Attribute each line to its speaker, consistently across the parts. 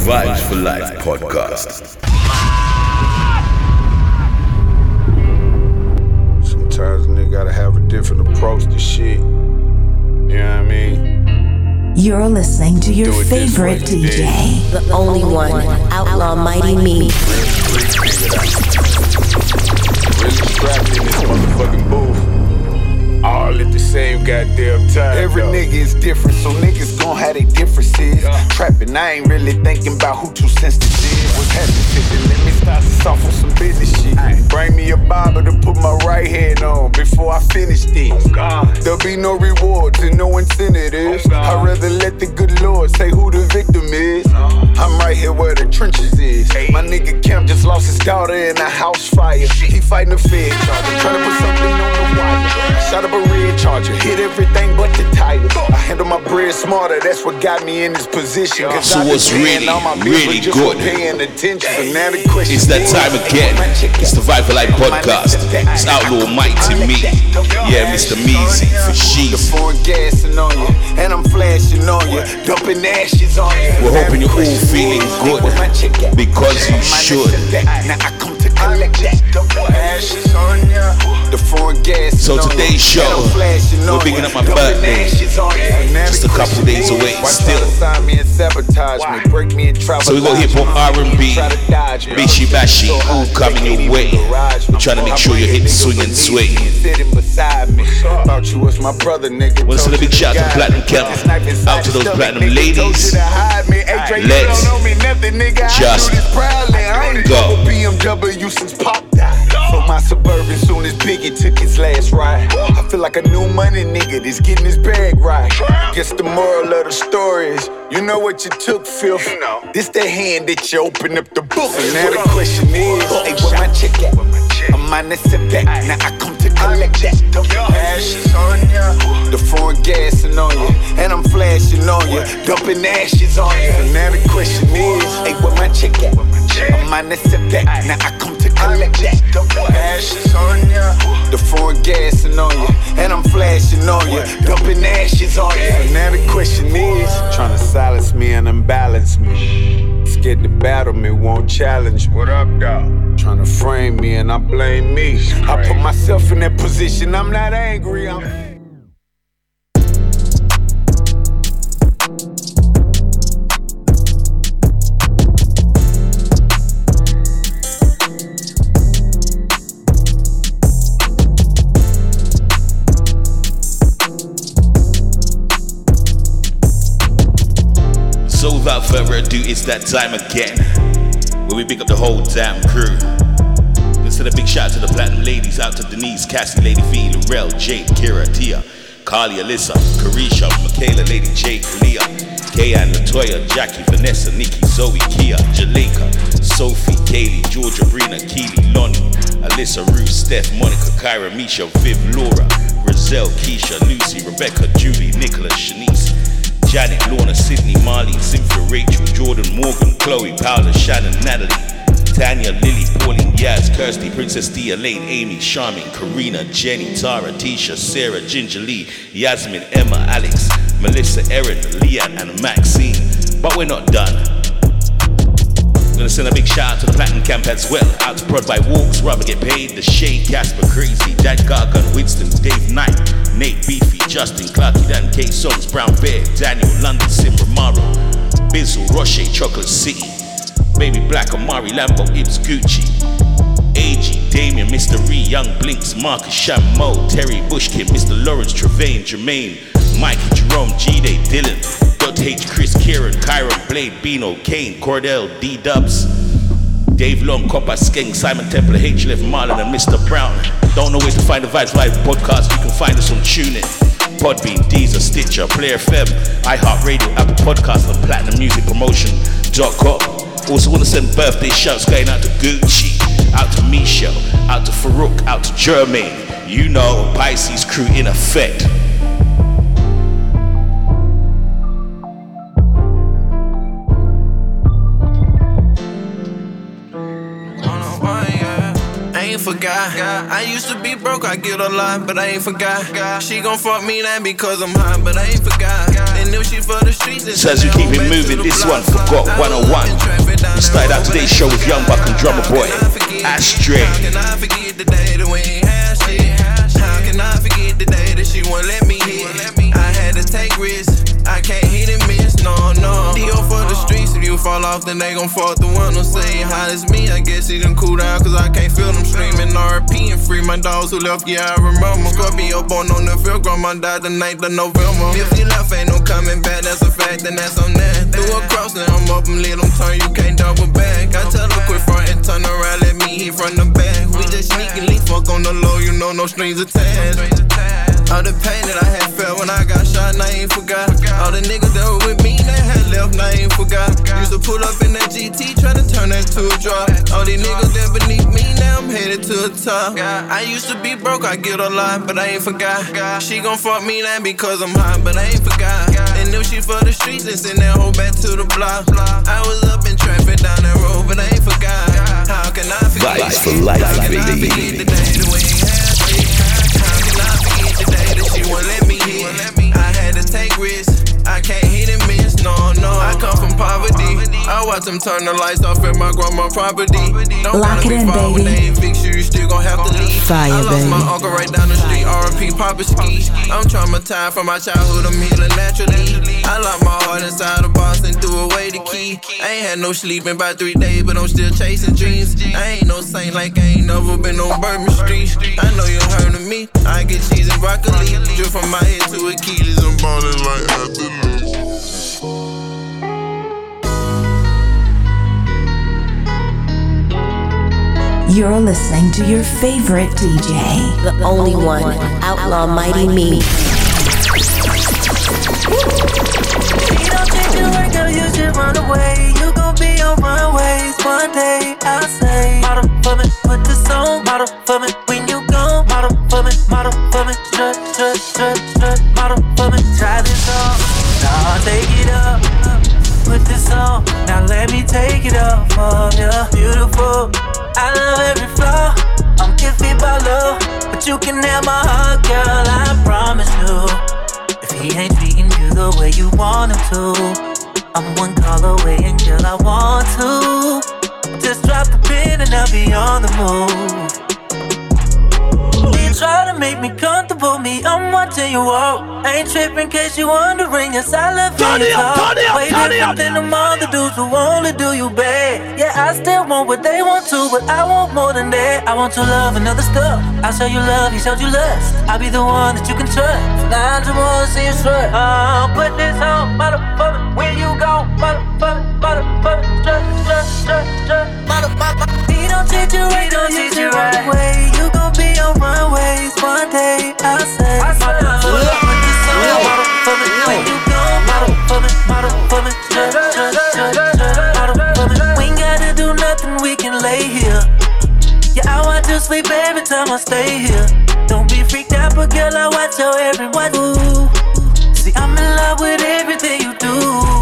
Speaker 1: Vibes for Life podcast.
Speaker 2: Sometimes a nigga gotta have a different approach to shit. You know what I mean?
Speaker 3: You're listening to your
Speaker 2: Do it this
Speaker 3: favorite
Speaker 2: way,
Speaker 3: DJ.
Speaker 4: The only one, Outlaw Mighty Me.
Speaker 2: Really strapped in this motherfucking booth. All at the same goddamn time.
Speaker 5: Every
Speaker 2: though.
Speaker 5: nigga is different, so niggas gon' have their differences.
Speaker 2: Yeah.
Speaker 5: Trapping, I ain't really thinking about who too sensitive. What's happening? Let me start this off on some business shit. Bring me a Bible to put my right hand on before I finish this.
Speaker 2: Oh God.
Speaker 5: There'll be no rewards and no incentives.
Speaker 2: Oh.
Speaker 5: I'd rather let the good Lord say who the victim is. Oh. I'm right here where the trenches is. My nigga Kemp just lost his daughter in a house fire. He fighting a fed charger, trying to put something on the wire. Shot up a red charger, hit everything but the tire. I handle my bread smarter, that's what got me in this position. Cause
Speaker 1: So
Speaker 5: I
Speaker 1: what's really,
Speaker 5: all my bills,
Speaker 1: really good?
Speaker 5: for Paying attention. So now the
Speaker 1: It's that time again. It's the Vibe for Life podcast. It's Outlaw Mighty Me. Yeah, Mr. Measy for
Speaker 5: The
Speaker 1: she's.
Speaker 5: foreign gassing on you, and I'm flashing on you, dumping ashes on you.
Speaker 1: We're hoping you're all feeling good because you should.
Speaker 5: Now I come to collect that. Ashes on you. The foreign gas.
Speaker 1: So today's show, we're picking up my birthday. Just a couple days away, still.
Speaker 5: Sign me and sabotage me, break me and travel.
Speaker 1: So we got hip hop, R&B, Bishi Bashi, all coming your way. We're trying to make sure you hit the swing and sway.
Speaker 5: Sitting beside me. Thought you was my brother, nigga.
Speaker 1: Wanna send a big shout to. Platinum Camp.
Speaker 5: This knife inside
Speaker 1: Out to
Speaker 5: your
Speaker 1: those
Speaker 5: stomach,
Speaker 1: Platinum
Speaker 5: nigga.
Speaker 1: Ladies.
Speaker 5: you to hide me. Hey, Dre, you
Speaker 1: Let's
Speaker 5: don't know me nothing, nigga. I
Speaker 1: just
Speaker 5: do this proudly. I ain't
Speaker 1: go.
Speaker 5: Go. BMW since Pop died. From my suburban, soon as Biggie took his last ride. I feel like a new money nigga that's getting his bag right. Guess the moral of the story is, you know what you took, filth. This the hand that you open up the book. So now the question is, hey, where my check at? On the sit back, now I come to collect that. Uh-huh. Ashes on ya. The foreign gassing on you, and I'm flashing on you, dumping ashes on you. So now the question is, hey, where my check at? I'm on the sit back, now I come to collect that. Ashes on ya. The foreign gassing on you, and I'm flashing on you, dumping ashes on you. So now the question is, trying to silence me and unbalance me. Scared to battle me, won't challenge me.
Speaker 2: What up, dog?
Speaker 5: Trying to frame me and I blame me. I put myself in that position, I'm not angry, I'm.
Speaker 1: ado, it's that time again. Where we pick up the whole damn crew. Send a big shout out to the platinum ladies, out to Denise, Cassie, Lady V, Lorel, Jade, Kira, Tia, Carly, Alyssa, Carisha, Michaela, Lady J, Leah, Kayan, Latoya, Jackie, Vanessa, Nikki, Zoe, Kia, Jaleka, Sophie, Kaylee, Georgia, Brina, Keely, Lonnie, Alyssa, Ruth, Steph, Monica, Kyra, Misha, Viv, Laura, Roselle, Keisha, Lucy, Rebecca, Julie, Nicholas, Shanice, Janet, Lorna, Sydney, Marlene, Cynthia, Rachel, Jordan, Morgan, Chloe, Paula, Shannon, Natalie, Tanya, Lily, Pauline, Yaz, Kirsty, Princess Dia, Lane, Amy, Charmin, Karina, Jenny, Tara, Tisha, Sarah, Ginger Lee, Yasmin, Emma, Alex, Melissa, Erin, Leanne, and Maxine. But we're not done. Send a big shout out to the Platinum Camp as well. Out to Prod by Walks, Rubber Get Paid, The Shade, Casper Crazy, Dad Gargan, Winston, Dave Knight, Nate Beefy, Justin, Clarky, Dan K, Songs, Brown Bear, Daniel, London, Sim, Romaro, Bizzle, Roche, Chocolate City, Baby Black, Amari, Lambo, Ibs, Gucci, AG, Damien, Mr. Ree, Young Blinks, Marcus, Sham, Mo, Terry, Bushkin, Mr. Lawrence, Travaine, Jermaine, Mikey, Jerome, G-Day, Dylan, Dr. H, Chris, Kieran, Kyron, Blade, Bino, Kane, Cordell, D-Dubs, Dave Long, Copper, Skeng, Simon Templar, H. Left, Marlon, and Mr. Brown. Don't know where to find the Vibes Live podcast. You can find us on TuneIn, Podbean, Deezer, Stitcher, Player FM, iHeartRadio, Apple Podcasts, and PlatinumMusicPromotion.com. Also want to send birthday shouts going out to Gucci, out to Michelle, out to Farouk, out to Jermaine. You know, Pisces crew in effect.
Speaker 6: Ain't
Speaker 7: forgot. I used to be broke, I get a lot, but I ain't forgot. She gon' fuck me now because I'm hot, but I ain't forgot. And if she for the streets,
Speaker 1: so as we keep it moving, this one forgot 101. Started out today's show with Young Buck and Drummer Boy, Ashtray.
Speaker 7: How can I forget the day that we ain't had shit? How can I forget the day that she won't let me hit? I had to take risks. I can't hit and miss, no, no. Dio for the streets, if you fall off, then they gon' fuck the one who say hot as me. I guess he done cool down, cause I can't feel them screaming RP and free my dogs who left, yeah, I remember. Scorpio born on the field, grandma died the night of November. If you left, ain't no coming back, that's a fact, then that's on that. Threw a cross, now I'm up and let them turn, you can't double back. I tell her quit front and turn around, let me hit from the back. We just sneakily fuck on the low, you know, no strings attached. All the pain that I had felt when I got shot, and I ain't forgot. All the niggas that were with me that had left, and I ain't forgot. Used to pull up in that GT, try to turn that to a drop. All these niggas that beneath me, now I'm headed to the top. I used to be broke, I get a lot, but I ain't forgot. She gon' fuck me now because I'm hot, but I ain't forgot. And if she for the streets, then send that hoe back to the block. I was up in traffic down that road, but I ain't forgot. How can I forget?
Speaker 1: Vibes for life, baby.
Speaker 7: No. I come from poverty. I watch them turn the lights off at my grandma property. Don't
Speaker 4: Lock it in, baby.
Speaker 7: When they evict you, you still gon' have to leave.
Speaker 4: Fire,
Speaker 7: I lost
Speaker 4: baby.
Speaker 7: my uncle right down the street, RP Papa Ski. I'm traumatized from my childhood, I'm healing naturally. I locked my heart inside a box and threw away the key. I ain't had no sleep in about three days, but I'm still chasing dreams. I ain't no saint like I ain't never been on Bourbon Street. I know you heard of me. I get cheese and broccoli. Drip from my head to Achilles. I'm ballin' like athletes.
Speaker 6: You're listening to your favorite DJ.
Speaker 4: The only one, Outlaw Mighty Me.
Speaker 8: You don't change your work, girl, you should run away. You gon' be on runways one day. I'll say, model for me, put this on. Model for me, when you gone. Model for me, model for me, strut, strut, strut, strut. Model for me, try this on. Now I'll take it up. Put this on, now let me take it off of ya. Beautiful, I love every flaw. I'm iffy about love, but you can have my heart, girl. I promise you. If he ain't treating you the way you want him to, I'm one call away and girl, I want to. Just drop the pin and I'll be on the move. You try to make me comfortable, me, I'm watching you walk. Ain't tripping, case you wondering, yes, I love you.
Speaker 1: Turn it up, turn it up,
Speaker 8: Way
Speaker 1: turn it
Speaker 8: different
Speaker 1: up.
Speaker 8: than them other dudes who only do you bad. Yeah, I still want what they want to, but I want more than that. I want your love and other stuff. I'll show you love, he showed you lust. I'll be the one that you can trust. Now I just wanna see you strut. Uh, put this on, motherfucker. Where you go, motherfucker, motherfucker. Strut, strut, strut, strut. Motherfucker. Don't treat you right, don't treat you right. Way you gon' be on runways one day. I'll say, motherfucker. Put this on, motherfucker. Where you go, motherfucker, motherfucker. Strut, strut, strut, strut. Motherfucker. We ain't gotta do nothing, we can lay here. Yeah, I want to sleep every time I stay here. Don't be freaked out, but girl, I watch your every ooh. See, I'm in love with everything you do.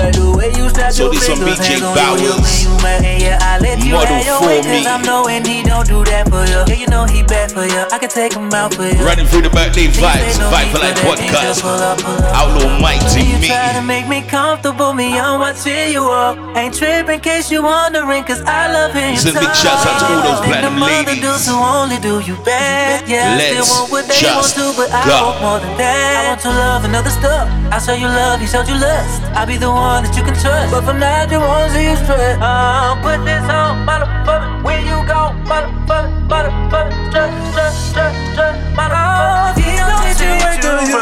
Speaker 8: I like the way you snap
Speaker 1: So
Speaker 8: your
Speaker 1: this
Speaker 8: fingers,
Speaker 1: BJ
Speaker 8: hands on
Speaker 1: Bowers.
Speaker 8: you, when you mad, and yeah, I let you
Speaker 1: Model
Speaker 8: have your
Speaker 1: for
Speaker 8: way, 'cause
Speaker 1: me.
Speaker 8: I'm knowing he don't do that for you. Yeah, you know he bad for you. I can take him out for you.
Speaker 1: Running through the birthday vibes,
Speaker 8: no
Speaker 1: Vibe for
Speaker 8: things
Speaker 1: podcast.
Speaker 8: just pull up, pull.
Speaker 1: Outlaw Mighty
Speaker 8: You
Speaker 1: Me.
Speaker 8: try to make me comfortable, me, I'm watching you up. Ain't tripping, case you wondering, cause I love you
Speaker 1: Send big shouts out to all those platinum ladies.
Speaker 8: dudes who only do you bad. Yeah,
Speaker 1: Let's
Speaker 8: still want what they
Speaker 1: just
Speaker 8: want to, but I
Speaker 1: go.
Speaker 8: want more than that. I want your love and other stuff. I'll show you love, he showed you lust. I'll be the one that you can trust. But for now, I just wanna see you strut. Uh, put this on, motherfucker. Where you go, motherfucker, motherfucker. Strut, strut, strut, strut, motherfucker. He don't treat you right, girl, you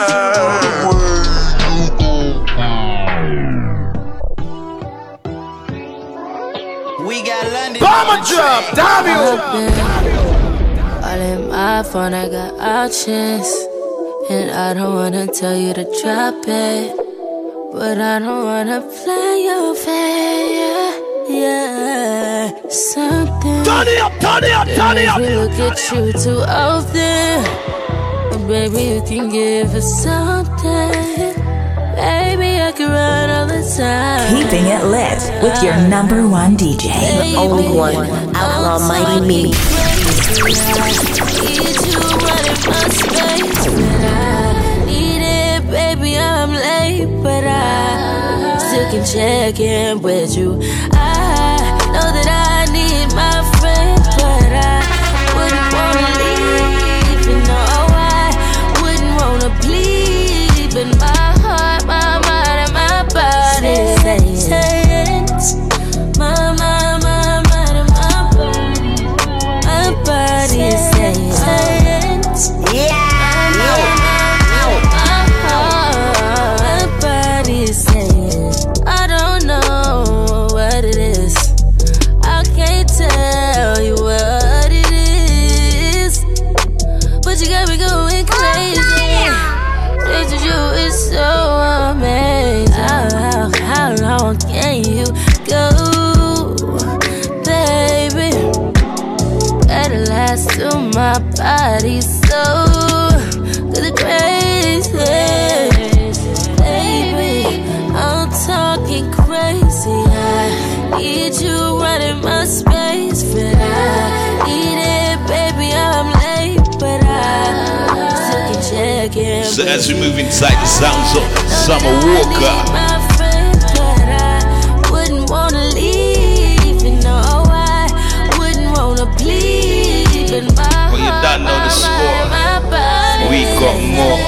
Speaker 7: We got London.
Speaker 9: Bomber drop, damn!
Speaker 10: All in my phone, I got options. And I don't wanna tell you to drop it. But I don't wanna play your fair. Yeah, something.
Speaker 1: Turn it up, turn it up, turn it up.
Speaker 10: me look at you too often. And baby, you can give us something. Baby, I can run all the time.
Speaker 6: Keeping it lit with your number one DJ.
Speaker 4: The only one, Outlaw Mighty Me.
Speaker 10: Baby. I'm late, but I still can check in with you. I know that I my body so good crazy, baby. I'm talking crazy. I need you running my space, but I need it, baby. I'm late, but I still can check in.
Speaker 11: So as we move inside the sounds of Summer Walker, We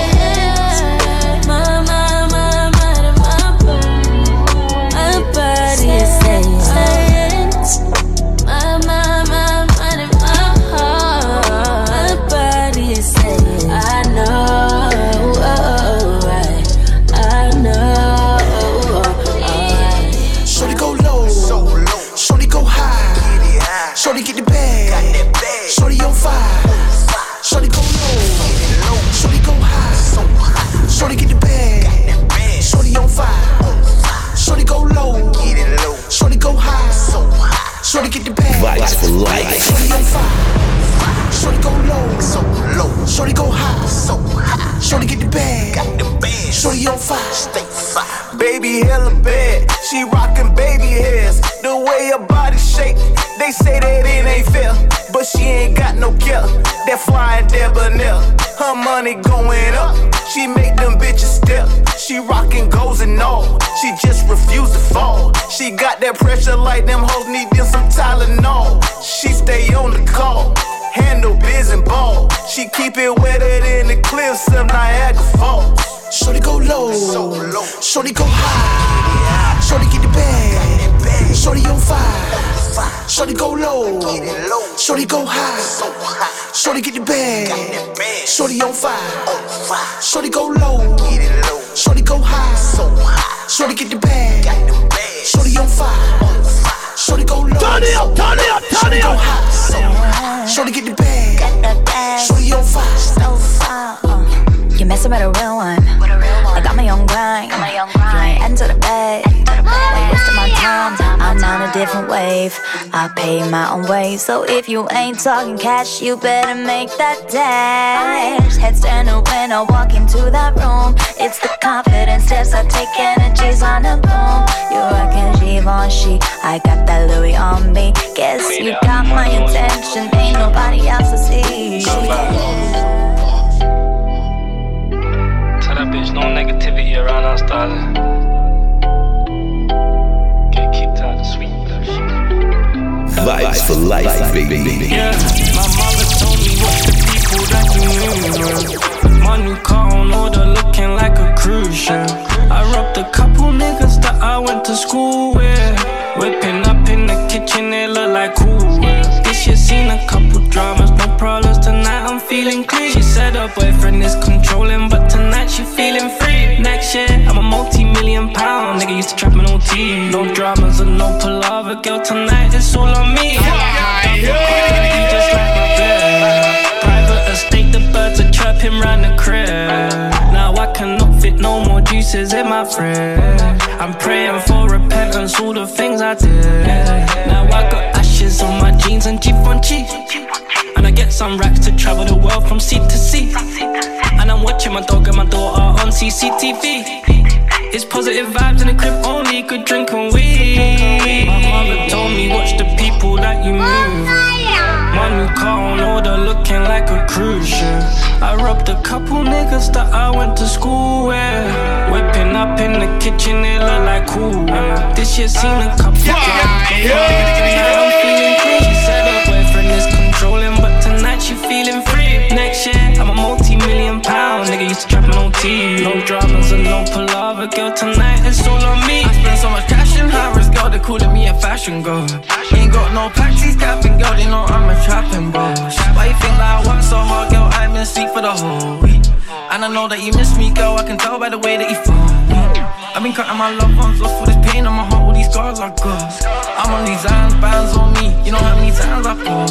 Speaker 10: My
Speaker 12: own way. So if you ain't talking cash, you better make that dash. Heads turning when I walk into that room. It's the confidence steps I take energies on the boom. You rockin' Givenchy. I got that Louis on me. Guess you got my attention. Ain't nobody else to see.
Speaker 13: Tell that bitch no negativity around us, darling.
Speaker 11: Vibes for life, baby.
Speaker 13: Yeah, my mother told me what's the people that you knew. My new car on order looking like a cruise ship. I robbed a couple niggas that I went to school with. Whipping up in the kitchen, it look like cool. This year seen a couple dramas, no problems tonight. I'm feeling clean. She said her boyfriend is controlling, but tonight she feeling free. Next year, I'm a multi-million pound nigga. Used to trap an OT. No dramas and no palaver, girl. Tonight it's all on me. You just like my bed. Private estate, the birds are chirping round the crib. Now I cannot fit no more juices in my fridge. I'm praying for repentance, all the things I did. Now I got ashes on my jeans and cheek. And I get some racks to travel the world from sea to sea. And I'm watching my dog and my daughter on CCTV. It's positive vibes in the crib only, good drink and weed. My mother told me, watch the people that you move. My new car on order, looking like a cruise ship. I robbed a couple niggas that I went to school with. Whipping up in the kitchen, it look like cool. This year seen a couple. Yeah, yeah, yeah. I'm feeling free. She said her boyfriend is controlling, but tonight she feeling free. Next year, I'm a multi-million pound nigga. Used to trapping on T. No dramas and no palaver, girl. Tonight it's all on me.
Speaker 3: I spend so much cash in Harris, girl. They calling me a fashion girl. Ain't got no taxis, capping, girl. They know I'm a trapping boss. Why you think that I work so hard, girl? I'm in sleep for the whole week. And I know that you miss me, girl. I can tell by the way that you phone me. I've been cutting my loved ones off for this pain on my heart. All these scars I got. I'm on these hands, bands on me. You know how many times I fall.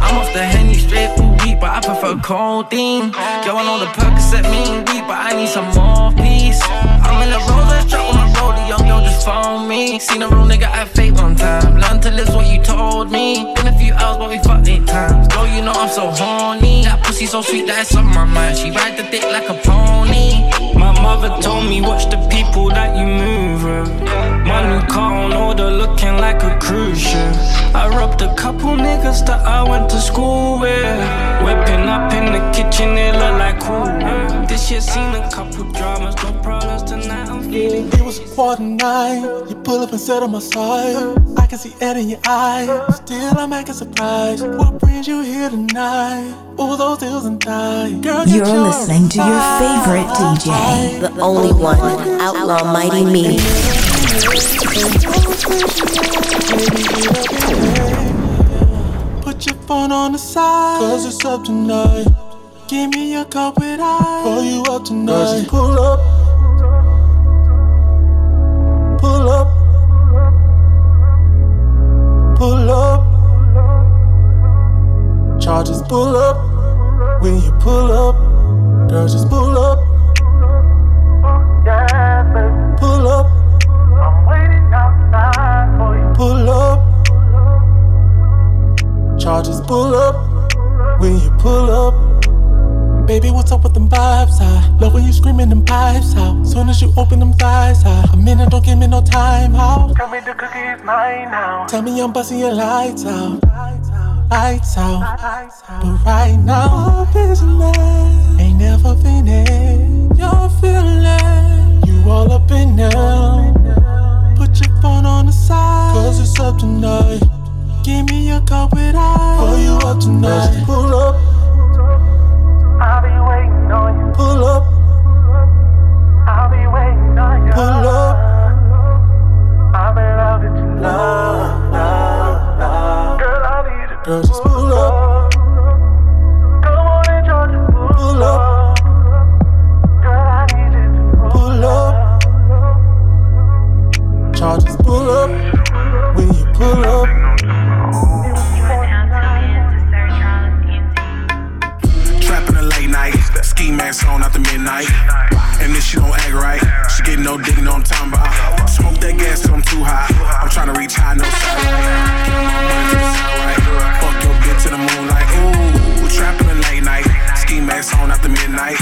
Speaker 3: I'm off the henny straight all week, but I prefer codeine. Girl, I know the Percocet mean weak, but I need some more peace. I'm in the rose truck my rollie, young girl just phone me. Seen a real nigga at fate one time. Learn to live what you told me. Been a few hours, but we fucked eight times. Girl, you know I'm so horny. That pussy so sweet that it's on my mind. She ride the dick like a pony.
Speaker 13: My mother told me, watch the people that you move with. My new car on order, looking like a cruise ship. I robbed a couple niggas that I went to school with. Whipping up in the kitchen, it look like cool. This year seen a couple dramas, feeling.
Speaker 14: It was a party night. You pull up and sit on my side. I can see it in your eyes. Still, I'm acting surprised. What brings you here tonight? All those deals and die. Girl, get
Speaker 6: You're listening to your favorite DJ,
Speaker 4: The only one, Outlaw Mighty Me.
Speaker 14: Put your phone on the side, cause it's up tonight. Give me a cup with ice, pour you up tonight. Just pull up, pull up, pull up. Charges pull up, when you pull up, just pull up. Pull up. Pull up. Charges pull up. When you pull up. Baby, what's up with them vibes? I love when you screaming them pipes out. Soon as you open them thighs out. A minute, don't give me no time out. Tell me the cookie is mine now. Tell me I'm busting your lights out. Lights out. But right now, is love. Ain't never been it. You're feeling. You all up in now. Put your phone on the side. Cause it's up tonight. Give me a cup with ice. Pour you up tonight. Pull up. Pull up.
Speaker 15: She don't act right, she get no dick, no I'm talking about. Smoke that gas till I'm too high. I'm trying to reach high, no satellite. Fuck your bitch to the moonlight. Ooh, trapping a late night, ski mask on after midnight.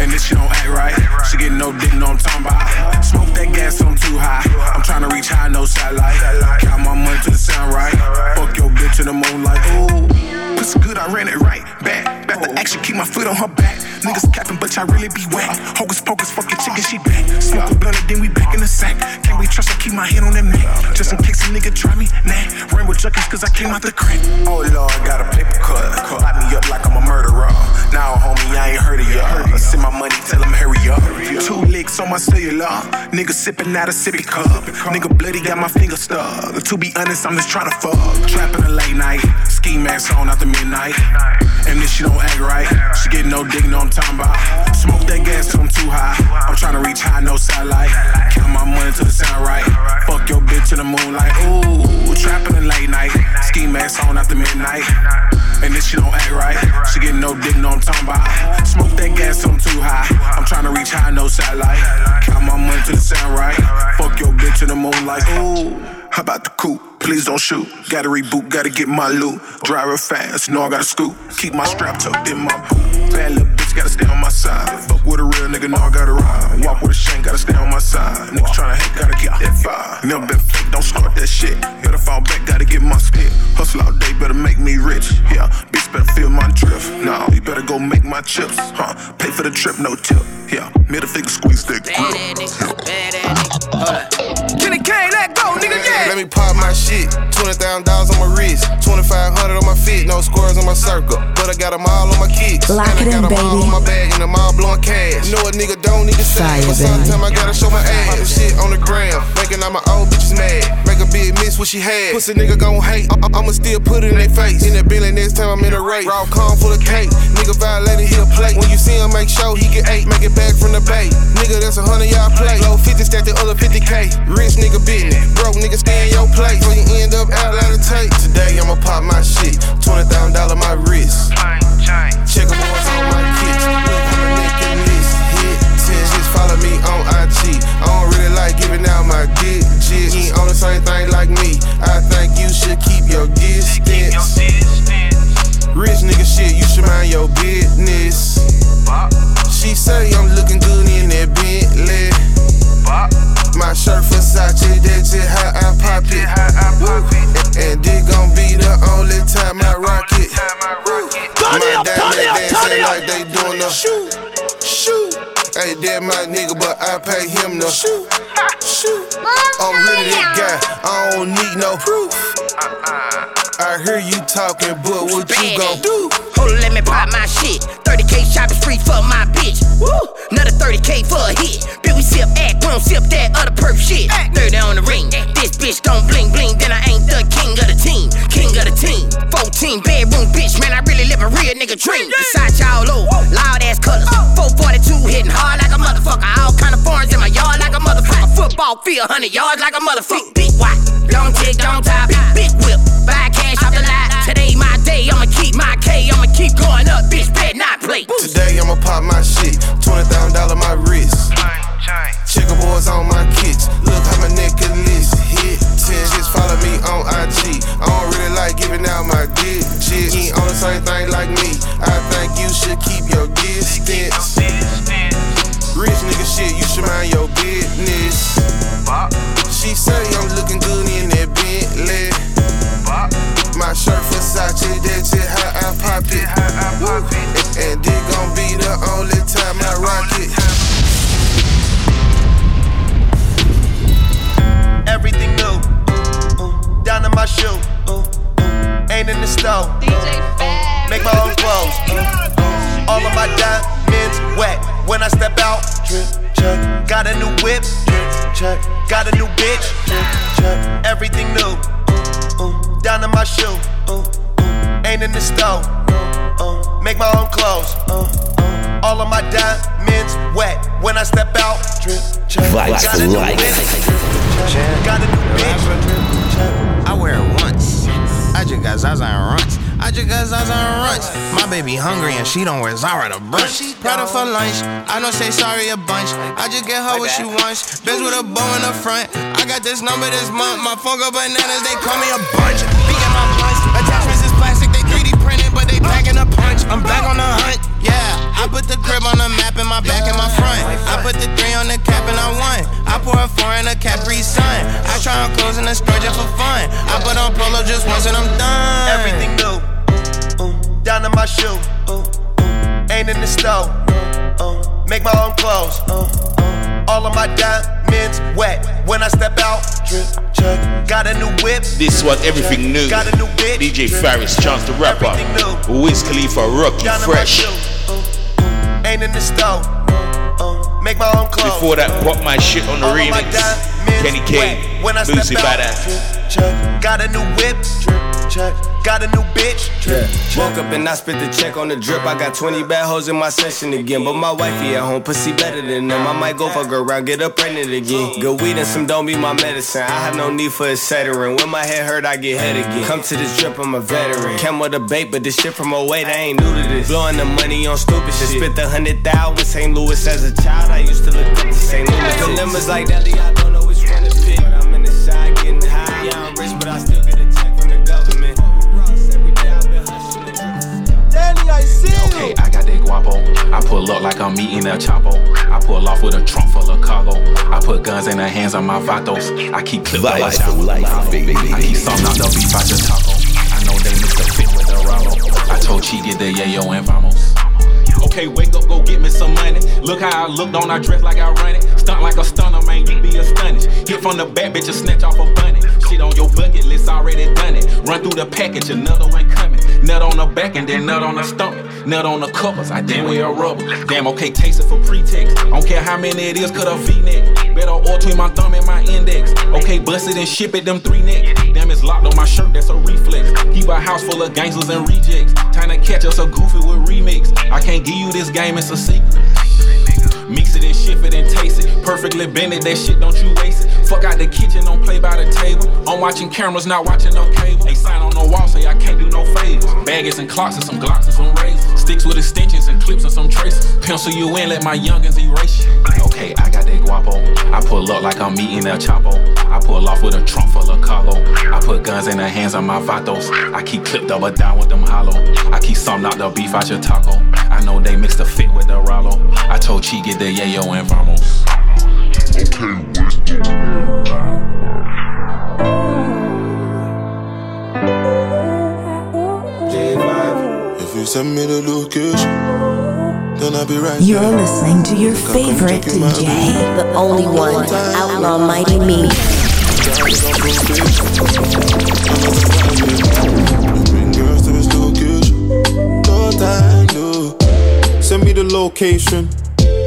Speaker 15: And if she don't act right, she get no dick, no I'm talking about. Smoke that gas till I'm too high. I'm trying to reach high, no satellite. Count my money to the sound right. Fuck your bitch to the moonlight. Ooh. Pussy good, I ran it right back. Back to action, keep my foot on her back. Niggas capping, but y'all really be whack. Hocus pocus, fuck your chicken, she back. Smoke a blunt, then we back in the sack. Can't we trust, I keep my hand on that Mac. Just in case a nigga try me, nah. Rainbow junkies, cause I came out the crack. Oh lord, I got a paper cut. Lock me up like I'm a murderer. Now, homie, I ain't heard of ya. Send my money, tell him hurry up. Two licks on my cellular. Nigga sipping out a sippy cup. Nigga bloody got my finger stuck. To be honest, I'm just trying to fuck. Trapping a late night. Ski mask on after midnight. And if she don't act right, get no dick, no I'm talking about. Smoke that gas till I'm too high. I'm trying to reach high, no satellite. Count my money till the sound right. Fuck your bitch in the moonlight. Ooh, trapping in late night. Ski mask on after midnight. And this she don't act right, she get no dick, no I'm talking about. Smoke that gas till I'm too high. I'm trying to reach high, no satellite. Count my money till the sound right. Fuck your bitch to the moon like, ooh. How about the coupe? Please don't shoot. Gotta reboot, gotta get my loot. Drive real fast, know I gotta scoop. Keep my strap tucked in my boot. Bad little bitch, gotta stay on my side. Fuck with a real nigga, know I gotta ride. Walk with a shank, gotta stay on my side. Niggas tryna hate, gotta get that fire. Never been fake, don't start that shit. Better fall back, gotta get my skip. Hustle all day, better make me rich. Yeah, bitch, better feel my drift. Nah, you better go make my chips. Huh? Pay for the trip, no tip. Yeah, middle finger squeeze that grip.
Speaker 16: Kenny Let me pop my shit. $20,000 on my wrist. 2500 on my feet. No scores on my circle. But I got them all on my kicks.
Speaker 6: Lock
Speaker 16: and
Speaker 6: it
Speaker 16: I got them all
Speaker 6: baby.
Speaker 16: on my bag. And I'm all blowing cash. Know a nigga don't need to say. But sometimes I gotta show my ass. Pop shit on the gram. Making all my old bitches mad. Make a big miss what she had. Pussy nigga gon' hate. I- I'ma still put it in their face. In that Bentley next time I'm in a race. Raw corn full of cake. Nigga violated, he'll play. When you see him, make sure he get eight. Make it back from the bay. Nigga, that's a hundred y'all play. Low 50 stack the other 50k. Rich nigga business. Broke nigga in your place. So you end up out of the tape. Today I'ma pop my shit. $20,000 my wrist. Check them boys on my kicks. Look how my neck in this. Hit 10 just follow me on IG. I don't really like giving out my digits. You ain't on the same thing like me. I think you should keep your distance. Rich nigga shit, you should mind your business. She say I'm looking good in that Bentley. My shirt Versace, that's just how I pop it. Woo. And, and this gon' be the only time I rock it.
Speaker 17: Turn
Speaker 16: My
Speaker 17: up, turn it
Speaker 16: diamond
Speaker 17: up, turn
Speaker 16: dancing like they doing the shoot, shoot. Hey, that my nigga, but I pay him no. shoot, shoot. I'm really that guy, I don't need no proof. I hear you talking, but what you gon' do?
Speaker 18: Hold on, let me pop my shit. 30k shopping spree for my bitch. Woo! Another 30k for a hit. Bitch, we sip act, we don't sip that other perp shit. 30 on the ring. This bitch don't bling bling, then I ain't the king of the team. King of the team. 14 bedroom bitch, man, I really live a real nigga dream. Besides y'all low, loud ass colors. 442 hitting hard like a motherfucker. All kind of foreigns in my yard like a motherfucker. Football field, 100 yards like a motherfucker. Big white, long tick, long top, big whip. Buy cash off the lot. Today my day, I'ma keep my K, I'ma keep going up, bitch, bet not play.
Speaker 16: Today I'ma pop my shit. $20,000 my wrist. Checker boys on my kicks. Look how my necklace hit 10. Just follow me on IG. I don't really like giving out my digits. You ain't on the same thing like me. I think you should keep your distance. Rich nigga shit, you should mind your business. She say I'm looking good in that Bentley. My shirt Versace, that's just how I pop it. Woo. And, and this gon' be the only time I rock it.
Speaker 19: Everything new. Ooh, down to my shoe. Ooh, ooh, ain't in the store. Make my own clothes. All of my diamonds wet when I step out. Drip, check. Got a new whip. Drip, check. Got a new bitch. Drip, check. Everything new. Ooh, down to my shoe. Ooh, ooh, ain't in the store. Ooh, make my own clothes. Ooh, ooh, all of my diamonds wet when I step out. Drip, check.
Speaker 1: Vibes
Speaker 19: Got
Speaker 1: for
Speaker 19: a new
Speaker 1: life.
Speaker 19: bitch. Got a new bitch.
Speaker 20: I wear it once. I just got Zaza and runts. I just got Zaza and runts. My baby hungry and she don't wear Zara to brunch. Prada for lunch. I don't say sorry a bunch. I just get her what she wants. Bitch with a bow in the front. I got this number this month. My phone go bananas. They call me a bunch. Be in my blunts. Attachments is plastic. They 3D printed, but they packing a punch. I'm back on the hunt. Yeah, I put the crib on the map in my back and my front. I put the three on the cap and I won. I pour a four in a Capri Sun. I try on clothes in the store just for fun. I put on polo just once and I'm done.
Speaker 19: Everything new. Down to my shoe. Ooh, ooh, ain't in the store. Ooh, make my own clothes. All of my diamonds wet when I step out. Drip, check. Got a new whip.
Speaker 1: This one, everything new.
Speaker 19: Got a new bitch.
Speaker 1: DJ Faris, Chance the Rapper. Wiz Khalifa, Rocky,
Speaker 19: Down
Speaker 1: Fresh.
Speaker 19: shoe. Ooh, ooh, ain't in the. Make my own clothes.
Speaker 1: Before that, Pop My Shit on the
Speaker 19: All
Speaker 1: remix. Kenny K,
Speaker 19: when I
Speaker 1: Lucy
Speaker 19: step out.
Speaker 1: Badass.
Speaker 19: Drip, check. Got a new whip. Drip, check. Got a new bitch.
Speaker 20: Yeah. Woke up and I spent the check on the drip. I got 20 bad hoes in my session again. But my wifey at home, pussy better than them. I might go fuck around, get her pregnant again. Good weed and some don't be my medicine. I have no need for a settering. When my head hurt, I get head again. Come to this drip, I'm a veteran. Came with a bait, but this shit from 08, I ain't new to this. Blowing the money on stupid shit. Spent the hundred thousand with St. Louis as a child. I used to look up to St. Louis. Dilemmas like that, I don't know which one to pick.
Speaker 21: Guapo. I pull up like I'm eating El Chapo. I pull off with a trunk full of cargo. I put guns in the hands of my vatos. I keep clip life for life, baby. I keep some out the beef out the taco. I know they mix the fit with the Rollo. I told Chi get the yayo and vamos. Okay, wake up, go get me some money. Look how I look, don't I dress like I run it? Stunt like a stunner, man, you be astonished. Hit from the back, bitch, a snatch off a bunny. Shit on your bucket list, already done it. Run through the package, another one coming. Nut on the back and then nut on the stomach. Nut on the covers, I damn wear a rubber. Damn, okay, taste it for pretext. Don't care how many it is, cut a V-neck. Better oil between my thumb and my index. Okay, bust it and ship it, them three necks. Damn, it's locked on my shirt, that's a reflex. Keep a house full of gangsters and rejects. Time to catch us a goofy with remix. I can't give you this game, it's a secret. Mix it and shift it and taste it. Perfectly bended, that shit, don't you waste it. Fuck out the kitchen, don't play by the table. I'm watching cameras, not watching no cable. They sign on the wall, say I can't do no favors. Baggers and clocks and some glocks and some razors. Sticks with extensions and clips and some traces. Pencil you in, let my youngins erase you. Okay, I got that guapo. I pull up like I'm eating El Chapo. I pull off with a trunk full of cargo. I put guns in the hands of my vatos. I keep clipped double down with them hollow. I keep some out the beef out your taco. I know they mix the fit with the Rollo. I told Chi get the yayo and vamos.
Speaker 22: If you send me the location, then I'll be right
Speaker 6: You're
Speaker 22: there.
Speaker 6: listening to your favorite DJ,
Speaker 4: the only one, Outlaw Mighty Me.
Speaker 22: Bring girls to this location. No time, no.
Speaker 23: Send me the location.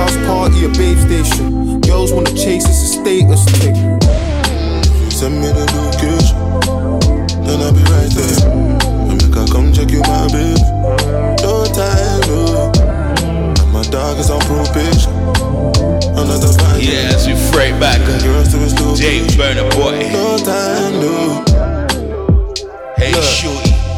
Speaker 23: My house party, a babe station. Girls wanna chase, it's a status thing.
Speaker 22: Send me the location, then I'll be right there. And make her come check you, my babe. No time, no. And my dog is on probation. Another five
Speaker 1: Yeah, as we freight back. Uh, James Burna Boy.
Speaker 22: No time, no.
Speaker 1: Hey,
Speaker 23: Look,
Speaker 1: shorty.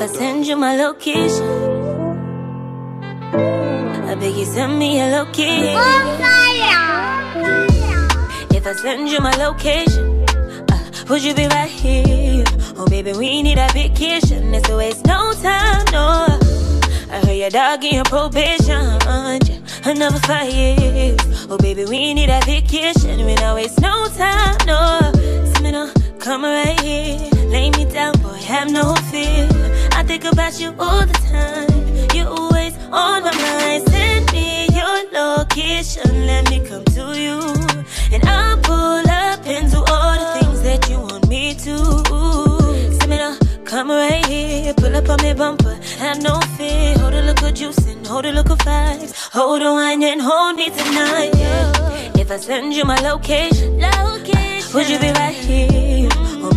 Speaker 10: I send you my location, I beg you send me a location. If I send you my location, uh, would you be right here? Oh, baby, we need a vacation. It's a waste no time, no. I heard your dog in your probation, another five years. Oh, baby, we need a vacation. We not waste no time, no. No come right here, lay me down, boy, have no fear. I think about you all the time. You always on my mind. Send me your location, let me come to you, and I'll pull up and do all the things that you want me to. Send me no come right here, pull up on me bumper, have no fear. Hold a little juice and hold a little vibes. Hold on wine and hold me tonight. Yeah. If I send you my location, location, would you be right here?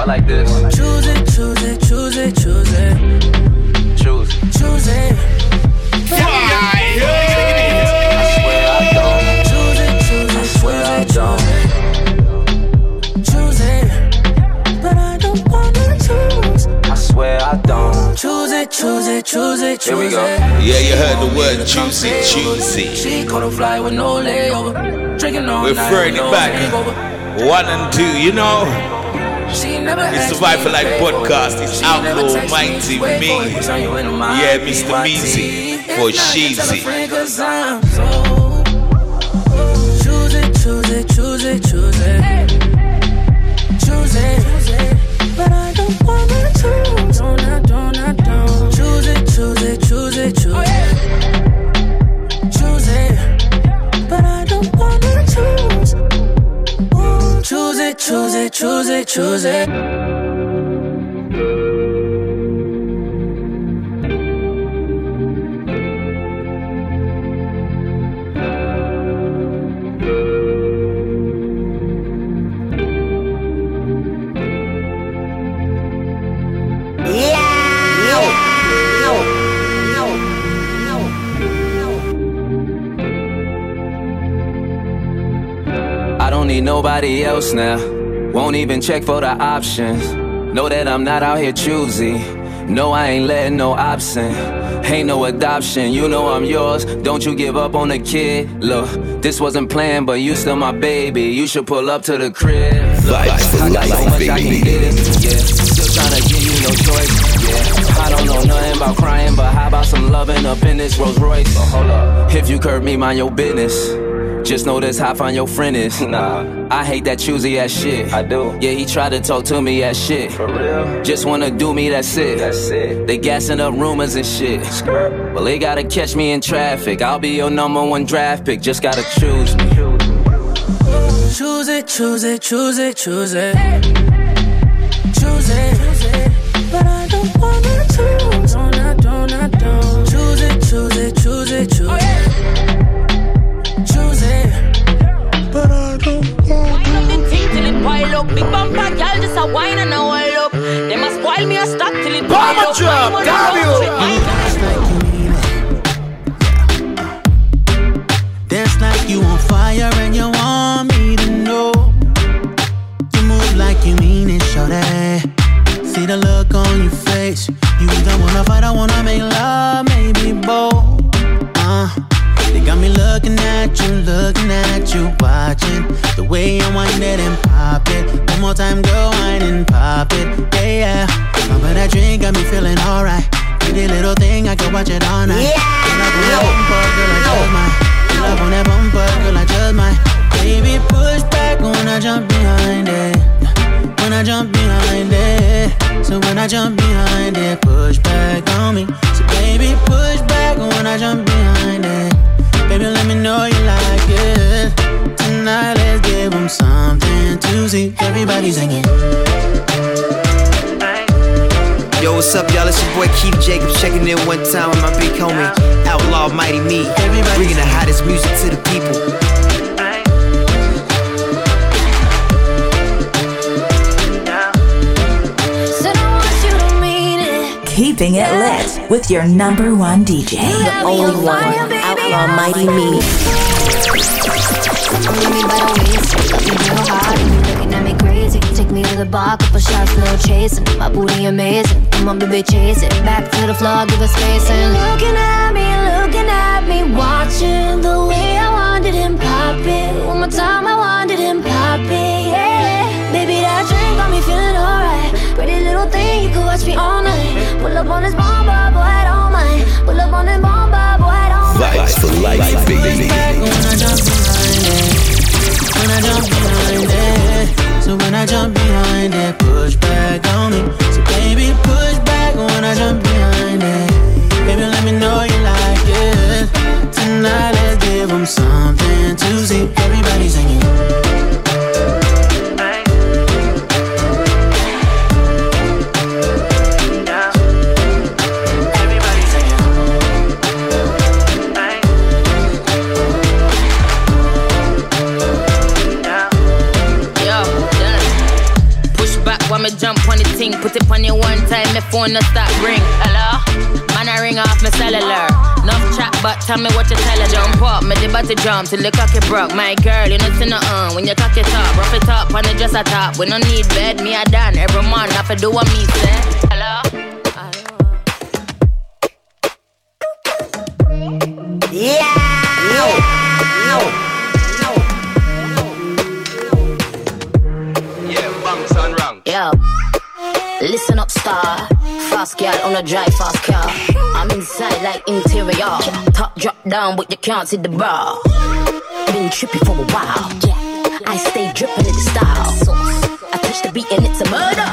Speaker 10: boy like this. Choose it, choose it, choose it, choose it. Choose it. Choose it. Fire! I swear I don't. Choose it, choose it, I swear I don't. Choose it, but I don't wanna choose. I swear I don't. Choose it, choose it,
Speaker 13: choose it, choose it.
Speaker 1: Here we go. Yeah, you heard the word juicy, juicy.
Speaker 13: She caught a fly with no layover. Drinking all
Speaker 1: We're
Speaker 13: night.
Speaker 1: We're back. One and two, you know. It's for Life
Speaker 13: to wait for it.
Speaker 1: podcast. It's Outlaw Mighty me.
Speaker 13: for it. Turn you into my
Speaker 1: Yeah, Mr. Measy for Sheezy.
Speaker 13: friend 'cause I'm so Choose it, choose it, choose it, choose it. Choose it. But I don't wanna choose. Don't, I don't, I don't. Choose it, choose it, choose it, choose it. Choose it, choose it, choose it,
Speaker 24: nobody else now. Won't even check for the options. Know that I'm not out here choosy. No, I ain't letting no option. Ain't no adoption, you know I'm yours. Don't you give up on the kid. Look, this wasn't planned, but you still my baby. You should pull up to the crib. Look,
Speaker 1: for
Speaker 24: I got so
Speaker 1: life,
Speaker 24: much I can
Speaker 1: baby.
Speaker 24: get it. Yeah, still trying to give you no choice. Yeah, I don't know nothing about crying, but how about some loving up in this Rolls Royce? But hold up, if you curb me, mind your business. Just know this how fine your friend is. Nah, I hate that choosy ass shit. I do. Yeah, he tried to talk to me as shit. For real? Just wanna do me, that's it. That's it. They gassing up rumors and shit. Well, they gotta catch me in traffic. I'll be your number one draft pick. Just gotta choose me.
Speaker 13: Choose it, choose it, choose it, choose it. Choose it. But I don't wanna choose. Don't, I don't, I don't. Choose it, choose it, choose it, choose it. Choose
Speaker 25: up. Big bumper girl just a wine and a oil up. They must spoil me a stock till it pile
Speaker 26: Bomber
Speaker 25: up.
Speaker 26: drop,
Speaker 25: Wine
Speaker 26: damn you.
Speaker 27: Dance like you on fire and you want me to know. You move like you mean it, shorty. See the look on your face. You either wanna fight or wanna make love, maybe both. Uh, they got me looking at you, looking at you, watching the way you wind it and pop it. One more time, go wine and pop it, yeah, yeah. Remember that drink got me feeling alright. Pretty little thing, I can watch it all night. Yeah. Girl, I that bumper, girl, I just might. Girl, I on that bumper, girl, I just might. Baby, push back when I jump behind it. When I jump behind it. So when I jump behind it, push back on me. So baby, push back when I jump behind it. Baby, let me know you like it. Tonight, let's give 'em something to see. Everybody's singing.
Speaker 19: Yo, what's up, y'all? It's your boy Keith Jacobs checking in one time with my big homie, Outlaw Mighty Me. Bringing the hottest music to the people.
Speaker 28: Said I want you to.
Speaker 6: Keeping it lit with your number one DJ.
Speaker 4: The only one, Outlaw Mighty Me.
Speaker 28: With me by the waist, looking real hard, and you looking at me crazy. Take me to the bar, couple shots, no chasing. My booty amazing. Come on, baby, chase it. Back to the floor, give us space and looking at me, looking at me, watching the way I wanted him pop it. One more time, I wanted him pop it. Yeah, baby, that drink got me feeling alright. Pretty little thing, you could watch me all night. Pull up on this bomber, boy, I don't mind. Pull up on this bomber,
Speaker 1: Vibes for life, baby.
Speaker 27: When I jump behind it, so when I jump behind it, push back on me. So baby, push back when I jump behind it. Baby, let me know you like it. Tonight, let's give 'em something to see. Everybody singing.
Speaker 25: phone no stop ring. Hello? Man, I ring off my cellular. No chat, but tell me what you tell her. Jump up, me the body jump till the cocky broke. My girl, you know, see nothing uh, when you cocky top. Rough it up on the dress I top. We no need bed, me I done. Every month, I do what me say. Hello?
Speaker 29: Yeah! Yeah! Yeah, yeah. yeah bumps on wrong. Yeah. Listen up, star. Fast girl on a drive fast car. I'm inside like interior. Top drop down, but you can't see the bar. Been trippy for a while. I stay dripping in the style. I touch the beat and it's a murder.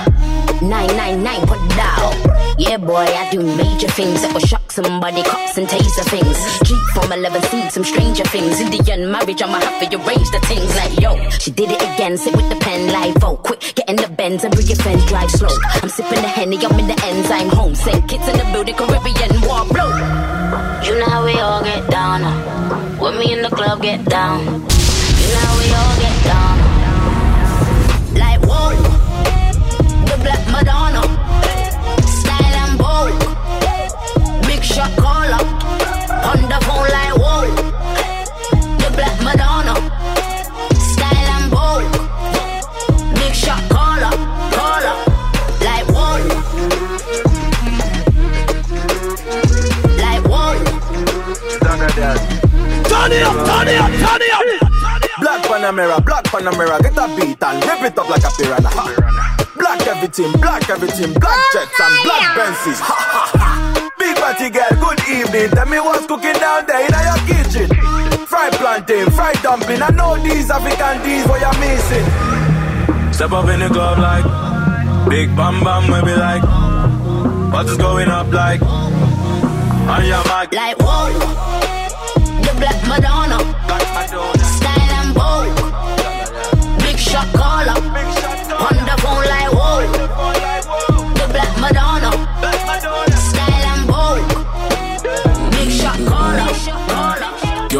Speaker 29: 999 put down. Yeah, boy, I do major things that will shock somebody, cops and taser things. Jeep from 11 seed, some stranger things. Indian marriage, I'ma have to arrange the things like, yo, she did it again, sit with the pen, live vote. Quick, get in the Benz and bring your friends, drive slow. I'm sipping the Henny, I'm in the I'm home. Send kids in the building, Caribbean war blow. You know how we all get down. Uh. When me in the club, get down. You know how we all get down. Uh. Like, whoa, the Black Madonna. Shot caller. On the phone like, whoa. The Black Madonna. Style and bold. Big shot caller. Caller. Like, whoa. Like, whoa.
Speaker 13: Turn it up, turn it up, turn it up. Black Panamera, black Panamera, get a beat and rip it up like a piranha. Ha. Black everything, black everything, black jets and black Benzes. Ha ha ha. Big party girl, good evening. Tell me what's cooking down there in your kitchen. Fried plantain, fried dumpling. I know these African D's what you're missing.
Speaker 30: Step up in the club like Big Bam Bam, we be like What is going up like On your mic
Speaker 29: Like, whoa. The Black Madonna. Style and bold. Big shot caller.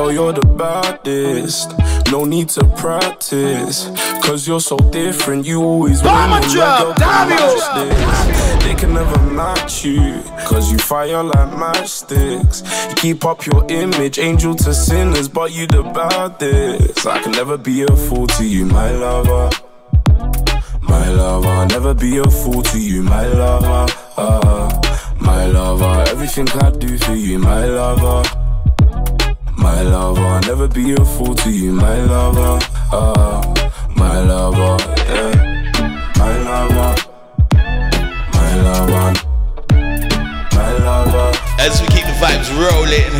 Speaker 30: Yo, you're the baddest. No need to practice. Cause you're so different. You always win.
Speaker 13: Bomber
Speaker 30: when
Speaker 13: drop,
Speaker 30: your girl
Speaker 13: damn
Speaker 30: can
Speaker 13: you.
Speaker 30: match this. They can never match you. Cause you fire like matchsticks. You keep up your image, angel to sinners. But you the baddest. I can never be a fool to you, my lover. My lover, never be a fool to you, my lover. Uh, my lover, everything I do for you, my lover. My lover, I'll never be a fool to you, my lover. Uh, my lover, yeah. My lover, my lover, my lover.
Speaker 1: As we keep the vibes rolling.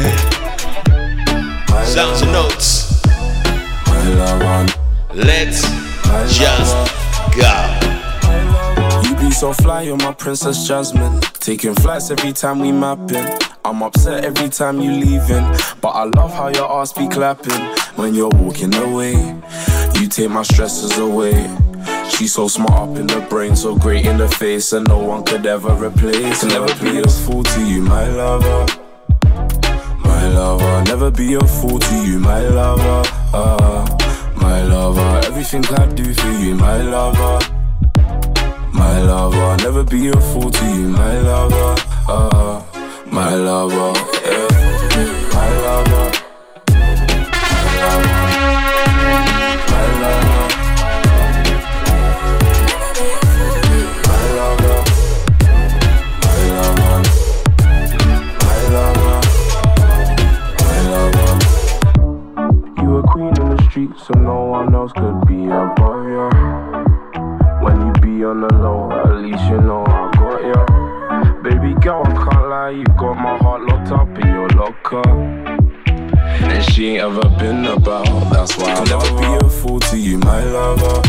Speaker 1: Sounds and notes.
Speaker 30: My lover,
Speaker 1: Let's just go.
Speaker 30: So fly, you're my princess Jasmine. Taking flights every time we mapping. I'm upset every time you leaving, but I love how your ass be clapping when you're walking away. You take my stresses away. She's so smart up in the brain, so great in the face, and no one could ever replace. Can never be a fool to you, my lover. My lover, never be a fool to you, my lover. Uh, my lover, everything I do for you, my lover. My lover, I'll never be a fool to you, my lover. Uh, my lover, yeah. My lover. My lover. My lover. My lover. My lover. My lover. You a queen in the street, so no one else could be above you. When you be on the low, at least you know I got ya. Baby girl, I can't lie, you got my heart locked up in your locker. And she ain't ever been about, that's why I'll never be a fool to you, my lover.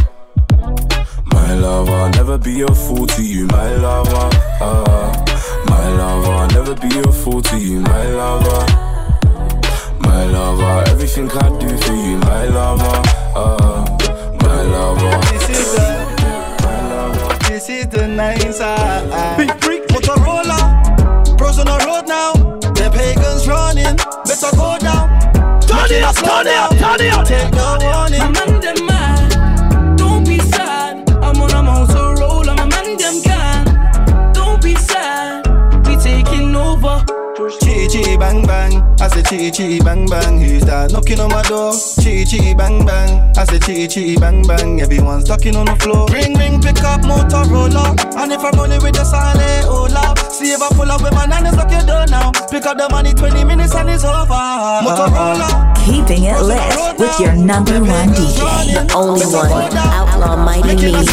Speaker 30: My lover, never be a fool to you, my lover. Uh, my lover, never be a fool to you, my lover. My lover, everything I do for you, my lover. Uh, my lover.
Speaker 13: This is the, this is the night side. Big freak, Motorola. Bros on the road now. The pagans running. Better go down. Turn it up, turn it up, turn it up. Take no warning. Chi chi bang bang, I say chi chi bang bang. Who's that knocking on my door? Chi chi bang bang, I say chi chi bang bang. Everyone's talking on the floor. Ring ring, pick up Motorola. And if I'm rolling with the silent Ola, see if I pull up with my nannies lock your door now. Pick up the money, 20 minutes and it's over. Motorola.
Speaker 6: Keeping it lit with your number one DJ,
Speaker 4: The only one, Outlaw Mighty Me.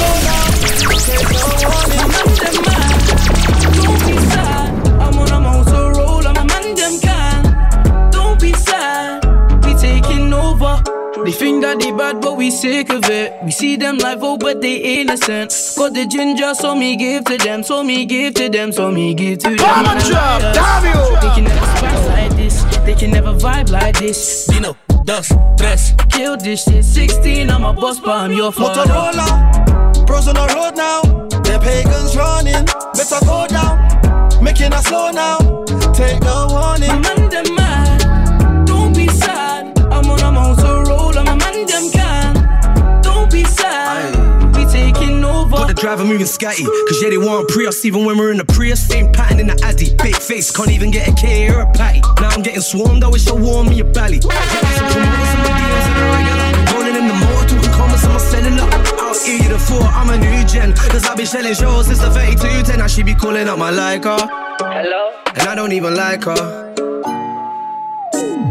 Speaker 13: They think that they bad, but we sick of it. We see them live, oh, but they innocent. Got the ginger, so me give to them, so me give to them, so me give to them.
Speaker 31: Come on, drop, damn you.
Speaker 13: They can never spice like this, they can never vibe like this.
Speaker 31: Dino, dust, tres.
Speaker 13: Kill this shit. 16, I'm a boss, but I'm your father.
Speaker 31: Motorola, pros on the road now. The pagans running, better go down. Making us slow now. Take no warning.
Speaker 32: Driver moving scatty, cause yeah, they want Prius, even when we're in the Prius. Same pattern in the Addy, big face, can't even get a K or a patty. Now I'm getting swarmed, I wish I warm me a belly. Some promoters and my DMs in the regular. Rolling in the motor, talking comments on my cellular. Out here, the four, I'm a new gen. Cause I've been selling shows since the 3210. Now she be calling up my like her.
Speaker 13: Hello?
Speaker 32: And I don't even like her.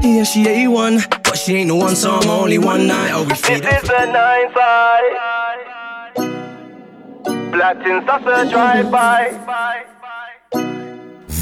Speaker 32: Yeah, she A1, but she ain't the one, so I'm only one night. Oh, we feed
Speaker 33: This is the nine side. Platinum saucer drive by.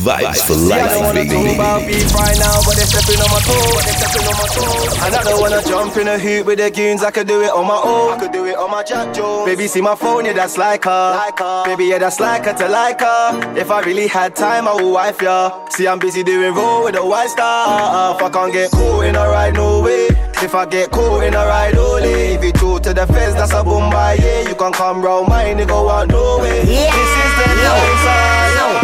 Speaker 1: Vibes for life,
Speaker 33: See, I don't wanna
Speaker 1: baby.
Speaker 33: talk about beef right now, but they're stepping on my toes. they're stepping on my toes. And I don't wanna jump in a hoop with the goons. I could do it on my own. I could do it on my Jack Jones. Baby, see my phone, yeah, that's like her. Like her. Baby, yeah, that's like her to like her. If I really had time, I would wife ya. See, I'm busy doing roll with a white star. If I can't get caught in a ride, no way. If I get caught in a ride, only. If you talk to the feds, that's a boom by yeah. You can come round mine, nigga, want no way.
Speaker 4: Yeah.
Speaker 33: This is the downside.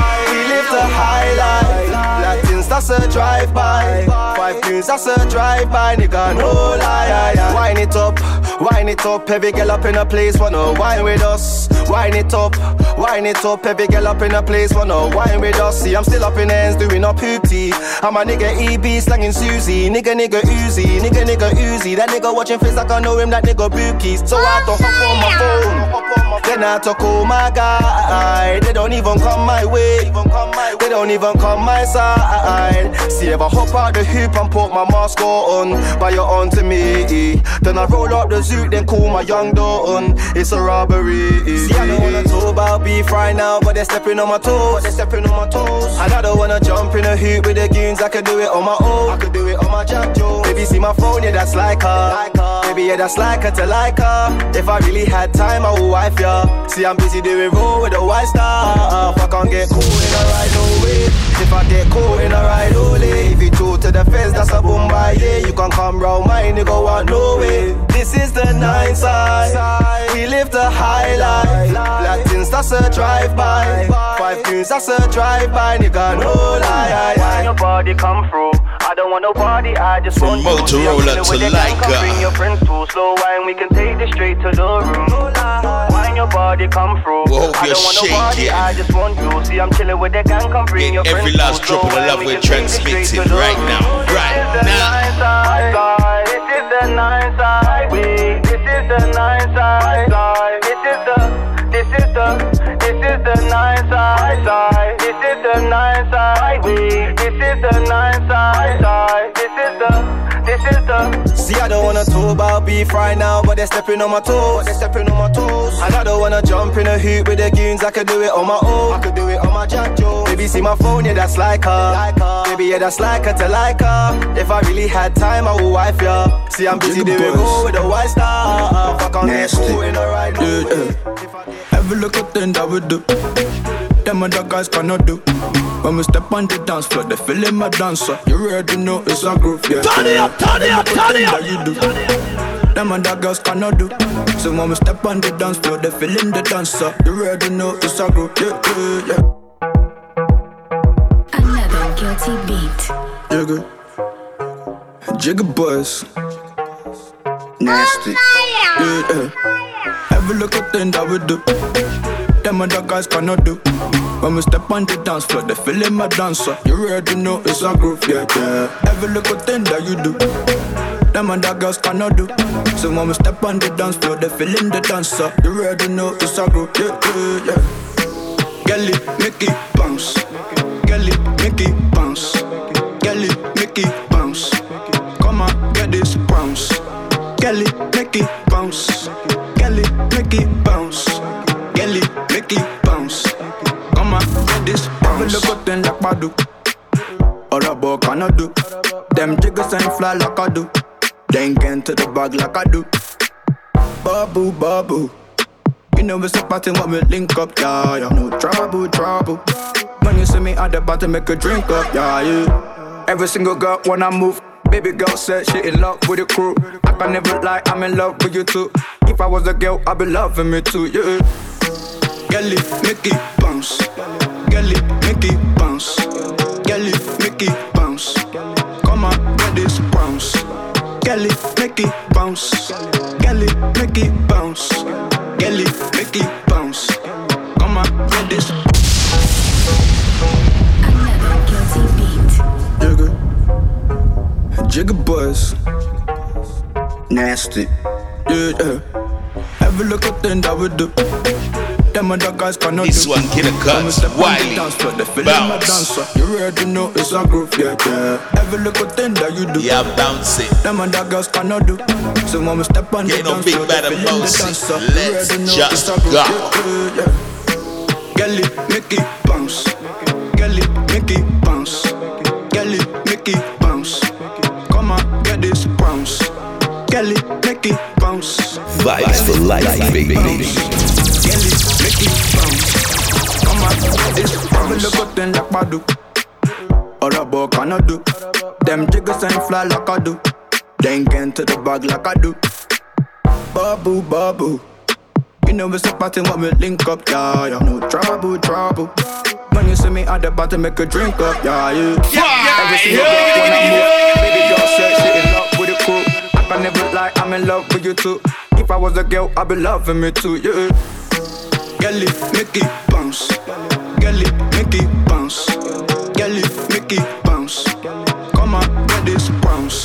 Speaker 33: That's a drive by. Five tunes, that's a drive by. Nigga, no lie. Wine it up, wine it up. Every girl up in a place wanna wine with us. Wine it up, wine it up. Every girl up in a place wanna wine with us. See, I'm still up in ends doing up hoopty. I'm a nigga EB slanging Susie. Nigga, nigga Uzi. Nigga, nigga Uzi. That nigga watching face like I know him. That nigga Bookies. So I had to hop on my phone. Then I talk, oh my god. They don't even come my way. They don't even come my side. See if I hop out the hoop and put my mask on, but you're on to me. Then I roll up the zoot, then call my young on. It's a robbery. See, I don't wanna talk about beef right now, but they're stepping on my toes. They're stepping on my toes. And I don't wanna jump in a hoop with the goons. I could do it on my own. I could do it on my Jack Jones. Baby, see my phone, yeah, that's like her. Baby, yeah, that's like her to like her. If I really had time, I would wife ya. See, I'm busy doing roll with the white star. I can't get cool in a ride, no way. If I get cool in a ride, only. If you talk to the fence, that's a boom by yeah. You can come round mine, nigga, want no way. This is the nine side. We live the high life. Latins, that's a drive by. Five tunes, that's a drive by. Nigga, no lie. When your body come through. I don't want nobody, I just
Speaker 1: From
Speaker 33: want you.
Speaker 1: Motorola
Speaker 33: See, I'm chilling
Speaker 1: to
Speaker 33: come
Speaker 1: Leica.
Speaker 33: Bring your friends too slow wine, we can take this straight to the room. Wine your body come through.
Speaker 1: We hope
Speaker 33: I
Speaker 1: you're
Speaker 33: don't want nobody,
Speaker 1: shaking.
Speaker 33: I just want you. See, I'm chilling with the gang, come bring your
Speaker 1: Every last drop of the love
Speaker 33: we
Speaker 1: we're
Speaker 33: can take this straight
Speaker 1: transmitting right now. Right now.
Speaker 33: This is the nine side. This is the nine side. This is the, this is the, this is the nine side. This is the nine side. This is the nine side. This is the, this is the. See, I don't wanna talk about beef right now, but they're stepping on my toes. They're stepping on my toes. And I don't wanna jump in a hoop with the goons. I could do it on my own. I could do it on my Jack Jones. Baby, see my phone, yeah, that's like her. Like her. Baby, yeah, that's like her to like her. If I really had time, I would wife ya. See, I'm busy doing roll with a white star. If I can't get cool in a ride, no
Speaker 34: Yeah,
Speaker 33: way.
Speaker 34: yeah. Every little thing that we do, them other guys cannot do. When we step on the dance floor, they feeling my dancer. You already know it's a groove, yeah.
Speaker 31: Turn it up, turn it up, turn it up.
Speaker 34: That you do. Them other girls cannot do. So when we step on the dance floor, they feeling the dancer. You already know it's a groove, yeah, yeah, yeah.
Speaker 12: Another guilty beat.
Speaker 34: Jigga, Jigga boys, nasty. Yeah, yeah. Every little thing that we do, them other guys cannot do. When we step on the dance floor, they feeling my dancer. You already know it's a groove, yeah, yeah. Every little thing that you do, them other girls cannot do. So when we step on the dance floor, they feeling the dancer. You already know it's a groove, yeah, yeah, yeah. Girl make it bounce. Girl it, make it bounce. Girl it, make it bounce. Come on, get this bounce. Girl it, make it bounce. It, make it bounce. Make it bounce. Come on, this every look up then like I do. All about can I do? Them jiggers ain't fly like I do. Then get into the bag like I do. Bubble, bubble. You know it's a party when we link up, yeah, yeah. No trouble, trouble. When you see me at the bar to make a drink up, yeah, yeah. Every single girl when I move, baby girl said she in love with the crew. I can never lie, I'm in love with you too. If I was a girl, I'd be loving me too, yeah. Girl, make it bounce. Girl, make it bounce. Girl, make it bounce. Come on, get this bounce. Girl, make it bounce. Girl, make it bounce. Girl, make it bounce. Come on, get this. Jigger, jigger buzz, nasty. Yeah, yeah. Every little thing that we do. Them other guys cannot
Speaker 1: This
Speaker 34: do.
Speaker 1: one, Killer Cuts,
Speaker 34: Come and step on the
Speaker 1: Wiley,
Speaker 34: dance floor, they feeling my
Speaker 1: bounce.
Speaker 34: dancer. You already know it's a groove, yeah, yeah. Every little thing that you do.
Speaker 1: Yeah, bounce it.
Speaker 34: Them other girls cannot do. So when we step on
Speaker 1: Get
Speaker 34: the
Speaker 1: no
Speaker 34: dance
Speaker 1: big
Speaker 34: floor,
Speaker 1: bad
Speaker 34: they
Speaker 1: and
Speaker 34: feeling the
Speaker 1: bouncy.
Speaker 34: dancer. You
Speaker 1: Let's
Speaker 34: already know
Speaker 1: just
Speaker 34: it's a groove,
Speaker 1: go.
Speaker 34: yeah, yeah. Girl, it make it bounce. Girl, it make it bounce. Girl, it make it bounce. Come on, get this bounce. Girl, it make it bounce.
Speaker 1: Vibes for life, baby.
Speaker 34: Girl, it make it bounce. Come on, get this bounce. Look up then like Badu. All about can I do? Them jiggers ain't fly like I do. Then get into the bag like I do. Babu, babu. You know it's a party when we link up, yeah, yeah. No trouble, trouble. When you see me at the bar to make a drink up, yeah, yeah. yeah. Every single day when I move, baby girl said she in love with the crew. I can never lie, I'm in love with you too. If I was a girl, I'd be loving me too, yeah. Girl, make it bounce. Girl, make it bounce. Girl, make it bounce. Come on, get this bounce.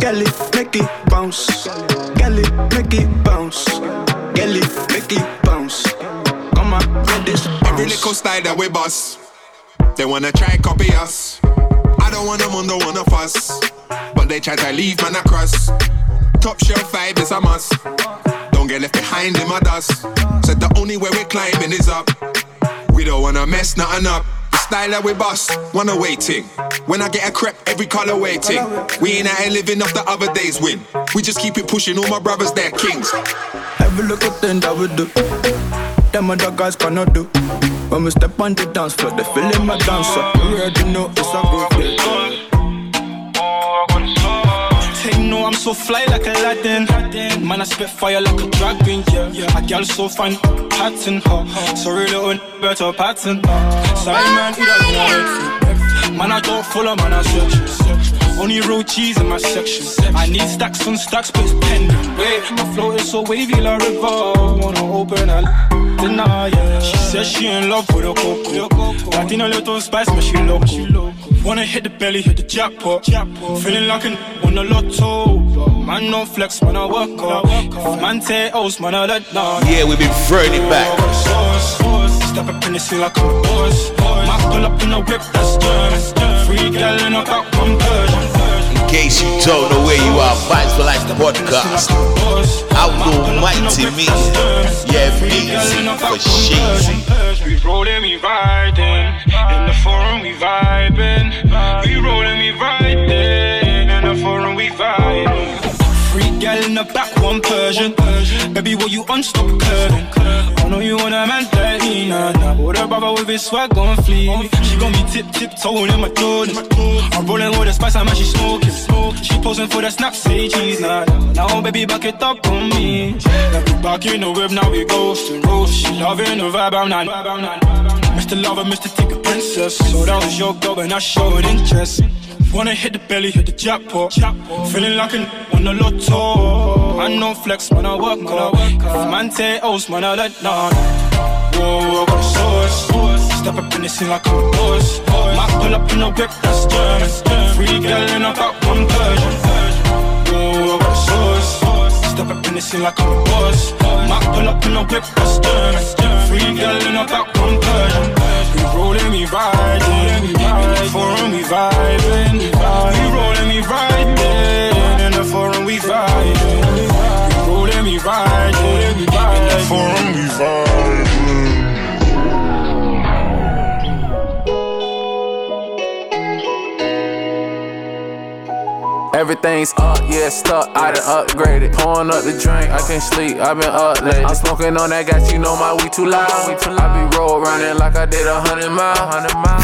Speaker 34: Girl, make it bounce. Girl, make it bounce. Girl, make it bounce. Come on, get this bounce.
Speaker 15: Every little style that we bust, they wanna try copy us. I don't want them one of us, but they try to leave man across. Top shelf vibe is a must. Don't get left behind in my dust. Said the only way we're climbing is up. We don't wanna mess nothing up. The style that we bust, wanna waiting. When I get a crepe, every color waiting. We ain't out here living off the other day's win. We just keep it pushing. All my brothers, they're kings.
Speaker 34: Every little thing that we do, them other guys cannot do. When we step on the dance floor, they feeling my dancer. You already know it's a groove.
Speaker 35: Know I'm so fly like Aladdin. Man, I spit fire like a dragon, yeah. A girl so fine, pattern, huh? Sorry, little better pattern. huh? Sorry, man, know it. Man, I don't follow, man, I search. Only real cheese in my section. I need stacks on stacks, but it's pending. Wait, my flow is so wavy like a river. Wanna open a deny, yeah. She says she in love with a coco. Latina little spice, but she loco. Wanna hit the belly, hit the jackpot. Feeling like an on the lotto. Man, no flex, man, I work up. Man, take O's, man, I let down.
Speaker 1: Yeah, we've been throwing it back.
Speaker 35: Step up in the scene like I'm a boss. Mac pull up in a whip, that's done. Free gal in a back, one Persian.
Speaker 1: Case you don't know where you are, Vibes for Life podcast. Outlaw Mighty Me. Yeah, busy for Shazy.
Speaker 35: We rollin', we riding. In the forum, we vibing. We rollin', we riding. In the forum, we vibing. Free gal in the back, one Persian. Baby, what you on? Stop curving. I know you want a man me, nah, nah. But her brother with his swag gon' flee. She gon' be tip tip toeing in my Jordans. I'm rolling with a spice, I'm actually smoking. She posing for the snap, say cheese, nah, nah. Now, oh, baby, back it up on me. Now we back in the whip, now we ghost and oh, roast. She loving the vibe, I'm not. Mr. Lover, Mr. Take a Princess. So that was your girl, and I showed interest. Wanna hit the belly, hit the jackpot. Feeling like an on the lotto. Man, no flex, man, I work hard. If man take O's, man, I let down. Whoa, I got a sauce. Step up in the scene like I'm a boss. Mac pull up in the whip, that's done. Free girl in a back, one Persian. Whoa, I got a sauce. Step up in the scene like I'm a boss. Mac pull up in the whip, that's done. Free girl in a back, one Persian. We rollin', we riding. In the forum, we vibing. We rollin', we riding. In the forum, we vibing. We rollin', we riding forum, we vibing.
Speaker 36: Everything's up, yeah, stuck. I done upgraded. Pouring up the drink, I can't sleep. i been up late. I'm smoking on that gas, you know my weed too loud. I be roll running like I did a hundred mile.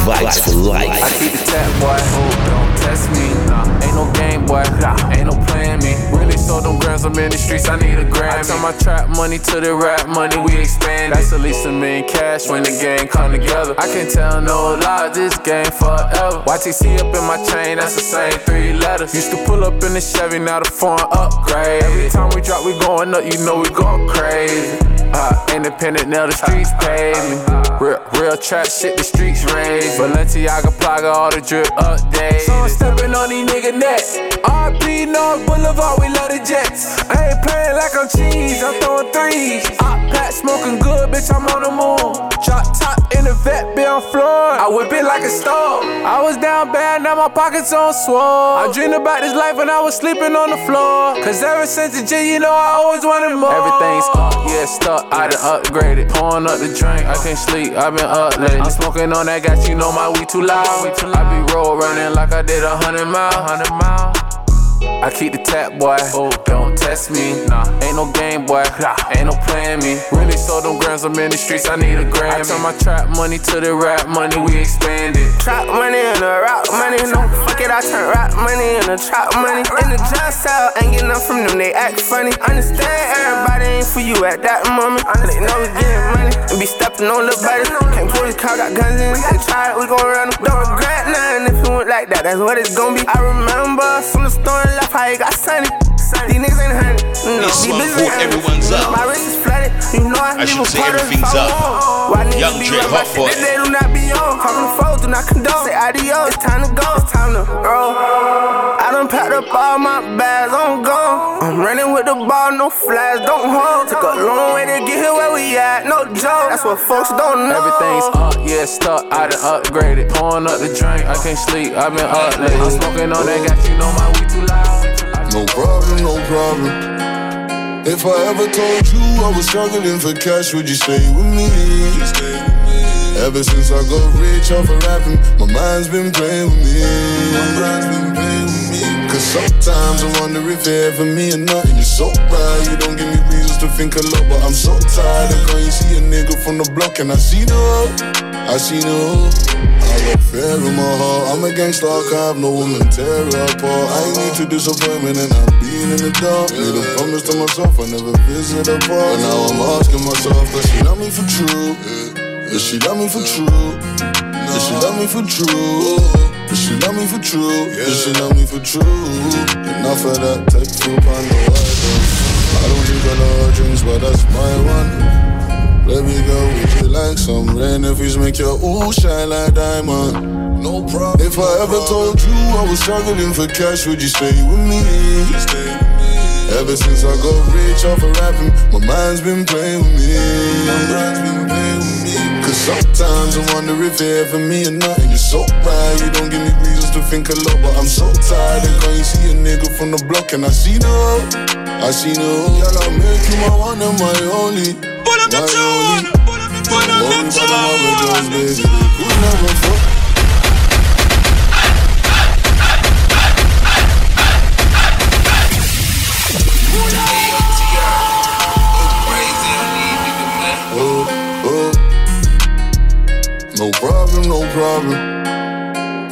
Speaker 1: Vibes for life.
Speaker 36: I keep the tap, boy. Me. Nah, ain't no game, boy. Nah, ain't no playing me. Really sold them grams, I'm in the streets, I need a gram. I turn my trap money to the rap money, we expand. That's at least a million cash when the gang come together. I can tell no lie, this game forever. YTC up in my chain, that's the same three letters. Used to pull up in the Chevy, now the foreign upgrade. Every time we drop, we going up, you know we going crazy. Uh, independent, now the streets pay me. Real, real trap shit, the streets raise. Balenciaga, Plaga, all the drip updates. So I'm stepping on these nigga necks. RP North Boulevard, we love the jets. I ain't playing like I'm cheese, I'm throwing threes. Op pat smoking good, bitch, I'm on the moon. Drop top in the vet, be on floor. I whip it like a stove. I was down bad, now my pockets on swole. I dreamed about this life when I was sleeping on the floor. Cause ever since the G, you know I always wanted more. Everything's up, yeah, stuck, I done upgraded. Pouring up the drink, I can't sleep, i been up late. I'm smoking on that gas, you know my weed too loud. I be roll running like I did a hundred mile, hundred mile. I keep the tap, boy. Oh, don't test me. Nah, ain't no game, boy. Nah, Ain't no playing me. Really sold them grams, I'm in the streets, I need a gram. I turn my trap money to the rap money, we expanded.
Speaker 37: Trap money and the rap money, no it, I turn rap money the trap money. In the jump cell, ain't get nothing from them, they act funny. Understand everybody ain't for you at that moment. They know we getting money and be stepping on the body. Can't pull this car, got guns in. They try it, we gon' run them. Don't regret nothing if you went like that, that's what it's gon' be. I remember from the store left, how it got sunny. These niggas ain't honey. No,
Speaker 1: This
Speaker 37: these bitches
Speaker 1: for
Speaker 37: ain't
Speaker 1: everyone's up.
Speaker 37: My wrist is flooded. You know I,
Speaker 1: I
Speaker 37: leave
Speaker 1: should say everything's up.
Speaker 37: want. Why niggas
Speaker 1: Young
Speaker 37: be
Speaker 1: Dre,
Speaker 37: right
Speaker 1: hot
Speaker 37: back
Speaker 1: boy.
Speaker 37: They, they do not be on. Talking to foes, do not condone. Say adios, it's time to go. It's time to roll. I done packed up all my bags, I'm gone. I'm running with the ball, no flags, don't hold. Took a long way to get here where we at, no joke. That's what folks don't know.
Speaker 36: Everything's up, yeah, stuck, I done upgraded. Pouring up the drink, I can't sleep, i been up late. I'm smoking on that Got you know my weed too loud.
Speaker 34: No problem, no problem. If I ever told you I was struggling for cash, would you stay with me? Ever since I got rich off of rapping, my mind's been playing with me. Cause sometimes I wonder if you're ever me or not. And you're so right, you don't give me reasons to think a lot. But I'm so tired of going see a nigga from the block and I see no hope. I see no hope. I got fear in my heart. I'm a gangster, I can't have no woman tear apart. I ain't need to disappointment and I'm being in the dark. Made a promise to myself I never visit a bar. But now I'm asking myself, does she love me for true? Does she love me for true? Does she love me for true? Does she love me for true? Does she love me for true? Enough of that, take two pound I don't drink a lot of drinks, but that's my one. Baby girl, would you like some rain if we make your ooh shine like diamond? No problem. If I ever told you I was struggling for cash, would you stay with me? Ever since I got rich off of rapping, my mind's been playing with me. My mind's been playing with me. Cause sometimes I wonder if you're ever me or not. And you're so right, you don't give me reasons to think a lot. But I'm so tired of you see a nigga from the block and I see no. I see no. Girl, I'll make you my one and my only. Pull up the tune! Pull up the tune! Baby, they could never fuck. Oh, oh. No problem, no problem.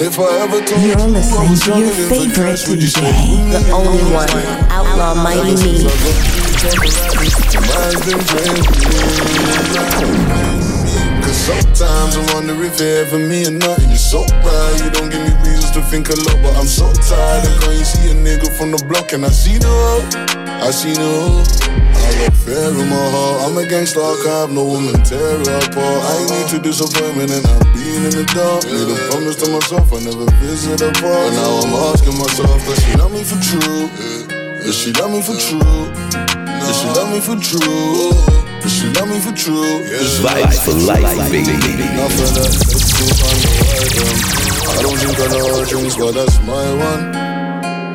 Speaker 34: If I ever told
Speaker 6: You're
Speaker 34: you
Speaker 6: listening to your favorite
Speaker 34: cash, you
Speaker 6: DJ, the only one, Outlaw Mighty Me.
Speaker 34: Me. Cause sometimes I wonder if you're ever me or not. You're so right, you don't give me reasons to think a lot. But I'm so tired of going see a nigga from the block and I see no hope. I see no hope. I got fear in my heart. I'm a gangster, I can't have no woman tear apart. I ain't need to disappointment and I'm being in the dark. Made a promise to myself I never visit a bar. But now I'm asking myself, does she love me for true? Does she love me for true? Does she love me for true? Does she love me for true? Does she love me
Speaker 1: Vibes for life, baby.
Speaker 34: Of that, let's on to item. I don't drink a lot of drinks, but that's my one.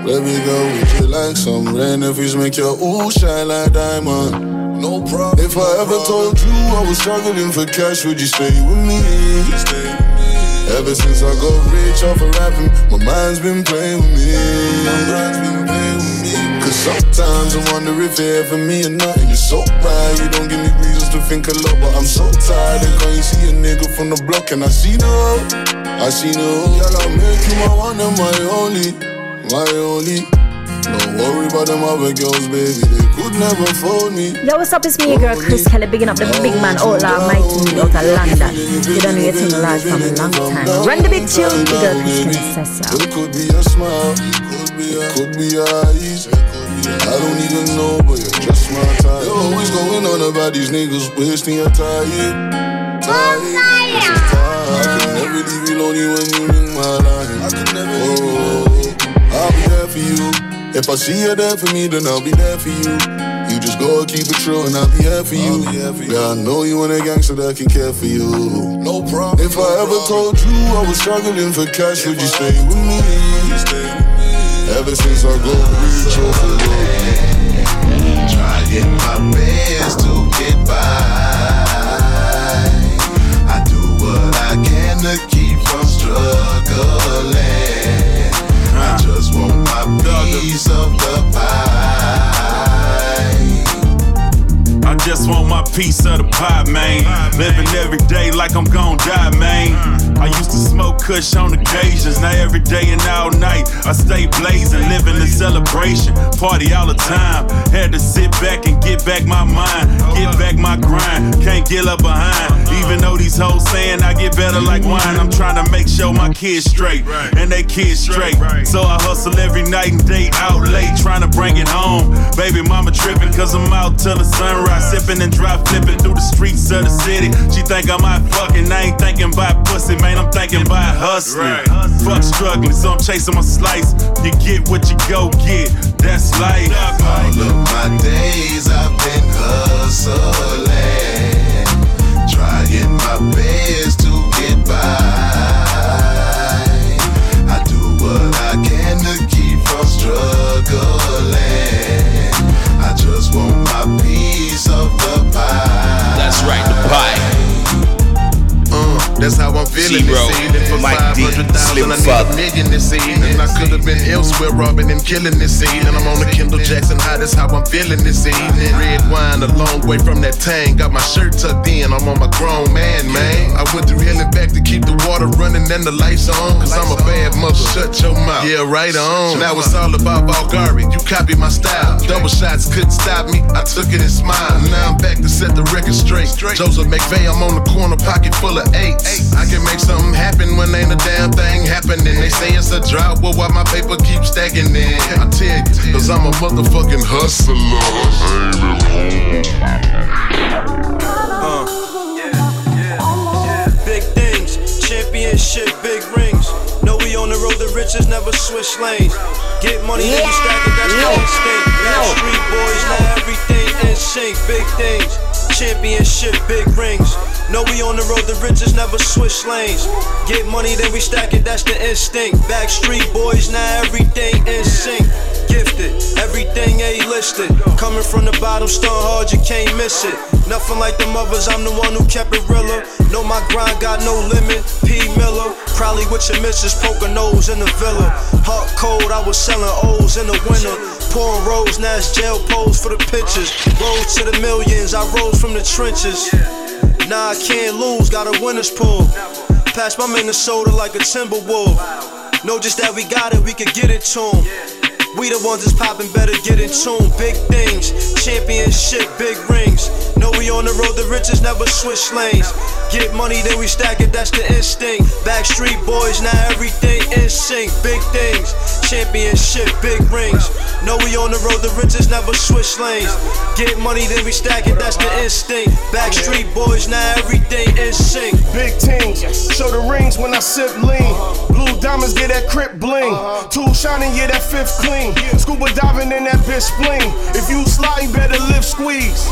Speaker 34: Baby girl, would you like some rain if we make your ooh shine like diamond? No problem. If I ever told you I was struggling for cash, would you stay with me? Ever since I got rich off of rapping, my mind's been playing with me. My mind's been playing with me. Sometimes I wonder if you're ever me or not. And you're so right, you don't give me reasons to think a lot. But I'm so tired of can't you see a nigga from the block and I see no. I see no. Y'all, I'll make you my one and my only, my only. Don't worry about them other girls, baby. They could never fold me.
Speaker 38: Yo, what's up? It's me, your girl Chris Kelly, bigging up the big man, Outlaw Mighty Me out of London. You don't know your thing large from a long time. Run the big tune, the girl Chris Kelly.
Speaker 34: It could be a smile, it could be a, could be eyes. I don't even know, but you're just my type. You're always going on about these niggas wasting your time. I can never leave you lonely when you ring my line. I can never leave you oh, lonely. I'll be there for you. If I see you there for me, then I'll be there for you. You just go keep it true and I'll be here for you. Yeah, I know you want a gangster that can care for you. No problem. If I ever told you I was struggling for cash, would you stay with me? Ever since I go reach off the road.
Speaker 1: Trying my best to get by. I do what I can to keep from struggling. I just want my piece of the pie.
Speaker 35: Just want my piece of the pie, man. Living every day like I'm gon' die, man. I used to smoke kush on occasions, now every day and all night. I stay blazing, living the celebration, party all the time. Had to sit back and get back my mind, get back my grind. Can't get up behind, even though these hoes saying I get better like wine. I'm trying to make sure my kids straight and they kids straight. So I hustle every night and day out late, trying to bring it home. Baby mama tripping, cause I'm out till the sunrise, sipping and dry flipping through the streets of the city. She think I'm out fucking, I ain't thinking about pussy, man. I'm thinking about hustling. Fuck struggling, so I'm chasing my slice. You get what you go get, that's life.
Speaker 1: All of my days I've been hustling, evening. I elsewhere robbing and killing this evening. I'm on the Kendall Jackson high, that's how I'm feeling this evening. Red wine, a long way from that tang. Got my shirt tucked in, I'm on my grown man, man. I went through hell and back to keep the water running and the lights on. Cause I'm a bad mother, shut your mouth. Yeah, right on. Now it's all about Bulgari, you copy my style. Double shots couldn't stop me, I took it and smiled. Now I'm back to set the record straight. Joseph McVeigh, I'm on the corner, pocket full of eights. I can make something happen when ain't a damn thing happening. They say it's a drought, well, why my paper keep stacking in? I tell you, cause I'm a motherfucking hustler.
Speaker 39: Big things, championship, big rings. Know we on the road to riches, never switch lanes. Get money, then you stack it, that's the instinct. Now street boys, now everything in sync. Big things, championship, big rings. Know we on the road the riches, never switch lanes. Get money, then we stack it, that's the instinct. Backstreet boys, now everything in sync. Gifted, everything A-listed. Coming from the bottom, stone hard, you can't miss it. Nothing like the mothers, I'm the one who kept it realer. Know my grind got no limit. P. Miller, probably with your missus, poker nose in the villa. Hot cold, I was selling O's in the winter. Pouring rose, now it's jail pose for the pictures. Rose to the millions, I rose from the trenches. Nah, I can't lose, got a winner's pool. Pass my Minnesota like a Timberwolf. Know just that we got it, we could get it to 'em. We the ones that's popping, better get in tune. Big things, championship, big rings. Know we on the road to riches, never switch lanes. Get money, then we stack it, that's the instinct. Backstreet boys, now everything in sync. Big things, championship, big rings. Know we on the road the riches, never switch lanes. Get money, then we stack it, that's the instinct. Backstreet boys, now everything in sync.
Speaker 33: Big teams, show the rings when I sip lean. Blue diamonds get that crip bling. Uh-huh. Two shining, yeah, that fifth clean. Scuba diving in that bitch spleen. If you slide, you better lift squeeze.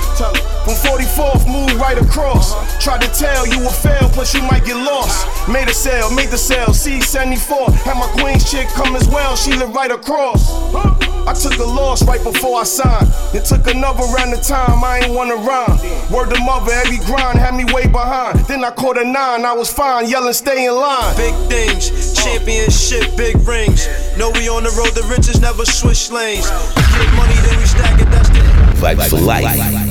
Speaker 33: From 44th, move right across. Try to tell you will fail, plus you might get lost. Made a sale, made the sale, C74. Had my queen's chick come as well, she live right across. I took a loss right before I signed. It took another round of time, I ain't wanna rhyme. Word to mother, every grind had me way behind. Then I caught a nine, I was fine, yelling, stay in line.
Speaker 39: Big things, championship, big rings. Know we on the road, the riches never switch lanes. Get money, then we stack it, that's the
Speaker 1: Vibes for life.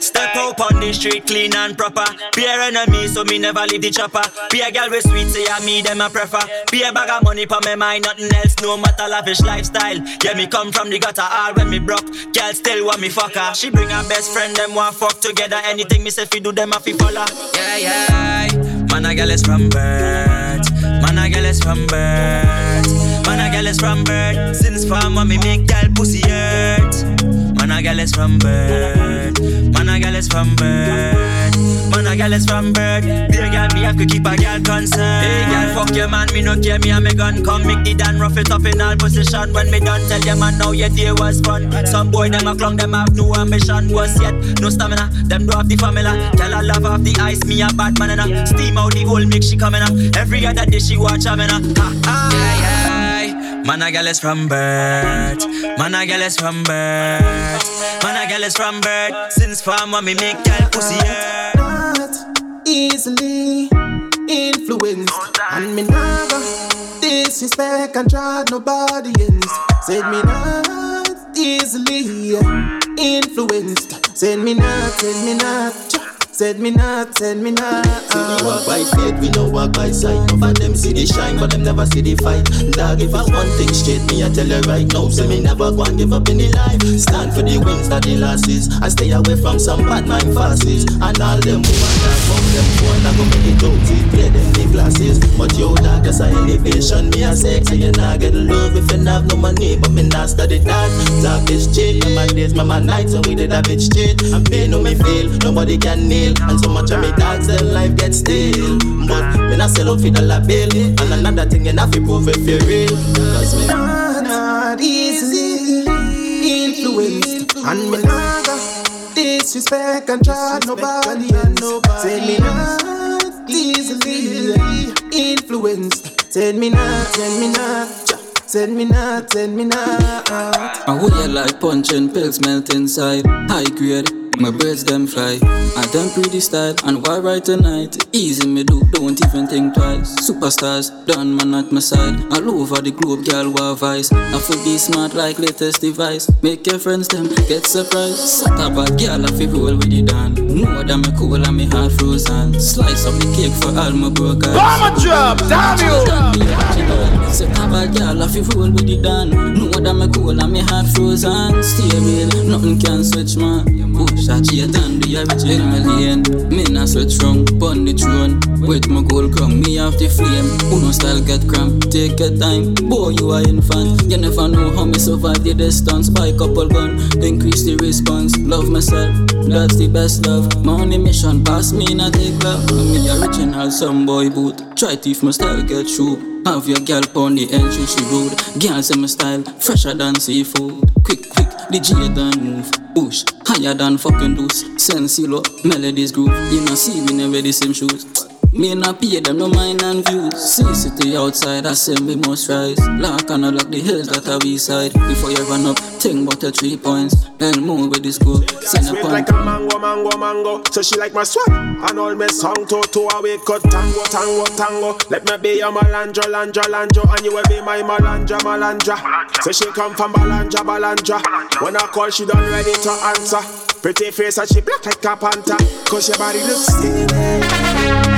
Speaker 40: Step up on the street clean and proper. Be a enemy, so me never leave the chopper. Be a girl with sweet, say I me them I prefer. Be a bag of money for me mind, nothing else. No matter lavish lifestyle. Yeah, me come from the gutter all when me broke. Girl still want me fuck her. She bring her best friend, them want fuck together. Anything me say fi do them I fi follow. Yeah, yeah. Man, a girl is from birth. Man, a girl is from birth. Man, a girl is from birth. Since farm, when me make girl pussy hurt. A girl is from birth. Man, a girl is from birth. Man, a girl is from birth. Be a girl, me have to keep a girl concerned. Hey, girl, fuck your man, me no care, me and me gun come make the dan rough it up in all position. When me done tell your man now your day was fun. Some boy them a clung, them have no ambition, was yet no stamina. Them do have the formula. Tell her love off the ice, me a bad man and a steam out the whole mix she coming up. Every other day she watch a man ha ha. Yeah, yeah. Man, a girl is from birth. Man, a girl is from birth. Man, a girl is from birth. Since farm, when me make girl pussy hurt.
Speaker 11: Not easily influenced, and me never disrespect and drag nobody in. Said me not easily influenced. Said me not, said me not. Said me not, said me not.
Speaker 41: So we walk by faith, we no walk by sight. None of them see the shine, but them never see the fight. Dog, if I one thing straight, me I tell you right now. Say me never go and give up in the life. Stand for the wins, not the losses. I stay away from some bad mind forces. And all them want that from them phone, I go make it out, play them the glasses. But yo, dog, that's a elevation. Me I a sexy, you not get love if you have no money, but me not study that. Talk is cheap, my days, my nights, and we did a bitch straight. And pain no me feel, nobody can kneel. And so much of me dogs, them life get still. But me not sell out for dollar bill. And another thing, you have to prove if you're real. Cause me
Speaker 11: not, not easily influenced, and me never disrespect and drag nobody in. Say me not easily influenced. Said me not, said me not. Said me not, said me not.
Speaker 42: I would you like punching pills melt inside. High grade, my birds them fly. I them pretty style and why right tonight? Easy me do, don't even think twice. Superstars, done man at my side. All over the globe, girl, war vice. I feel be smart like latest device. Make your friends them get surprised. Sat a bad girl, I feel roll with the dan. Know that me cool and me heart frozen. Slice up the cake for all my brokers.
Speaker 33: Bomber drop, damn you.
Speaker 42: Set a bad girl, I feel roll with the dan. Know that me cool and me heart frozen. Stay real, nothing can switch man. Push a cheat and the original me lane. Me not switch wrong, pon the throne. With my gold crown, me have the flame. Uno style get cramp, take your time. Boy, you are infant. You never know how me survive the distance. Buy couple gun, increase the response. Love myself, that's the best love. My only mission, pass me not take love. Me original, some boy boot. Try thief my style, get through. Have your girl pon the entry, she road. Girl say my style, fresher than seafood. Quick, quick, the J done move. Push, higher than fucking deuce. Sense melodies groove. You know see we never the same shoes. Me not pay them no mind and views. See city outside, I say me must rise. Lock and lock the hills that are we side. Before you run up, think about the three points. Then move with the school. Send a point.
Speaker 33: like a mango, mango, mango. So she like my swag and all my song to to a wake cut tango, tango, tango. Let me be your malandra, landra, landra, and you will be my malandra, malandra. So she come from Balanja, Balanja. When I call, she done ready to answer. Pretty face and she black like a panther. Cause your body looks steamy.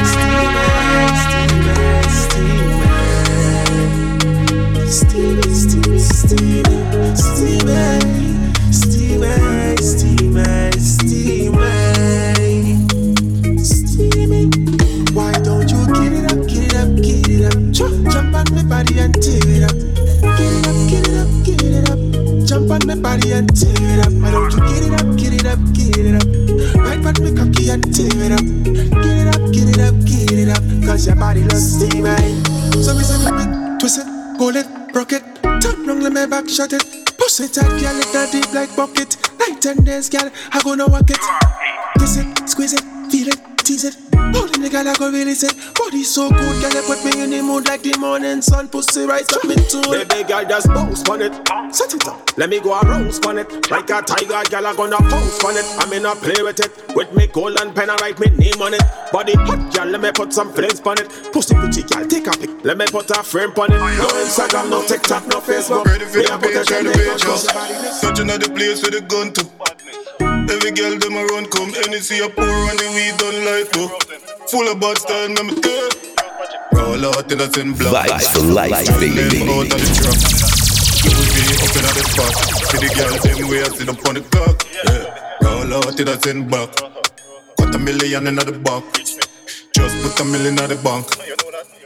Speaker 33: Steamy, steamy, steamy. Why don't you get it up, get it up, get it up? Jump on my body and tear it up cause your body look steamy. Eh? So we say, twist it, pull it, rock it, turn round, let me back
Speaker 14: shut it. Push it tight, girl, it that deep like bucket. Night and days, girl, I gonna walk it. Kiss it, squeeze it, feel it. Holding girl, I go really say, body so good, girl, you put me in the mood like the morning sun. Pussy right up me too.
Speaker 33: Baby girl, just bounce on it. Set it up. Let me go a rouse on it. Like a tiger, girl, I gonna pounce on it. I'm in a play with it. With me golden pen, I write me name on it. Body hot, girl, let me put some flames on it. Pussy pretty, girl, take a pic. Let me put a frame on it. No Instagram, no TikTok, no Facebook.
Speaker 43: Ready for
Speaker 33: Me
Speaker 43: the
Speaker 33: a put a
Speaker 43: page, ready
Speaker 33: trend,
Speaker 43: the
Speaker 33: make
Speaker 43: page,
Speaker 33: no
Speaker 43: yo. Touching at the place with the gun to. Every girl them a run come, Hennessy a pour and the weed done like oh. Full of bad style, me me. Roll out in black.
Speaker 1: Vibes for life, baby.
Speaker 43: Them out of the V up in the spot. See the girl them way I sit up on the cock. Yeah. Roll out in back. Got a million in the bank. Just put a million in the bank.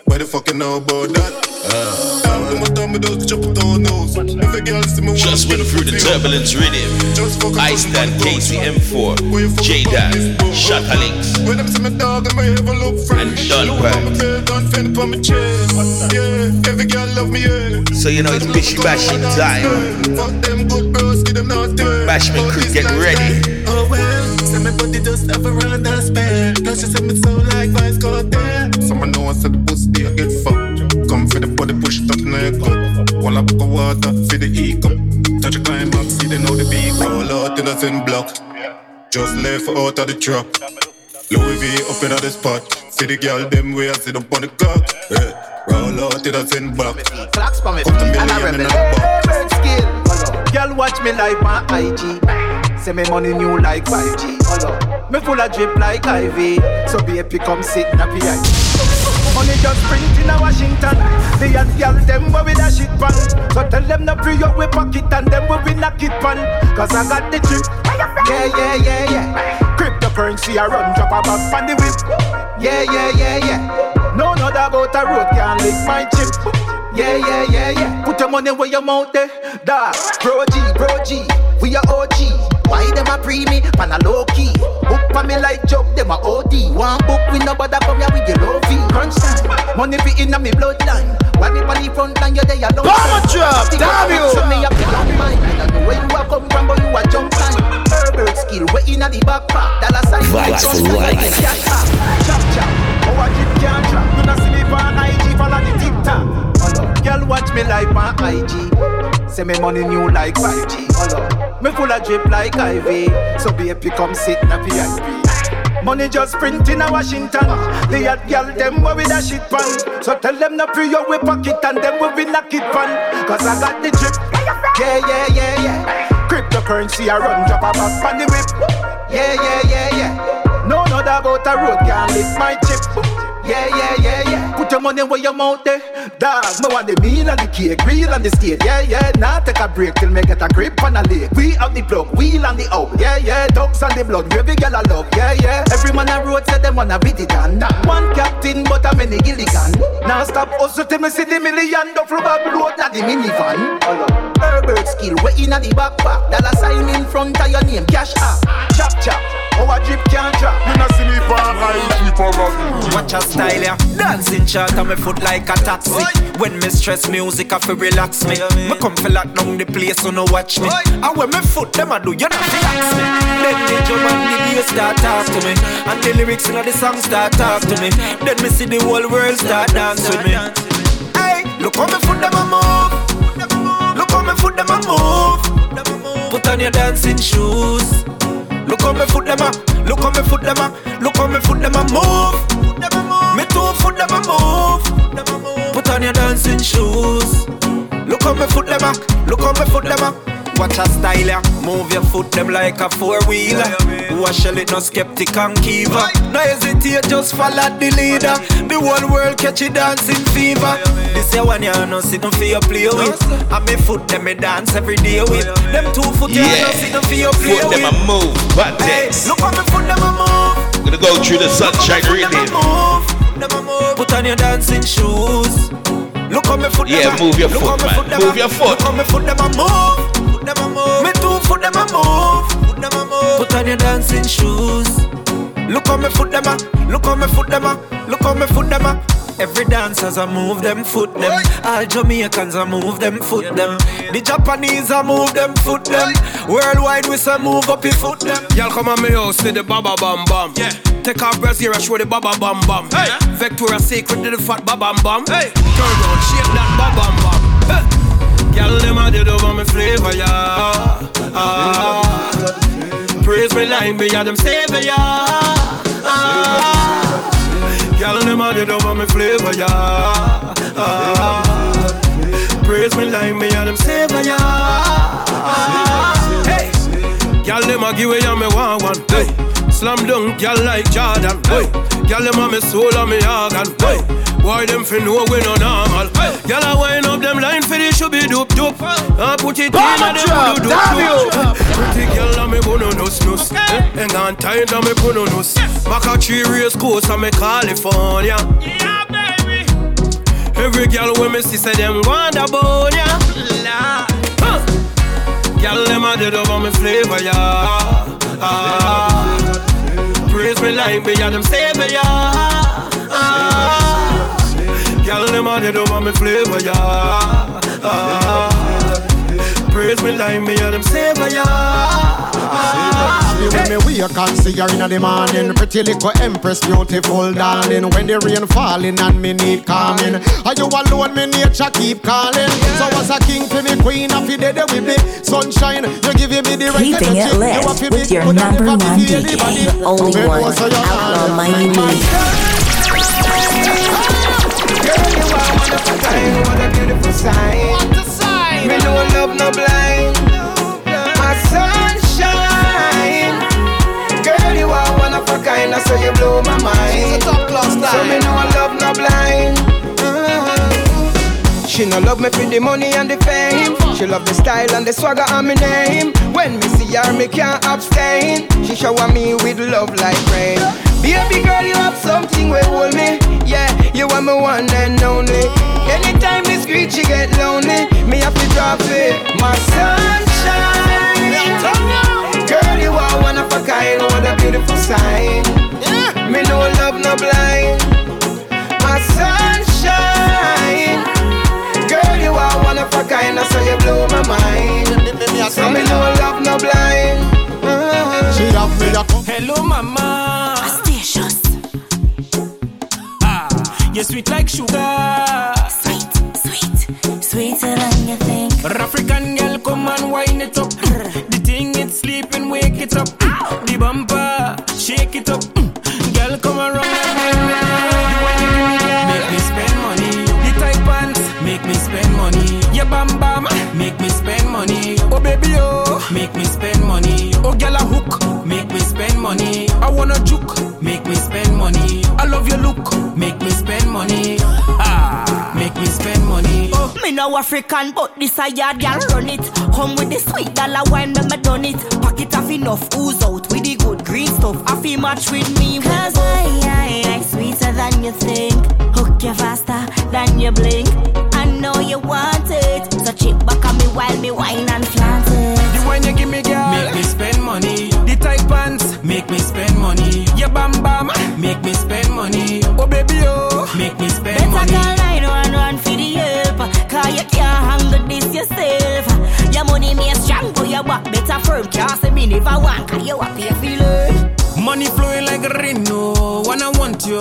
Speaker 43: Why the fuck you know about that? Uh, down to my thumb, those chop it on nose. If a girl see me
Speaker 1: Just went through the turbulence rhythm. Iceland, KCM4, J Dab, Shatta Links,
Speaker 43: When them see me dog, I may have a look fresh.
Speaker 1: and Dunbar.
Speaker 43: Don't fend for my chest. Yeah, every girl love me, yeah.
Speaker 1: So you know it's bishy bashy time.
Speaker 43: Fuck them good bros, give them nothing.
Speaker 1: Bashman crew, get ready.
Speaker 43: Oh well, say my body just have a run and spare. Cause she said me so like vice got there. Someone know I said the pussy I get fucked. Come for the body, push it up in the cup. One up of water, for the ego. Touch a climb up, see they know the beat. Roll out till the in block. Just left out of the trap. Louis V up in the spot. See the girl them way I sit up on the cock. Yeah. Roll out till it's in back.
Speaker 44: Flax for me,
Speaker 43: Put a
Speaker 44: and I
Speaker 43: million in
Speaker 44: rebel.
Speaker 43: the box.
Speaker 44: skill. Girl, watch me like my IG. Say me money new like 5G. Hello. Me full of drip like Ivy. So be baby come sit in a VIP. Money just print in a Washington. The young girl them where we da shit pan. So tell them no free up we pocket and them where we knock it pan. Cause I got the drip. Yeah, yeah, yeah, yeah. Cryptocurrency I run drop a back on the whip. Yeah, yeah, yeah, yeah. No, no, that about a road can't lick my chip. Yeah, yeah, yeah, yeah. Put your money where your mouth there. Dog, bro G, bro G. We are OG. Why them a pre me? Man a low key. Book for me like joke, them a OD. One book we nobody come here with your low fee. Crunch time. Money be in a me bloodline. Why me on the front line, you're there alone.
Speaker 33: Bomber drop, damn you.
Speaker 44: So me a plan mine. I don't know where you a come from, but you a jump time. Herbal skill, we in a the backpack. Dollar sign.
Speaker 1: Vibes for life.
Speaker 44: Chop chop. Oh, I keep can't trap. You not see me on IG, follow the TikTok. Watch me like my IG. Say me money new like 5G. Hello. Me full of drip like Ivy. So baby come sit in a VIP. Money just print in a Washington. The hot girl them where we da shit pan. So tell them no free your we pocket and them where we knock it pan. Cause I got the drip. Yeah, yeah, yeah, yeah. Cryptocurrency I run drop a back on the whip. Yeah, yeah, yeah, yeah. No, no, that about a road can't lick my chip. Yeah, yeah, yeah, yeah. Put your money where your mouth there. Dog, me want the meal and the cake, real and the skate. Yeah, yeah. Now take a break till me get a grip on a lake. We have the plug, wheel and the out. Yeah, yeah. Ducks and the blood, every girl I love. Yeah, yeah. Every man a road say them wanna beat it on. One captain, but a many gilligan. Now stop hustle till me see the million duffel bag load na the minivan. Herbert skill, we in the backpack. Dollar sign in front of your name, cash app. Chop chop.
Speaker 11: A style, yeah. Dancing chart on my foot like a taxi. When me stress music, I feel relax me. Me come feel lock down the place, so no watch me. And when me foot them I do, you not relax me. Then the drum and the bass start talk to me, and the lyrics in the song start talk to me. Then me see the whole world start dance with me. Hey, look how me foot them a move. Look how me foot them a move. Put on your dancing shoes. Look how me foot them a, look how me foot them a, look how me foot them a move. Me two foot them a move. Put on your dancing shoes. Look how me foot them a, look how me foot them a. Watch a style ya, move your foot them like a four wheeler. Who a it no skeptic and keeper. No hesitate, just follow the leader. The whole world catch you dancing fever. This year one you no sitting for your play with. And me foot them me dance every day with. Them two foot
Speaker 1: Yeah.
Speaker 11: no sitting for your play
Speaker 1: Foot
Speaker 11: with.
Speaker 1: them a move, but
Speaker 11: Hey, look how me foot them a move.
Speaker 1: Gonna go through the sunshine rhythm.
Speaker 11: Put on your dancing shoes. Look how me foot
Speaker 1: Yeah, move your
Speaker 11: look
Speaker 1: foot, man. Move your foot.
Speaker 11: Look how me foot them a move. Foot them a move. Me two foot them a move. Foot them a move. Put on your dancing shoes. Look how me foot them a. Look how me foot them a. Look how me foot them a.
Speaker 13: Every dancers I move them foot them. All Jamaicans I move them foot them. The Japanese I move them foot them. Worldwide we say move up your foot them.
Speaker 7: Y'all come on me house, see the baba bam bam. Yeah. Take off brassiere, show the baba bam bam. Hey. Victoria Secret, do the fat baba bam bam. Hey. Turn around, shake that baba bam bam. Hey. Y'all them a did over me flavor, yeah. Ah. Praise me like me, yeah, them savior, yeah. Ah. Y'all them a did over me flavor, yeah. Ah. Praise me like me, yeah, them savior, yeah. Ah. Hey. Y'all them a give away, yeah, me want one. Hey. Slam dunk, y'all like Jordan. Hey. Y'all them a me soul and me organ. Hey. Boy, them fi know we no normal. Y'all a wind up them line for the should be dope dope. I put it in and them do dope dope. Pretty girl and me bono no snus. Hang on tight and me bono no Maca tree race course and me California. Yeah, baby. Every girl when me see say them want a bone ya. Huh. Girl them a dead over me flavor ya. Ah. Praise me like me and them savior ya. Ah. Girl, them a dead over me flavor, yeah. Ah. Praise me like me and them savior, yeah. Ah.
Speaker 19: When me wake and see her in the morning. Pretty little empress, beautiful darling. When the rain falling and me need calming. Are you alone, me nature keep calling. So as a king for me, queen of the day with me. Sunshine, you giving me the right
Speaker 6: Keeping it lit with your number one DJ, the only one, Outlaw Mighty
Speaker 33: Girl, you are one of a kind, what a beautiful sign. Me no love no blind. My sunshine. Girl, you are one of a kind, I so you blow my mind. She's a top class So me no love no blind. Uh-huh. She no love me for the money and the fame. She love the style and the swagger and my name. When me see her, me can't abstain. She shower me with love like rain. Baby girl, you have something will hold me. Yeah, you are my one and only. Anytime me screech, you get lonely. Me have to drop it. My sunshine. Girl, you are one of a kind. What a beautiful sign. Me no love no blind. My sunshine. Girl, you are one of a kind. So you blow my mind. So me no love no blind.
Speaker 19: She have me
Speaker 13: Hello, mama. You're sweet like sugar.
Speaker 6: Sweet, sweet, sweeter than you think.
Speaker 13: African girl, come and wine it up. The thing it's sleeping, wake it up. The bumper, shake it up. Mm. Girl, come around and wine me. You want to give me that? Make me spend money. The tight pants, make me spend money. Yeah, bam bam, make me spend money. Oh baby, oh, make me spend money. Oh girl, a hook, make me spend money. I wanna juke,
Speaker 29: no African, but this a yard gal run it. Come with the sweet dollar wine, me me done it. Pack it off enough, ooze out with the good green stuff. I feel match with me. Cause I, I, I sweeter than you think. Hook you faster than you blink. I know you want it. So chip back on me while me wine and flaunt it.
Speaker 13: The wine you give me, girl, make me spend money. The tight pants, make me spend money. Yeah, bam bam, make me spend money. Oh baby, oh, make me spend
Speaker 29: Better
Speaker 13: money.
Speaker 29: Can't handle this yourself Your money may strong but your back better firm Can't say me never want cause you happy feel it
Speaker 13: Money flowing like rain, no. When I want you,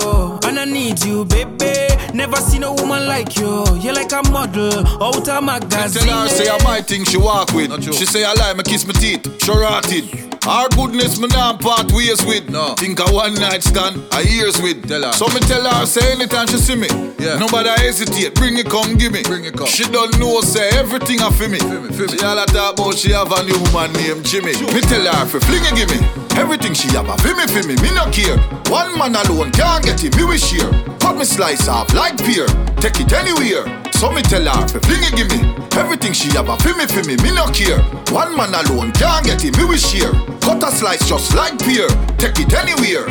Speaker 13: I need you, baby. Never seen a woman like you. You're like a model out of magazine.
Speaker 45: Tell her say I might think she walk with. She say I lie, me kiss me teeth, she rotted. Our goodness me not part ways with. No. Think a one night stand, a years with. Tell her. So me tell her say anytime she see me. Yeah. Nobody hesitate, bring it come give me. Bring it come. She don't know say everything I feel me. Feel me, feel me. She all a talk about she have a new man named Jimmy. Me tell her fi fling it give me. Everything she have a for me feel me, me no care. One man alone can't get it, me we share. Cut me slice off like pear, take it anywhere. So me tell her fling it give me. Everything she have a for me for me, me no care. One man alone can't get it, me we share. Cut a slice just like pear, take it anywhere.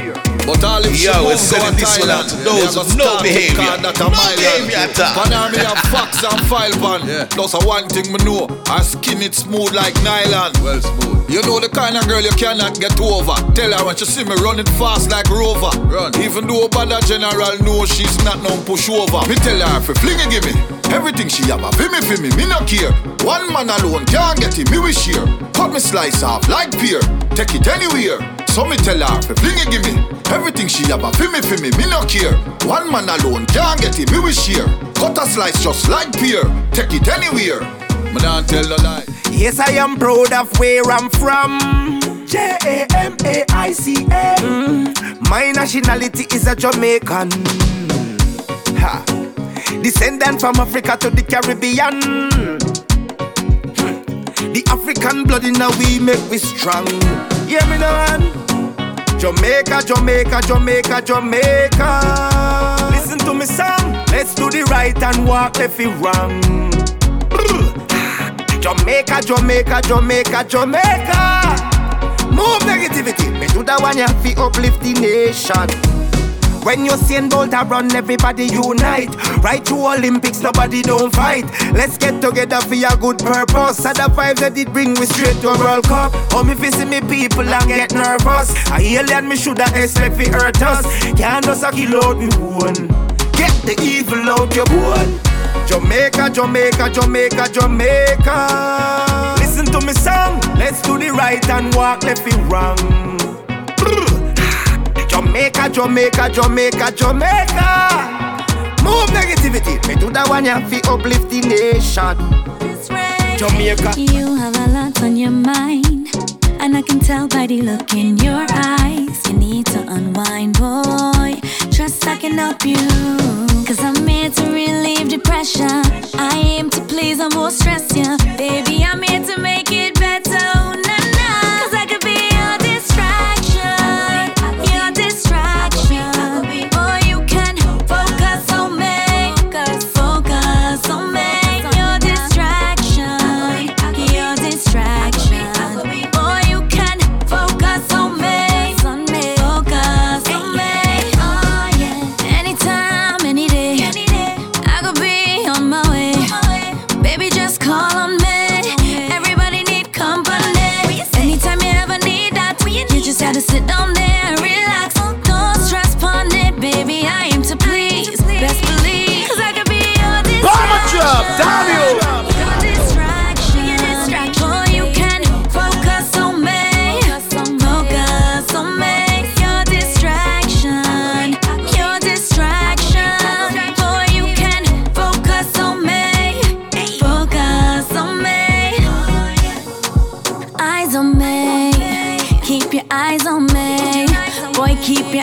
Speaker 45: But Girl, if
Speaker 1: Yo, this one out to those with no behavior. No behavior at all.
Speaker 45: Pan me have fox and file pan. Yeah. Plus a one thing me know, I skin it smooth like nylon. Well smooth. You know the kind of girl you cannot get over. Tell her when she see me running fast like Rover. Run. Even though Bada General know she's not no pushover. Me tell her if you fling it, give me. Everything she have a fi me fi me, me no care. One man alone can't get it, me wish share. Cut me slice off like pear, take it anywhere. So me tell her fi fling it, give me. Everything she have a fi me fi me, me no care. One man alone can't get it, me wish share. Cut a slice just like pear, take it anywhere. Me don't tell no lie.
Speaker 19: Yes, I am proud of where I'm from. J A M A I C A. Mm. My nationality is a Jamaican. Ha. Descendant from Africa to the Caribbean. The African blood in our we make we strong. Yeah, me know. Jamaica, Jamaica, Jamaica, Jamaica. Listen to me song. Let's do the right and walk if it wrong. Jamaica, Jamaica, Jamaica, Jamaica. Move negativity. Me do that one, you fi uplift the nation. When you see Bolt a run, everybody unite. Right to Olympics, nobody don't fight. Let's get together for a good purpose. And the vibes that it bring me straight to a World Cup. Oh, me see me people and get nervous. I alien me shoulda expect fi hurt us. Can't just a kill out me one. Get the evil out your bone. Jamaica, Jamaica, Jamaica, Jamaica. Listen to me song. Let's do the right and walk left it wrong. Jamaica, Jamaica, Jamaica, Jamaica. Move negativity. Me do that one, you fi uplift the nation. Jamaica.
Speaker 12: You have a lot on your mind. And I can tell by the look in your eyes. You need to unwind, boy. Trust I can help you. Cause I'm here to relieve depression. I aim to please, I won't stress you. Baby, I'm here to make it better.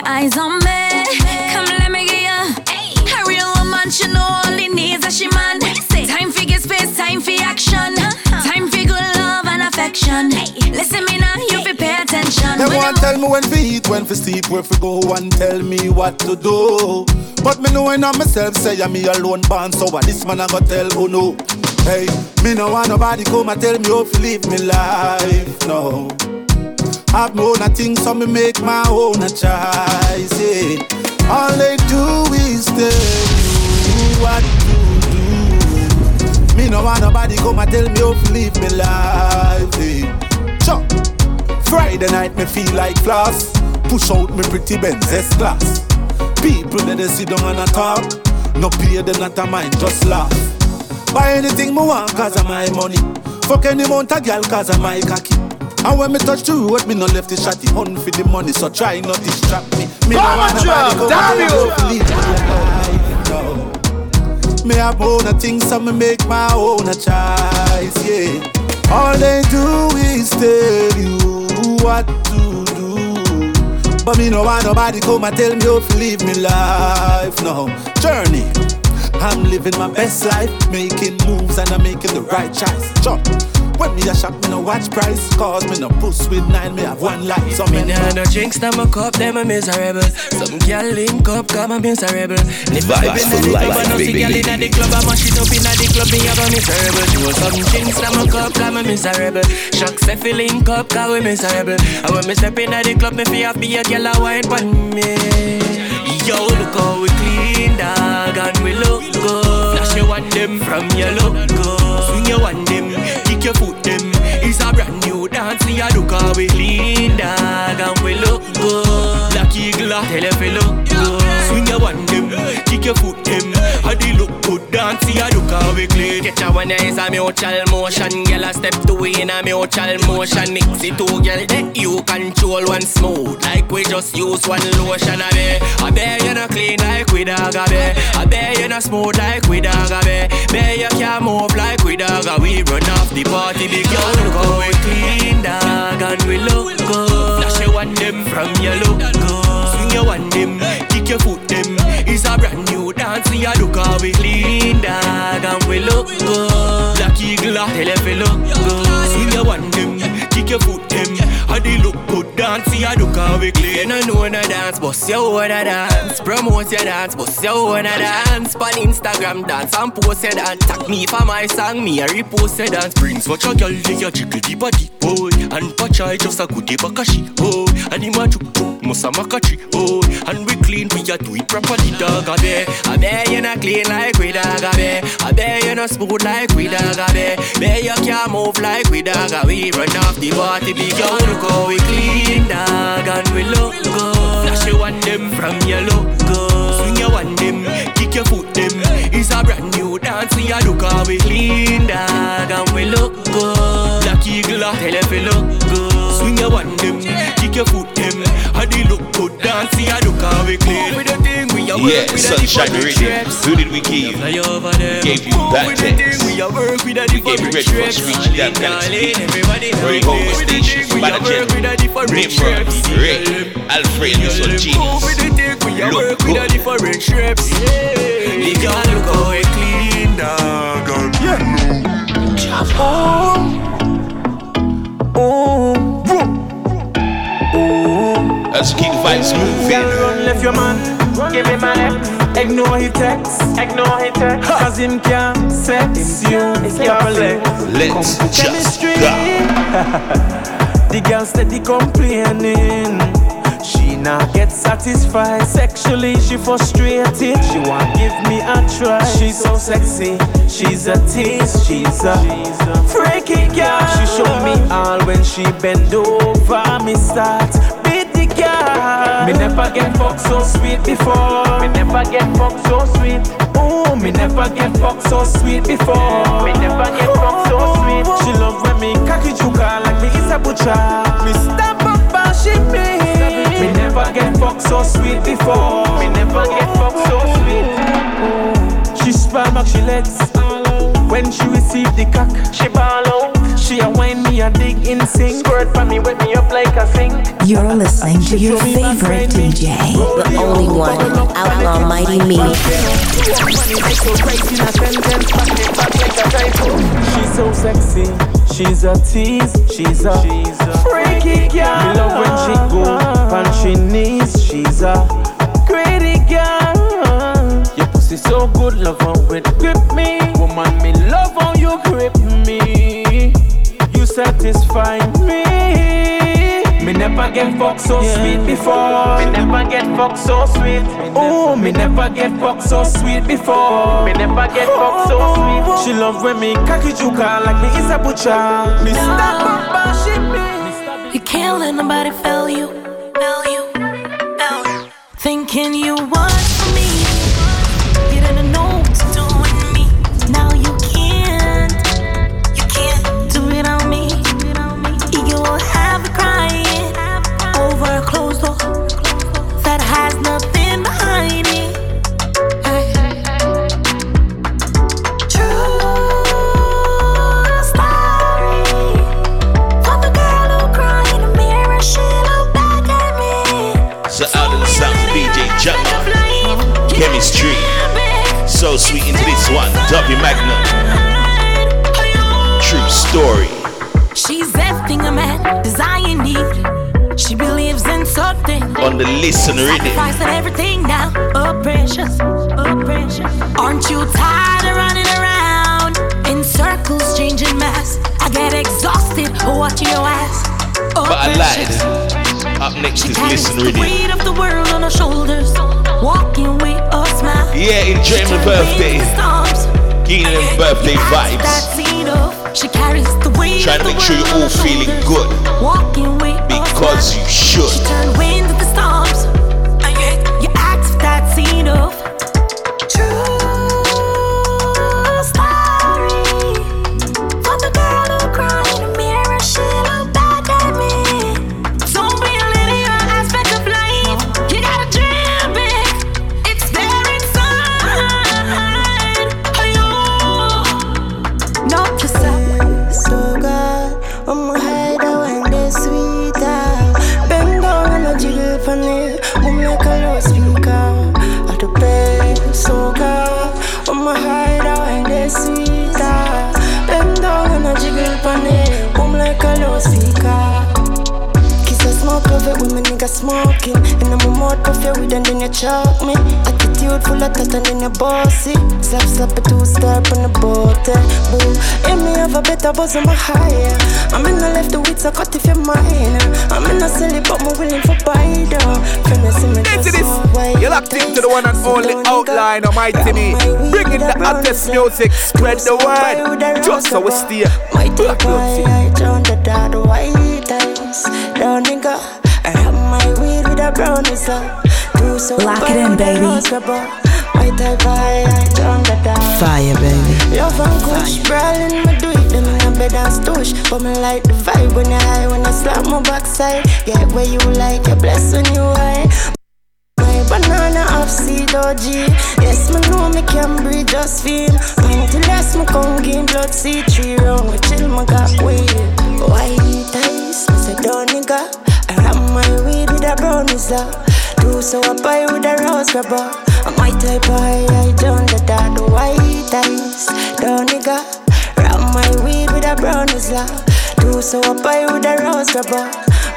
Speaker 12: Your eyes on me. Come, let me get you. A real woman, she know only needs a she man. Time for get space, time for action. Time for good love and affection. Listen me now, you fi pay attention.
Speaker 46: They
Speaker 12: When
Speaker 46: want tell me when to eat, when to sleep, where to go, and tell me what to do. But me knowing on myself, say I'm me alone born, so what this man I go tell who no. Hey, me no want nobody come and tell me how to live me life, no. Have my own thing, so me make my own a choice. Yeah. All they do is tell you what to do. Me no want nobody come and tell me how to live me life. Yeah. Friday night me feel like floss. Push out me pretty Benz S class. People that they sit down and a talk. No pay them not a mind, just laugh. Buy anything me want cause of my money. Fuck any amount of girl cause of my cocky. And when me touch the road, me no left the shotty hunt for the money, so try not to distract me. Me no want nobody you. tell me how to live my life. Me have own things, so me make my own a choice, yeah. All they do is tell you what to do. But me no want nobody come and tell me how to live me life, no. Journey.
Speaker 47: I'm living my best life, making moves and I'm making the right choice. Chop. When me a shop, me no watch price. Cause me no push with nine, me have one life. So
Speaker 13: me nah no drinks, now my cup, them a miserable. Some girl link up, come a miserable. If I been in the club, I no see girl inna the club, I mash it up inna the club, me have a miserable. She Do some drinks, now my cup, come a miserable. Shucks, if you link up, cause we miserable. And when me step inna the club, me feel have be a girl a wine pon me. Yo, look how we clean, dog, and we look good. Flash you want them from your look good. Swing you want them kick your foot them. It's a brand new dance, we look how we clean dog and we look good. Eagle, tell if we look. Swing your one them, kick your foot them. How they look good dance, we a look how we clean. Get your one is a mutual motion, girl a step two in a mutual oh, motion. Mix it two, girl, that you control one smooth. Like we just use one lotion, a be. I bet you not clean like we dog, a be. I bet you not smooth like we dog, a be. Bet you can't move like we dog, we run off the party big girl look how we clean dog and we look good you want them from your look Swing you want them, kick your foot them. It's a brand new dance. We a look how we clean dog and we look good. Black eagle tell we look good. Swing you want them, kick your foot them. How they look good dance we a look how we clean I know no dance, bust your own dance. Promote your dance, bust your own dance. On Instagram dance and post your dance. Tag me for my song, me a repost your dance. Brings what your girl, yeah, jiggle the body, boy. And Pacha just a goodie bakashi, oh And him a chuk chuk, musa makachi, oh And we clean, we a do it properly, dog, a be A be you not clean like we dog, a be A be you not smooth like we dog, a be Be you can't move like we dog, a we Run off the party, big look how we clean, dog And we look good. Flash you on them from your look good. Swing you on them, kick your foot them It's a brand new dance, we a look how we clean, dog And we look good Black eagle, ah. tell if you look good Swing you on them, kick your foot them How they look good, dance, we a look how we clean With the thing, we a
Speaker 1: Yeah,
Speaker 47: with
Speaker 1: Sunshine Radio. Who did we give?
Speaker 47: Over.
Speaker 1: Gave you that text.
Speaker 47: We a work with a
Speaker 1: We gave you Red Cross. Reach Damn Galaxy. Roy Homer Station, Manager, Nimrod, Ray, Alfred, and Mr. Genius.
Speaker 47: We
Speaker 1: Look
Speaker 47: work with a
Speaker 1: good.
Speaker 47: different trips. The girl look how we clean, dog. Yeah.
Speaker 1: Let's keep the vibes moving.
Speaker 47: Girl, run left your man. Give him a left. Ignore he text. Ignore he text. Cause him can't sex you properly.
Speaker 1: Let's just
Speaker 47: Chemistry.
Speaker 1: go.
Speaker 47: the girl steady complaining. She not get satisfied sexually. She frustrated. She want give me a try. She's so sexy. She's a tease. She's a freaky girl. She show me all when she bend over. Me start beat the girl. Me never get fucked so sweet before. Me never get fucked so sweet. Oh, me never get fucked so sweet before. Me never get fucked so sweet. She love when me cocky juka like me is a butcher. Me step up me. Me never get fucked so sweet before. Me never get fucked so sweet. She span back she legs. When she receive the cock, she ball out. She a whine me a dig in sing. Squirt for me, wet me up like a sink.
Speaker 6: You're listening to your favorite DJ, the only one, Outlaw Mighty Me.
Speaker 47: She's so sexy, she's a tease, she's a, freaky girl. Me love when she go on she knees, she's a greedy girl. Your pussy so good, love how it grip me. Woman, me love how you grip me. You satisfy me. Me never get fucked so sweet before. Me never get fucked so sweet. Oh, me never get fucked so sweet before. Me never get fucked so sweet. She love when me cocky juka like me is a butcher. Me stop up and she me.
Speaker 12: You can't let nobody fail you. Fail you. Fail you. Thinking you want listen ready.
Speaker 1: Sacrifice and everything now. Oh precious, oh precious. Aren't you tired of running around in circles, changing mass? I get exhausted watching your ass. Oh,
Speaker 12: but I lied. Up next
Speaker 1: she
Speaker 12: is listen
Speaker 1: the
Speaker 12: ready.
Speaker 1: weight of the world on her shoulders, walking with a smile.
Speaker 12: Yeah, enjoy my birthday. Getting them birthday vibes.
Speaker 1: she carries the weight
Speaker 12: Trying to make sure you're all feeling good.
Speaker 1: Walking with
Speaker 12: Because you should.
Speaker 48: Mouth puff your weed and then you choke me. Attitude full of tat and then you bossy. Slap slap a two star on the bottle. Boom. And me have a better buzz on my higher. I'm in the left the weeds, so cut if you're mine. I'm in a silly, but I'm willing for buy though. Can you see me
Speaker 46: Into this, you're locked into the one and only outline of my Timmy. Bringing the hottest music, spread the word. Just so we steer.
Speaker 48: My deep boy, I drown the dad white
Speaker 6: Lock it in, baby.
Speaker 48: My type I, I drown the dad.
Speaker 6: Fire, baby.
Speaker 48: Love and kush, brawling, me do it, them in a bed and stoosh. But me like the vibe when high, when I slap my backside. Get where you like, you when you high. My banana off seed OG. Yes, me know me can breathe, just feel. Until last me come game blood see three round. We chill, me got weed. White eyes, me say don't nigga. I have my weed with a brown is Do so I buy with a rose rubber. I my type I, I don't the dad white eyes. Don't nigga. Wrap my weed with a brown is Do so I buy with a rose rubber.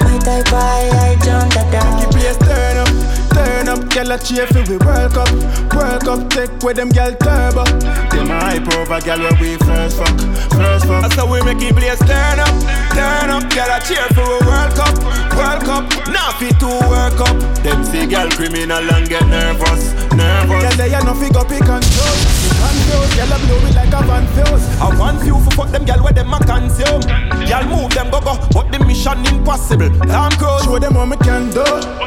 Speaker 48: My type I, I don't the dad.
Speaker 49: The place turn up, turn up, girl a cheer for we World Cup, World Cup take with them girl turbo. Them a hype over girl where we first fuck, first fuck.
Speaker 46: That's how we make it place turn up, turn up, girl a cheer for a World Cup, World Cup. Now fit to work up. Them see girl criminal and get nervous, nervous.
Speaker 49: Girl they a no figure pick and choose, choose. Girl a blow like a van fuse.
Speaker 46: I want you for fuck them girl where them a consume. Girl move them go go, but the mission impossible. Tom Cruise.
Speaker 49: Show them what me can do.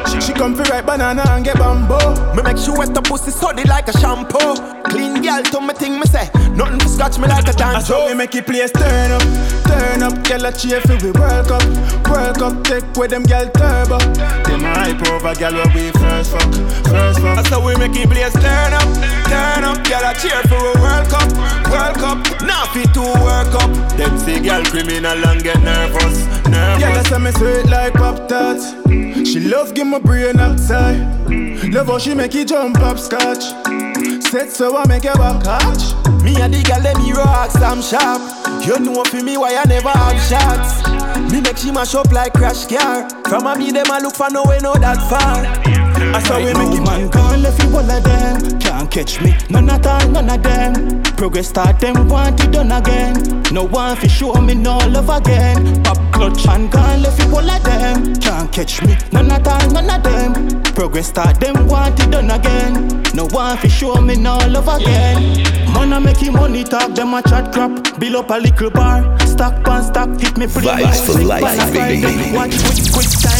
Speaker 49: She, she come fi ripe banana and get bamboo.
Speaker 46: Me make sure wet the pussy study like a shampoo. Clean girl to me thing me say. Nothing to scratch me like a dance.
Speaker 49: So we make it place turn up, turn up. Girl a cheer for we World Cup, World Cup take with them girl turbo. Them hype over girl where we first fuck, first fuck.
Speaker 46: That's how we make it place turn up, turn up. Girl a cheer for a World Cup, World Cup. Now fit to work up. Them see girl criminal and get nervous, nervous.
Speaker 49: Yeah, that's how me sweet like pop tarts. She love give my brain outside. Love how she make it jump up scotch. Set so I make your back catch.
Speaker 46: Me and the girl them hero ask I'm sharp. You know for me why I never have shots. Me make she mash up like crash car. From a me them I look for no way no that far.
Speaker 49: I saw we make it
Speaker 23: man can't left you all of them. Can't catch me, none at all, none of them. Progress start them want it done again. No one fi show me no love again. Pop clutch man can't left you all of them. Can't catch me, none at all, none of them. Progress start them want it done again. No one fi show me no love again. Man I make him money talk, them a chat crap. Build up a little bar, stack pan stack, hit me pretty
Speaker 12: Vibes for life, baby.
Speaker 23: Watch quick, quick time, put the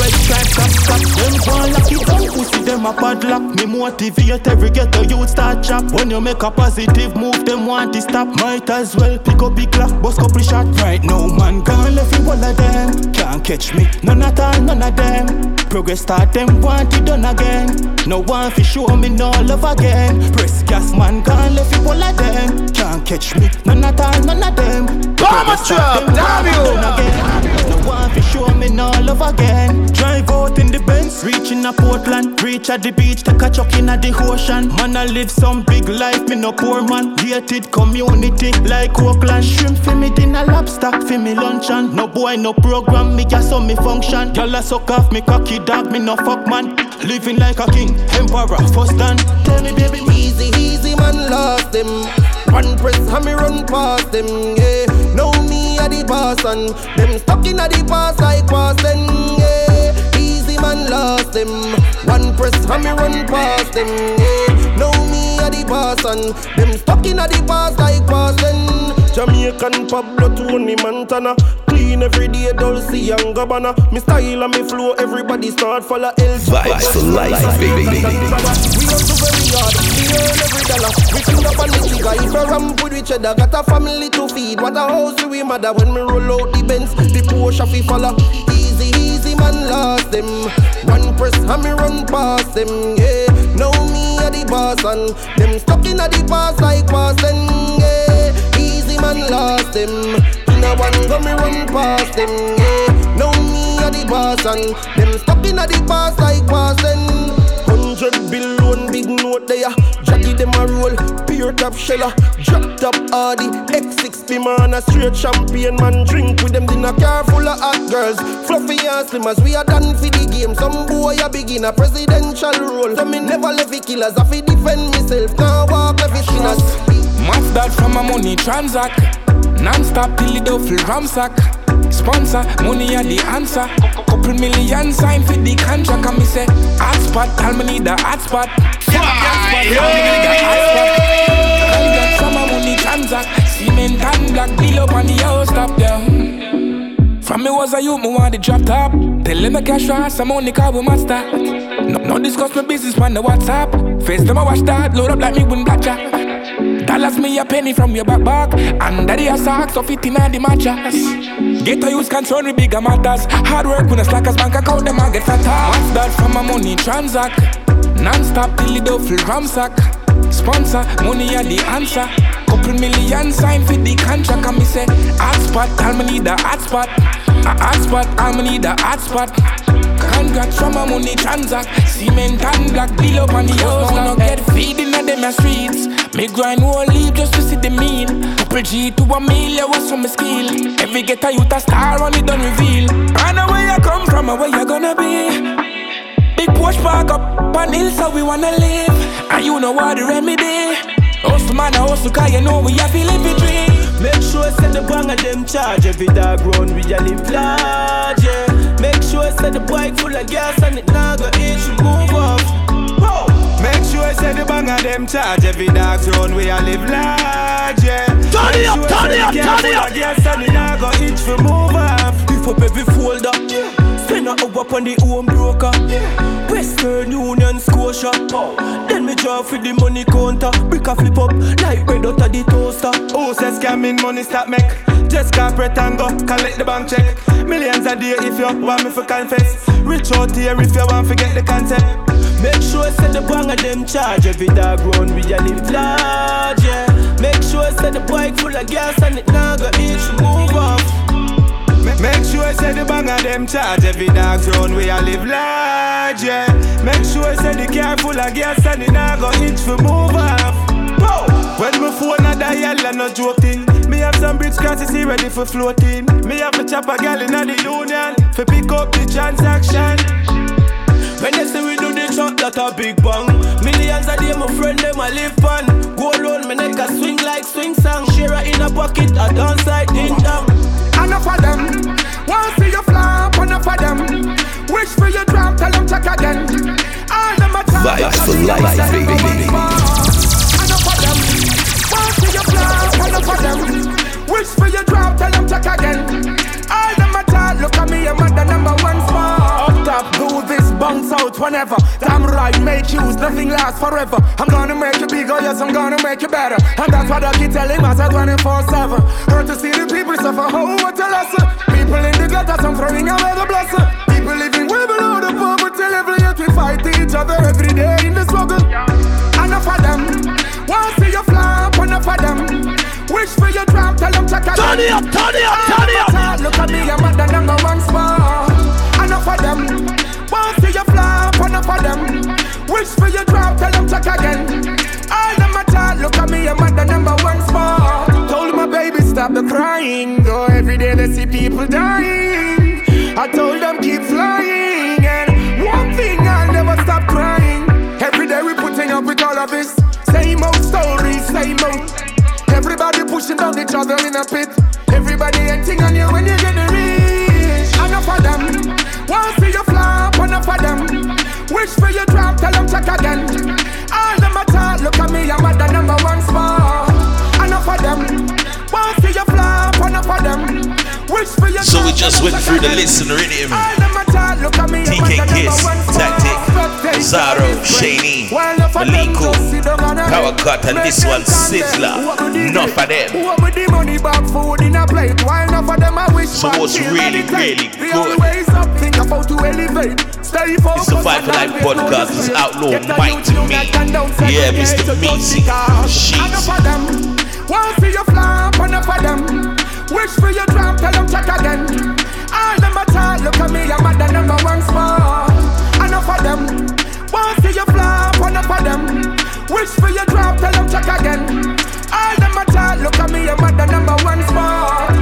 Speaker 23: red stripe, cap, cap. Them gon' lock it down, pussy them a padlock. Me motivate every ghetto youth start chop. When you make a positive move, them want to stop. Might as well pick up big clock, bust couple shot. Right now, man, can't left you all of them. Can't catch me, none at all, none of them. Progress start them want it done again. No one fi show me no love again. Press gas, man, can't left you all of them. Can't catch me, none at all, none of them. Start
Speaker 46: drop,
Speaker 23: them
Speaker 46: damn
Speaker 23: want
Speaker 46: you.
Speaker 50: Want to show me no love again. Drive out in the Benz, reaching a Portland, reach at the beach, take a chuck in at the ocean. Man, I live some big life, me no poor man. Gated community like Oakland, shrimp for me dinner, lobster for me luncheon. No boy, no program, me just on me function. Girl, I suck off me cocky dog, me no fuck man. Living like a king, emperor, first done. Tell me, baby,
Speaker 33: easy, easy man, lost them. One press, and me run past them, yeah. A the boss and them stuck in the past like Boston, yeah. Easy man, lost them. One press, and me run past them, yeah. Know me a the boss and them stuck in the past like Boston. Jamaican Pablo Tony Montana Clean every day, Dolce and Gabbana Me style and me flow, everybody start follow El
Speaker 51: Vibes for life, baby.
Speaker 33: We hustle very hard, we earn every dollar. We clean up on the jigger, if a ramp with each other Got a family to feed, what a house we mother When me roll out the Benz, the Porsche fi follow. Easy, easy man lost them. One press and me run past them, yeah. Know me a the boss and Them stuck in a the past like Boston, yeah. Easy man lost him. In a one go me run past them, Yeah. Now me a the boss and them stuck in a the past like Boston. Hundred billion big note there. Jackie them a roll, pure top sheller. Drop top Audi, X6 man a straight champagne man. Drink with them in a car full of hot girls. Fluffy and slim as we are done for the game. Some boy a begin a presidential role. So me never left the killers. I fi defend myself. Now walk left it sinners.
Speaker 52: Match that from my money transact. Non-stop till the duffel ramsack. Sponsor, money are the answer. Couple million sign for the contract. And me say, hotspot, me need a hotspot. Yeah, hotspot, tell me need a my money transact. Cement and black bill up on the house top down. From me was a youth, me want the drop top. Tell them I cash fast, I'm only car with my start. No, no discuss my business on the WhatsApp. Face them I watch that, load up like me with blackjack. Dollars me a penny from your back back. Under the socks of it in the mattress. Get to use concern with bigger matters. Hard work when a slackers bank account them I get fatter. What's that from my money transact? Non-stop till the duffel ramsack. Sponsor, money are the answer. Couple million sign for the contract and me say hotspot, all me need a hotspot. A hotspot, all me need a hotspot. Congrats from my money transact. Cement and black bill up on the house. Now get feeding at them streets. Me grind whole leave just to see the mean. Couple G to a million was my skill. Every get a youth a star on it done reveal. I know where you come from and where you gonna be. Big Porsche park up on hill so we wanna live. And you know what the remedy. Hustle man, I hustle cause you know we have to live a dream.
Speaker 13: Make sure say the bang of them charge every dog round we a live large, yeah. Make sure say the bike full of gas and it now go itch move off. Whoa.
Speaker 23: Make sure say the bang of them charge every dog round we a live large, yeah.
Speaker 13: Turn it up, turn it up, turn it up.
Speaker 23: Gas and it now go itch for move off.
Speaker 13: Lift up every folder, yeah. Spend a hour on the home broker, yeah. Western Union Scotia. Oh. Then me draw for the money counter. Brick a flip up like bread out of the toaster.
Speaker 23: Who says scamming money stop make? Just corporate and go collect the bank check. Millions a day if you want me for confess. Rich out here if you want to get the concept.
Speaker 13: Make sure say the bang of them charge every dog round we a live large, yeah. Make sure say the bike full of gas and it now go itch move off.
Speaker 23: Make sure say the bang of them charge every dog's round we a live large, yeah. Make sure say the car full of gas and it now go itch for move off. Whoa. When my phone a dial and no joking, have some bricks crosses here ready for floating. Me have a chopper gal in the union for pick up the transaction.
Speaker 13: When they say we do the shot, that a big bang. Millions of them, my friend, them a live pan. Go round, me neck a swing like swing song. Share in a pocket, a dance like ding dong.
Speaker 53: Enough of them, want see you flop, enough of them. Wish for you drop, tell them check again. All them a talk,
Speaker 51: Vibes for life, baby.
Speaker 53: Enough of them. Wish for you drop, tell them check again. All them a talk, look at me, I'm at the number one spot. Up top, do this, bounce out whenever. Damn right, make use, nothing lasts forever. I'm gonna make you bigger, yes, I'm gonna make you better. And that's what I keep telling myself 24 7. Hurt to see the people suffer, oh, what a lesson. People in the gutters, I'm throwing away the blessing. People living way below the poverty level, yet we fight each other every day in the struggle. Enough of them, want see you flop, enough of them. Wish for your drop, tell them check again.
Speaker 13: Turn it up, turn it up, ah, turn it up.
Speaker 11: Ah, look at me, I'm at the number one spot. Enough of them, want see you flop, enough of them. Wish for you drop, tell them check again. All them a talk, look at me, I'm at the number one spot. Told my baby stop the crying, though every day they see people dying. I told them keep flying, and one thing I'll never stop crying. Every day we putting up with all of this, same old stories, same old. Everybody pushing down each other in a pit. Everybody hating on you when you get rich. Enough of them. Want see you flop, enough of them. Wish for you drop, tell them check again. All them a talk, look at me, I'm at the number one spot. Enough of them. Want see you flop, enough of them. For
Speaker 1: So we just went through the list and read him. TK Kiss, Tactic, Zaro, Shaney, Maliko, Power Cut, and this one Sizzler. Enough of them.
Speaker 11: What with the money back food in a plate? Why enough of I wish
Speaker 1: So what's really, really good?
Speaker 11: always up, think about to elevate. Stay focused.
Speaker 1: It's the Vibes for Life podcast. It's Outlaw Mike to me. Yeah, Mr. Meezy.
Speaker 11: Enough of them. Want see you flop, enough of them. Wish for you drop, tell them check again. All them a talk, look at me, I'm at the number one spot. Enough of them. Want see you flop, enough of them. Wish for you drop, tell them check again. All them a talk, look at me, I'm at the number one spot.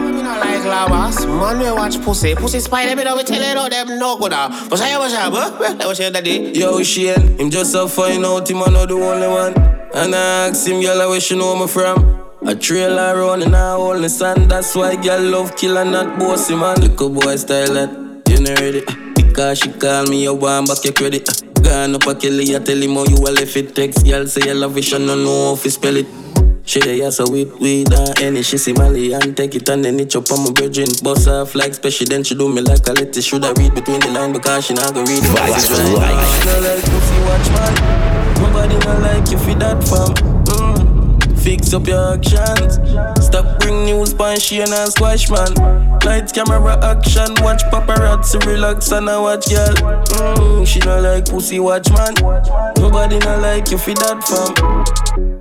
Speaker 54: Me not like lovers, man we watch pussy Pussy spider, me know we tell it all them no good ah. But say what's up, huh? That was your daddy
Speaker 7: Yo, Shane, him just a find out him a not the only one. And I ask him, girl, where she know me from. A trailer running in a hole in the sand, that's why girl love kill and not bossy man. Little boy style that, you know ready. Because she call me, you want back your credit. Gone up a kill I tell him how you a left it text. Girl say you love it, she no know how to spell it. She dey ask her with weed and any She see Mali and take it and then it chop on my virgin Boss off like special then she do me like a letter Should I read between the line because she not go read the
Speaker 1: Vibes
Speaker 7: She
Speaker 1: life.
Speaker 7: not like pussy watch man Nobody not like you for that fam. Fix up your actions. Stop bring news pan she and squash man. Lights camera action. Watch paparazzi relax and I watch girl. Mm. She not like pussy watch man. Nobody not like you for that fam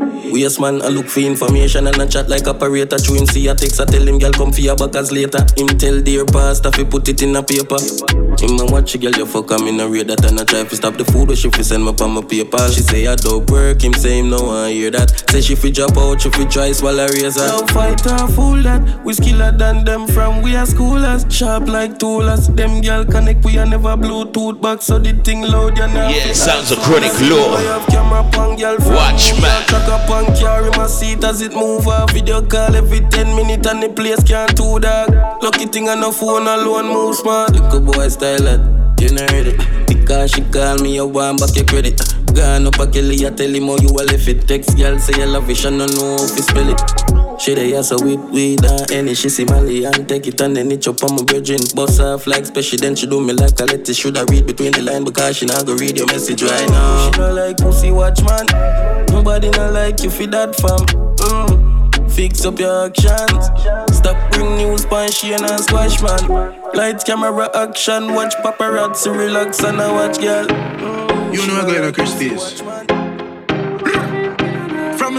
Speaker 7: Waste man, I look for information and I chat like operator. Through him see a text, I tell him girl come for your backers later. Him tell dear pastor fi put it in a paper. Him a watch a girl you fuck I'm in a read that and I try fi stop the food where she fi send me on my paper. She say I don't work, him say him no want hear that. Say she fi drop out, she fi try swallow razor. No fight or fool that. We skiller than them from we are schoolers. Sharp like toolers. Them girl connect we a never Bluetooth back so the thing loud you know.
Speaker 1: Yeah, sounds a chronic law.
Speaker 7: Watch man. Up and carry my seat as it move off. Video call every 10 minutes and the place can't do dog. Lucky thing on the phone alone move smart. Look a boy style it, you know it. Because she call me, you want back your credit. Gone up a Kelly, I tell him how you a left it. Text girl say you love it, she no know how to spell it. She dey ask her with weed and any She see Mali and take it and then it chop on my virgin. Boss off like special then she do me like a letter Shoulda read between the line because she not go read your message right now. She not like pussy watch man. Nobody not like you for that fam. Mm. Fix up your actions. Stop bring news pan she and squash man. Lights camera action Watch paparazzi relax and I watch girl
Speaker 11: You know I got a Christie's.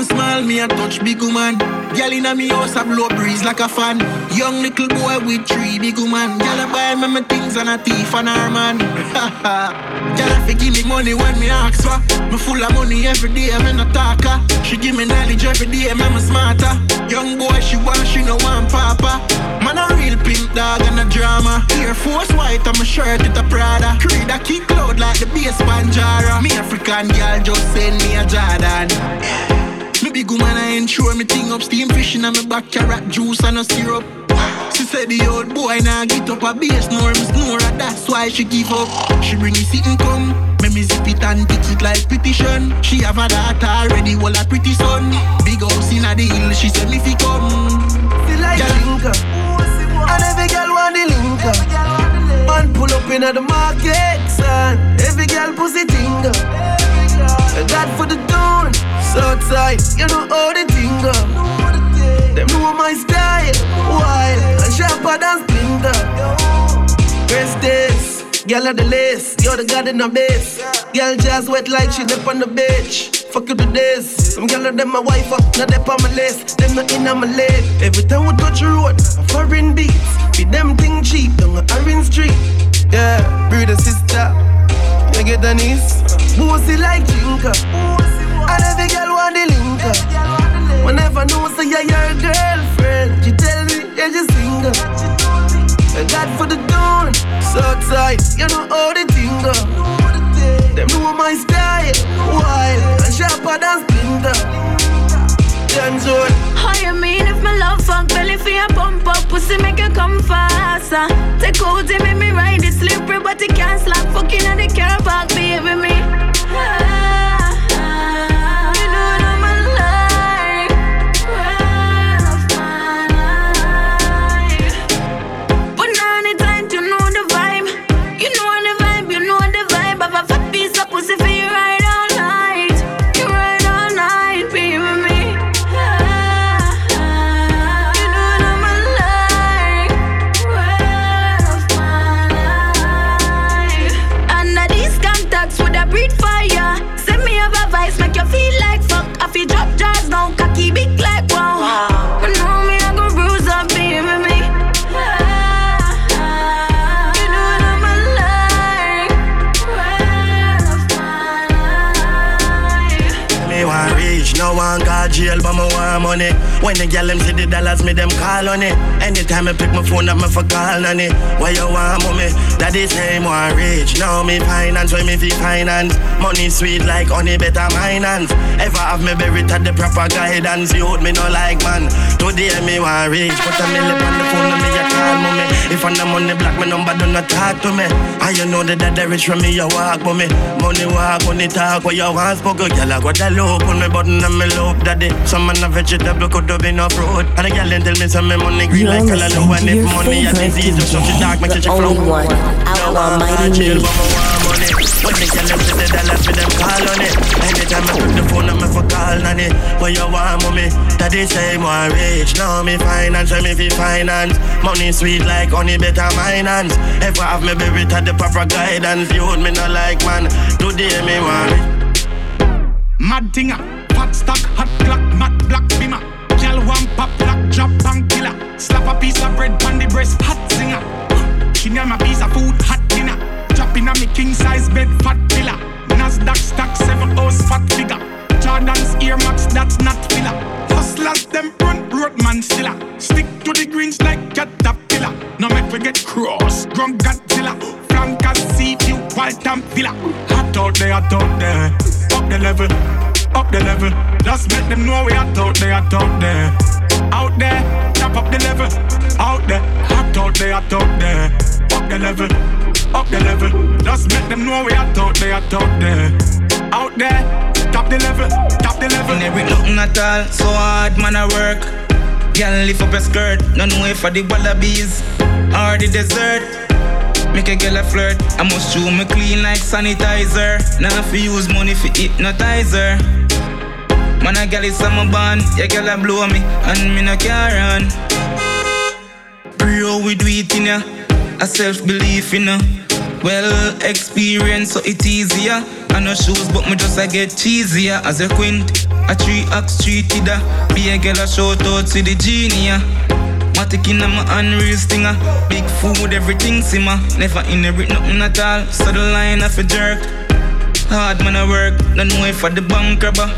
Speaker 11: A smile, me a touch big woman. Girl inna me house a blow breeze like a fan. Young little boy with three big woman. Girl a buy me my things and a thief and her man. Girl a fi give me money when me ask for. Me full of money every day, me no talker. She give me knowledge every day, me me smarter. Young boy she want, she no want papa. Man a real pink dog and a drama. Air Force white on my shirt with a Prada. Creed a kick loud like the bass Banjara. Me African girl just send me a Jordan. Me big woman I ensure me thing up steam fishing and me back carrot juice and a syrup. She said the old boy now get up a base snore me snore that's why she give up. She bring me sit and come. Me me zip it and pick it like petition. She have a daughter already, well a pretty son. Big house in a the hill, she said me fi come.
Speaker 55: Feel like linker. And every girl want the linker. Man pull up in at the market, son. Every girl pussy tingle. God for the dawn. Southside, you know how the tingle. Them know my style. Wild and sharper than splinter. Press this. Girl at the lace, you're the god in the base. Girl just wet like she lip on the beach. Fuck you to this.
Speaker 19: Some gyal of them my wife up, not up on my list. Them not in on my leg. Every time we touch the road, a foreign beats. Be them thing cheap down a Orange Street. Yeah, brother sister, you get the niece. Bossy like Jinka. And every girl want the linker. Whenever know say you're your girlfriend, she tell me you're just single. I got for the dawn, so tight, you know how the thing go. Them know my style, wild and sharper than splinter.
Speaker 10: How you mean if my love fuck belly for your pump up pussy make you come faster? Take out it make me ride it slippery but it can't slap fucking on the car park baby me. Ah, but
Speaker 19: money. When the gyal them see the dollars, me them call on it. Anytime I pick my phone up, me for call it. Why you want mommy? That is same want reach. Now me finance, when me fi finance. Money sweet like honey, better finance. Ever have me buried at the proper guidance. You hold me no like man. Today me want reach, put a million on the phone, and me a call mommy. If I'm the money black, my number do not talk to me. And you know that that rich from me, you walk for me. Money walk, money talk, what you want spoke, girl I got the loop on me button and me loop daddy. Some man a vegetable could have been off road. And the girl tell me some me money green like color
Speaker 6: listening
Speaker 19: low and
Speaker 6: to
Speaker 19: if
Speaker 6: your
Speaker 19: money a
Speaker 6: favorite
Speaker 19: disease, so she dark, make
Speaker 6: DJ,
Speaker 19: she
Speaker 6: the
Speaker 19: flow.
Speaker 6: only one, Outlaw Mighty
Speaker 19: jail,
Speaker 6: Me.
Speaker 19: but me want money. When the girl them see the dollars, me them call on it. Anytime I pick the phone, I'm for call on it. What you want, mommy? Daddy say more rich. Now me finance, when me fi finance. Money sweet like honey, better finance. I have me baby at the proper guidance. You hold me not like man. Today me want it.
Speaker 23: Mad thinger, fat stock, hot clock, mad black bimmer. Girl one pop lock, drop bang killer. Slap a piece of bread on the breast, hot singer. She name a piece of food, hot dinner. Drop in a me king size bed, fat villa. Nasdaq stock, seven house, fat figure. Jordan's Max, that's not filler. Hustlers, them run, roadman stiller. Stick to the greens like caterpillar. No make we get cross, drunk Godzilla. Flankers, sea view, wild and villa. Hot out there, hot out there. Up the level, up the level. Just make them know we hot out there, hot out there. Out there, tap up the level. Out there, hot out there, hot out there. Up the level, up the level. Just make them know we hot out there, hot out there. Out there, top the level, top the level.
Speaker 56: Never nothing at all, so hard man I work. Girl lift up a skirt, none way for the wallabies or the dessert. Make a girl a flirt, I must chew me clean like sanitizer. Now fi use money for hypnotize her. Man a girl is my band, yeah girl a blow me and me no care run. Bro, we do it in ya, a self belief in ya. Well, experience so it easier. I no shoes, but me just I get cheesier as a quint. A three ox treated her. Be a girl a shout out to the genie. Matic in my unreal stinger. Big food, everything simmer. Never inherit nothing at all. So the line off a jerk. Hard man I work, no know for the bank robber.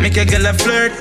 Speaker 56: Make a girl a flirt.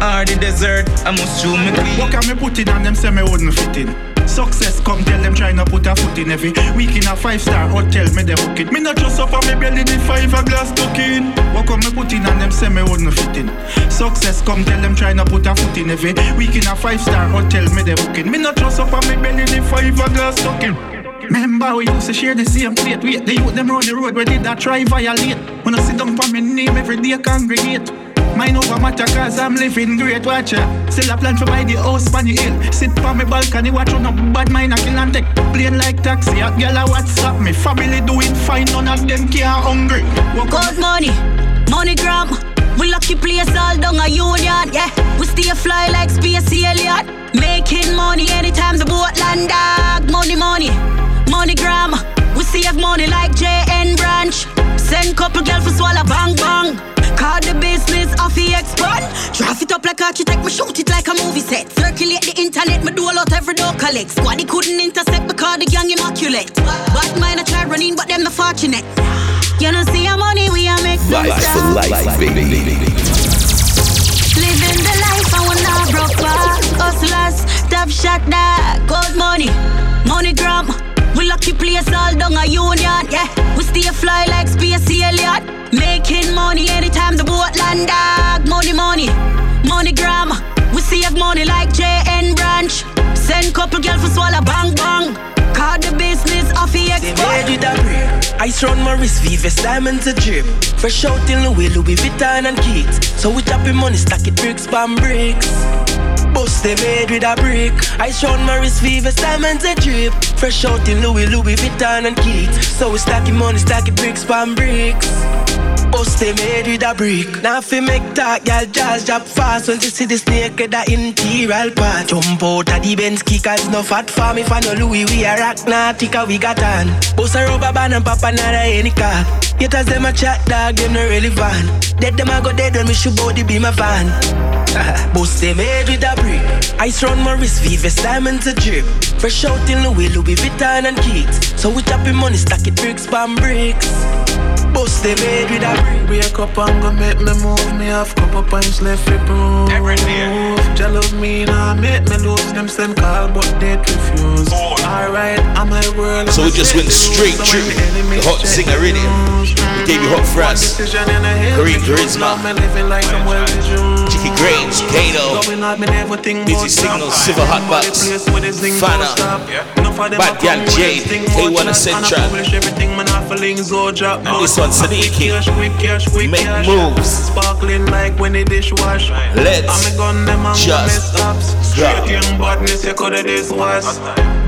Speaker 56: The dessert, I must chew me clean.
Speaker 23: What can me put in and them say me wouldn't fit in? Success come tell them trying to put a foot in every week in a five star hotel me they hook it. Me not just up on me belly the five a glass in. What can me put in and them say me wouldn't fit in? Success come tell them trying to put a foot in every week in a five star hotel me they hook it. Me not just up on me belly the five a glass in. Remember we used to share the same plate. Wait, the youth them round the road where did that try violate? When I sit down for me name every day congregate. Mine over matter cause I'm living great, watch ya. Still a plan for buy the house on the hill. Sit on my balcony, watch on no bad mind, I kill and take plane like taxi. A girl a WhatsApp me, family do it fine, none of them care hungry. Walk
Speaker 10: Gold money, money gram. We lucky place all down a union, yeah. We stay fly like space alien. Making money anytime the boat land, dog. Money, money, money gram. We save money like JN branch. Send couple girl for swallow bang bang.
Speaker 29: Call the business off the expert. Draft it up like architect, me shoot it like a movie set. Circulate the internet, me do a lot every door collect. Squaddy couldn't intercept because the gang immaculate. Bad mind I try running, but them not fortunate. You don't see our money, we are make Life
Speaker 1: Vibes for life, baby.
Speaker 29: Living the life I want not broke back. Hustlers, top shot that gold money, money gram. We lucky place all down a union, yeah. We stay fly like space alien. Making money anytime the boat land, dog. Money, money, money gram. We save money like JN branch. Send couple girl for swallow bang bang. Call the business of the
Speaker 57: They made with a brick. Ice round my wrist, Vives diamonds a drip. Fresh out in Louis, Louis Vuitton and Keats. So we chopping money, stack it bricks by bricks. Bust they made with a brick. I my wrist, Vives diamonds a drip. Fresh out in Louis, Louis Vuitton and Keats. So we stacking money, stack it bricks by bricks. Bust they made with a brick. Now fi make talk, y'all just drop fast when you see the snake with the interior part. Jump out of the Benz kickers, no fat farm if I know Louis we a rock now tika we got on. Bust a rubber band and pop another any car. Yet as them a chat dog, them no relevant. Dead them a go dead when me shoot body be my van. Bust they made with a brick. Ice round my wrist, Vives diamonds a drip. Fresh out in Louis, Louis Vuitton and Keats. So we chopping money, stack it bricks by bricks. Bust they made with a brick.
Speaker 58: Wake up and go make me move. Me have couple pints left for proof. Every day Jah love me now make me lose. Them send call but they refuse Alright, I'm a world
Speaker 1: So we just went straight through the hot singer radio. We gave you hot frost, Kareem Charisma, Chicky Grange, Kato, Busy Signal, Silver Hot Box, Fana, Bad Gal Jade, K1 Central. And this one Sadiki. Make moves.
Speaker 58: Sparkling like when the dishwash
Speaker 1: Let's just
Speaker 58: Straight young badness, you coulda this was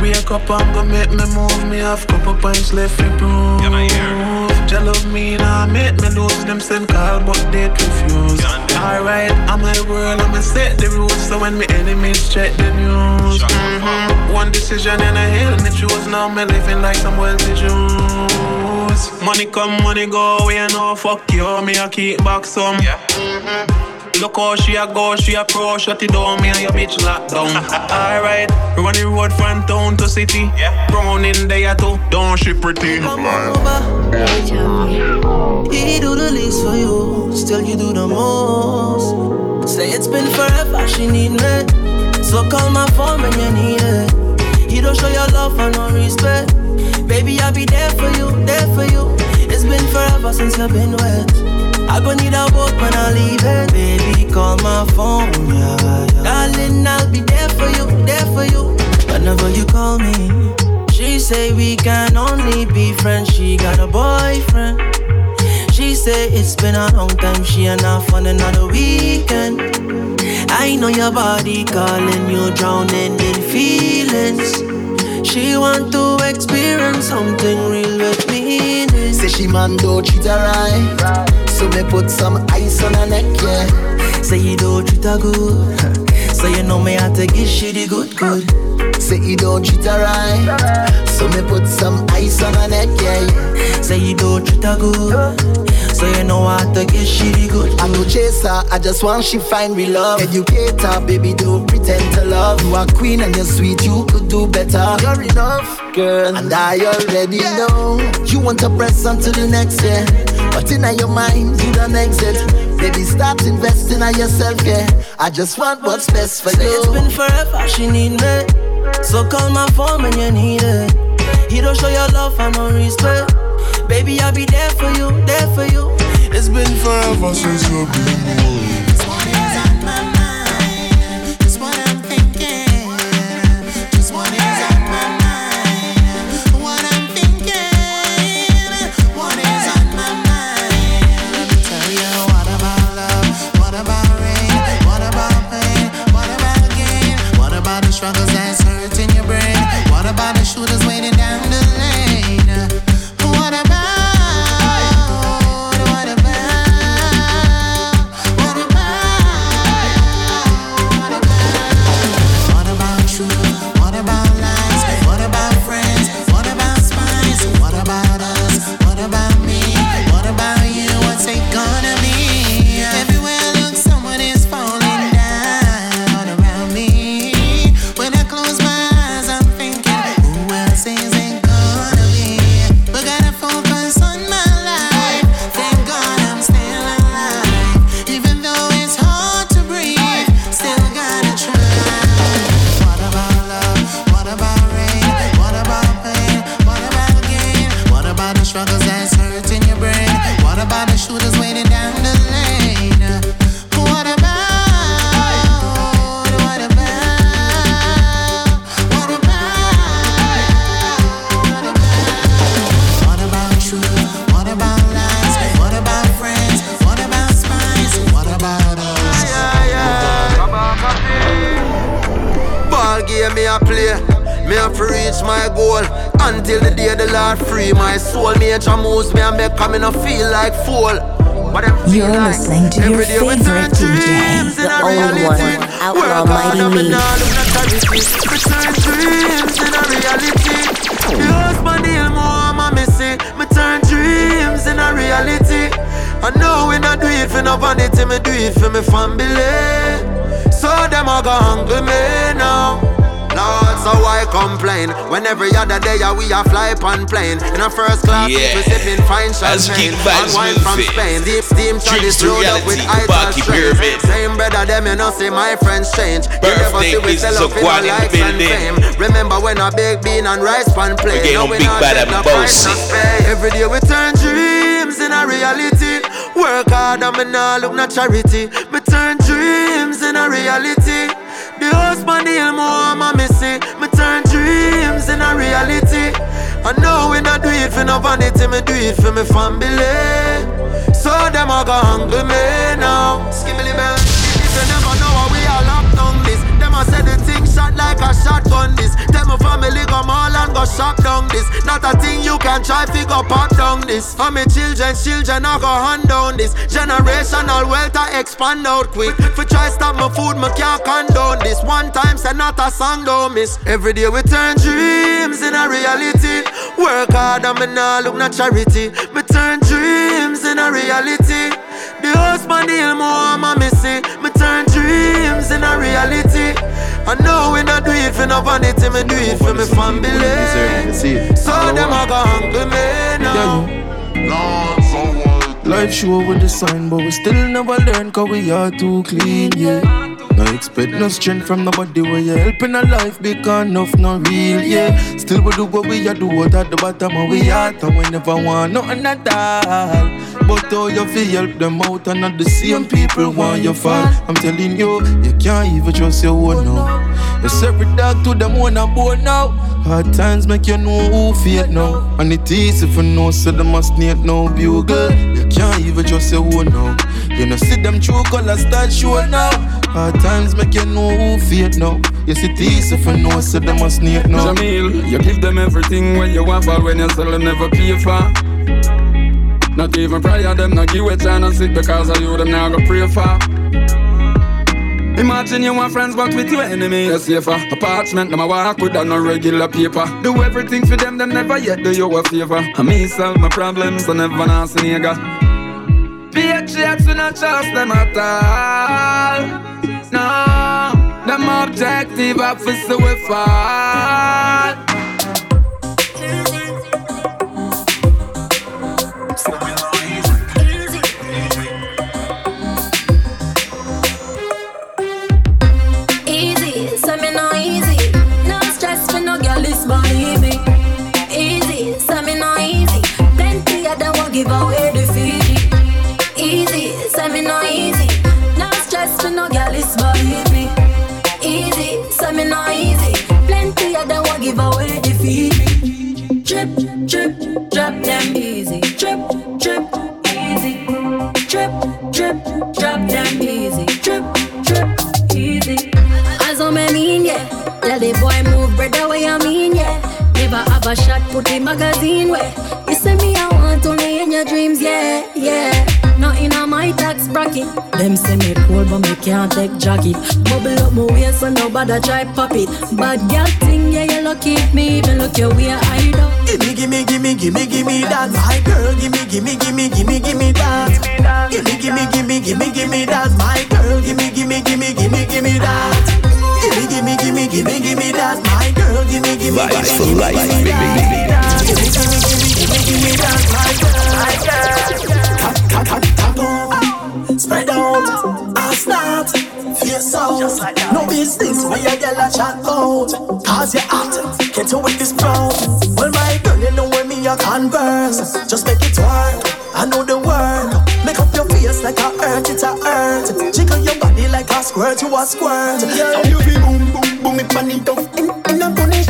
Speaker 58: Wake up and go make me move. Me have couple pints left for proof Jah love me now make me lose. Them send call but they refuse Alright, I'm a world, I'ma set the rules. So when me enemies check the news Mhm. One decision and I held me choose. Now me living like some wealthy Jews Money come, money go, we ain't no fuck you Me a keep back some Look how she a go, she a pro, shut it down, me and your bitch locked down. Alright, run the road from town to city. Yeah. Brown in there too, don't she pretty.
Speaker 13: He do the least for you, still you do the most. Say it's been forever, she need me. So call my phone when you need it. You don't show your love and no respect. Baby, I'll be there for you, there for you. It's been forever since I've been wet. I gon' need a boat when I leave it. Baby, call my phone, yeah, yeah. Darling, I'll be there for you, there for you. Whenever you call me, she say we can only be friends. She got a boyfriend. She say it's been a long time. She and I on another weekend. I know your body calling you, drowning in feelings. She want to experience something real with me.
Speaker 59: Say she man don't treat her right. So me put some ice on her neck, yeah.
Speaker 13: Say you don't treat her good. So you know me have to give she the good, good.
Speaker 59: Say you don't treat her right. So me put some ice on her neck, yeah.
Speaker 13: Say you don't treat her good. So you know I have to she the good.
Speaker 59: I'm no chaser, I just want she find real love. Educate her, baby, don't pretend to love. You are queen and you're sweet, you could do better. You're enough, girl, and I already know. You want to press on to the next year. But in your mind, you don't exit. Baby, start investing in yourself, yeah. I just want what's best for
Speaker 13: Say
Speaker 59: you.
Speaker 13: it's been forever, she need me. So call my phone when you need it. He don't show your love and no respect. Baby, I'll be there for you, there for you. It's been forever since you've been
Speaker 27: What
Speaker 19: yeah, we a fly on plane. In a first class
Speaker 1: Yeah.
Speaker 19: people sipping fine champagne.
Speaker 1: Keep vibes
Speaker 19: and wine from. Spain. Deep steam charges
Speaker 1: to
Speaker 19: up with
Speaker 1: reality,
Speaker 19: and strain.
Speaker 1: Pyramid.
Speaker 19: Same brother them you know see my friends change. You never see we sell up in our likes and fame. Remember when I bake bean and rice pan play?
Speaker 1: Again
Speaker 19: Now
Speaker 1: on
Speaker 19: we
Speaker 1: Big
Speaker 19: not
Speaker 1: Bad and
Speaker 19: no
Speaker 1: Bossy.
Speaker 19: every day we turn dreams in a reality. Work hard and me nah look no charity. Me turn dreams in a reality I know we not do it for no vanity, me do it for me family. So them a go hungry me now. Skibbly bell. If you never know how we a say the thing shot like a shotgun this. Them a family go mall and go shop down this. Not a thing you can try figure pop down this. For me children, children a go hand down this. Generational wealth a expand out quick. For try stop my food, me can't condone this. One time say not a song don't miss. Every day we turn dreams in a reality. Work hard and me nah look no charity. Me turn dreams in a reality. The husband deal more oh, I'm a missing. Me turn dreams in a reality. I know we not do it for no vanity, me do it for me family. So them a go hungry me now.
Speaker 60: Life show with the sign, but we still never learn cause we are too clean, yeah. No expect no strength from nobody where you helping a life because enough not real, yeah. Still we do what we are do what at the bottom of we heart and we never want nothing at all. But how you feel help them out and not the same people want your fall. I'm telling you, you can't even trust your own now. Yes, every dog to them one and born now. Hard times make you know who fear now. And it is if you know, so them must need no bugle. You can't even just say own now. You know, see them true colors start show now. Hard times make you know who fear now. Yes, it is if you know, so them must need no.
Speaker 52: Jamil, you give them everything when you want, but when you sell them, never pay for. Not even prayer, them not give a chance sit because of you, them now go pray for. Imagine you want friends, but with your enemy, you're safer. Apartment, them I walk with on no regular paper. Do everything for them, them never yet do you a favor. I me solve my problems, I never ask a nigga. Patriots, we not trust them at all. No, them objective officer we fall.
Speaker 12: Give away the Fiji. Easy, so me no easy. No stress for no girl, this believe me. Easy, so me no easy. Plenty of them won't give away the Fiji. Drip, drip, drop them easy. Drip, drip, easy. Drip, drip, drop them easy. Drip, drip, easy. As I'm a mean, yeah. Tell the boy move, brother, what you mean, yeah. Never have a shot, put the magazine where. You say me, I want only in your dreams, yeah, yeah. Not in a my tax bracket. Them say me cool, but me can't take jacket. Bubble up my waist, so nobody try pop it. Bad girl thing, yeah, you lucky. Me even look your way, I don't.
Speaker 41: Gimme, gimme, gimme, gimme, gimme that. My girl, gimme, gimme, gimme, gimme, gimme that. Gimme, gimme, gimme, gimme, gimme that. My girl, gimme, gimme, gimme, gimme, gimme that. Gimme, gimme, gimme, gimme, gimme that. My girl, gimme, gimme, gimme,
Speaker 1: for
Speaker 41: gimme,
Speaker 1: life,
Speaker 41: gimme
Speaker 1: baby.
Speaker 41: that. Gimme, gimme, gimme, gimme, gimme that. My girl, Spread out, ass not, face out. No business when you get a chat out. Cause you're hot, get with this crowd. Well, my girl, you know when me a converse. Just make it work, I know the word. Make up your face like a earth, it's a earth. Jiggle your body like a squirt, you a squirt.
Speaker 61: Girl, you be boom boom boom, it pan it up. In, in a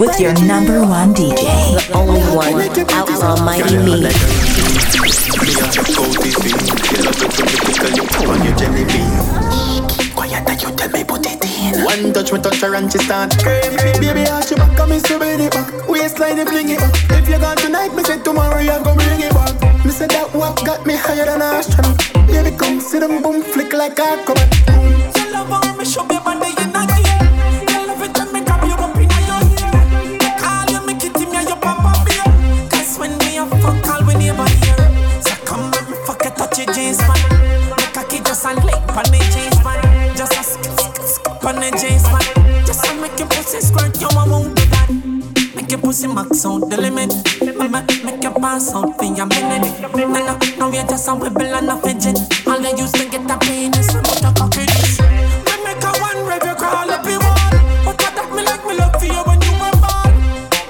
Speaker 6: with your number one DJ, the only one, Outlaw Mighty Me.
Speaker 61: One touch, me touch her and she start scream. Baby, how she back, come so bring it back. Waistline, they fling it back. If you gone tonight, me say tomorrow you go bring it back. Me say that walk got me higher than a astronaut. Baby, come sit them boom, flick like a comet.
Speaker 41: You love how me show me Make pussy max out the limit. Mama, make your pass out for your minute. No, no, no, we just a wibble and a fidget. All they used to get a penis, but a cockage. Me make a one you crawl up your wall. But that me like me love for you when you were born.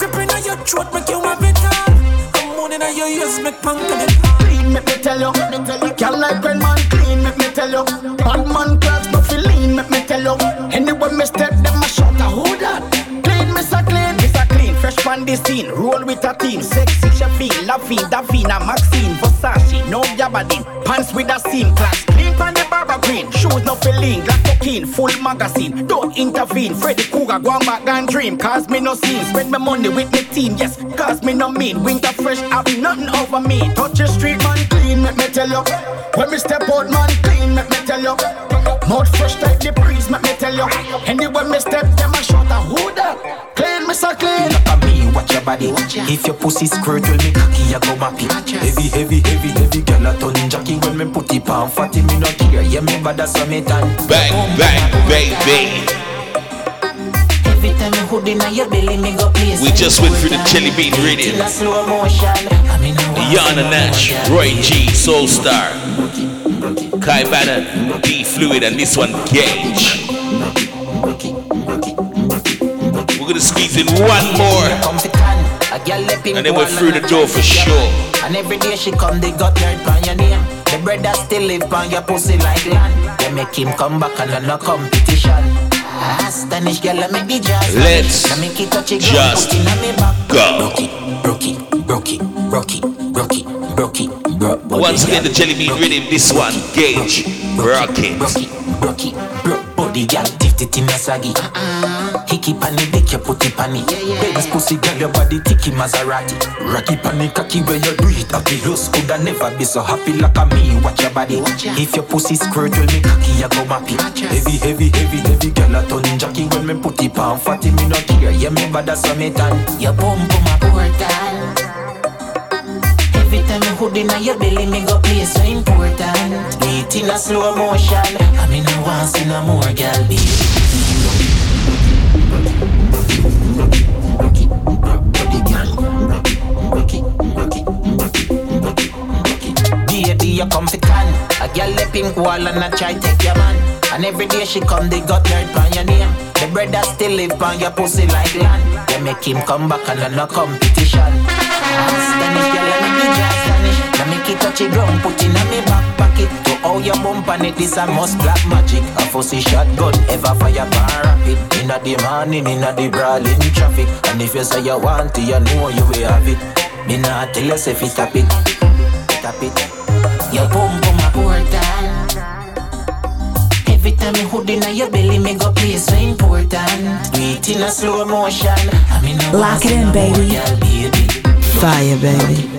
Speaker 41: Gripping on your throat, make you have it all. I'm moaning at your ears, make punk of it.
Speaker 61: Clean, make me tell you. Girl like when man clean, make me tell you. Bad man the scene, roll with a team. Sexy, Shafin, Laffy, Davina, Maxine, Versace, no Gabardine. Pants with a seam, class clean from the barber green. Shoes no feeling, glass cocaine, full magazine. Don't intervene, Freddy Krueger, go on back and dream. Cause me no scene, spend my money with me team, yes. Cause me no mean, winter fresh, have nothing over me. Touch the street, man, clean, make me tell you. When me step out, man, clean, make me tell you. Mouth fresh like the breeze, make me tell you. Anywhere me step, them a shot a that? Clean, me so clean.
Speaker 41: Your body. If your pussy squirt, when me cocky, you go mappy. Heavy, heavy, heavy, heavy, girl a ton jockey. When me put it on fatty, me no care. Yeah, me bad as me tan.
Speaker 1: Bang, bang, baby.
Speaker 41: Every time you hood inna your belly, me go place.
Speaker 1: We just went through the Jelly Bean rhythm.
Speaker 41: In a slow motion. I
Speaker 1: Yana Nash, Roy G, Soul Star, Kai Bannon, D Fluid, and this one Gage. We're gonna squeeze in one more, and then we're through the door for sure.
Speaker 41: And every day she come, they got dirt on your name. The brother still live on your pussy like land. They make him come back and no competition. Astonish girl, I make the jazz.
Speaker 1: Let's
Speaker 41: Now make it touch
Speaker 1: just
Speaker 41: me
Speaker 1: go.
Speaker 41: Broke it, broke it, broke it, broke it, broke it, broke it.
Speaker 1: Once again, the Jelly Bean rhythm. This one Gage, rock it.
Speaker 41: Broke it, broke body, girl, tift it in a saggy. Hickey panny, dick, you put it panny. Baby's pussy, girl, your body ticky Maserati. Rocky panny, cocky, where you do it, happy. Yours coulda never be so happy like a me. Watch your body. If your pussy squirt, when me cocky, you go mappy. Heavy, heavy, heavy, heavy, girl, a ton jockey. When me put it on fatty, me no care. Yeah, me bad as me tan. Your bum bum a portal. Every time you hood inna your belly, me go play so important. Beat in a slow motion. I mean, I want see no more girl, baby. You come fi tan. A girl le pink wall and I try take your man. And every day she come, they got dirt on your name. The brother still live on your pussy like land. They make him come back and no competition. Spanish girl, I make the jazz Spanish. Now make it touch the ground, put in a me back pocket how you bump on it, this a must. Black magic A fussy shotgun, ever fire bar rapid. Inna the morning, inna the brawling traffic. And if you say you want it, you know you will have it. Me nah tell you say fi tap it. Tap it. Your boom boom a portal Every time you hood inna your belly, me go play so important. Do it in a slow motion. I mean, I
Speaker 6: Lock it in, baby.
Speaker 41: Fire, baby.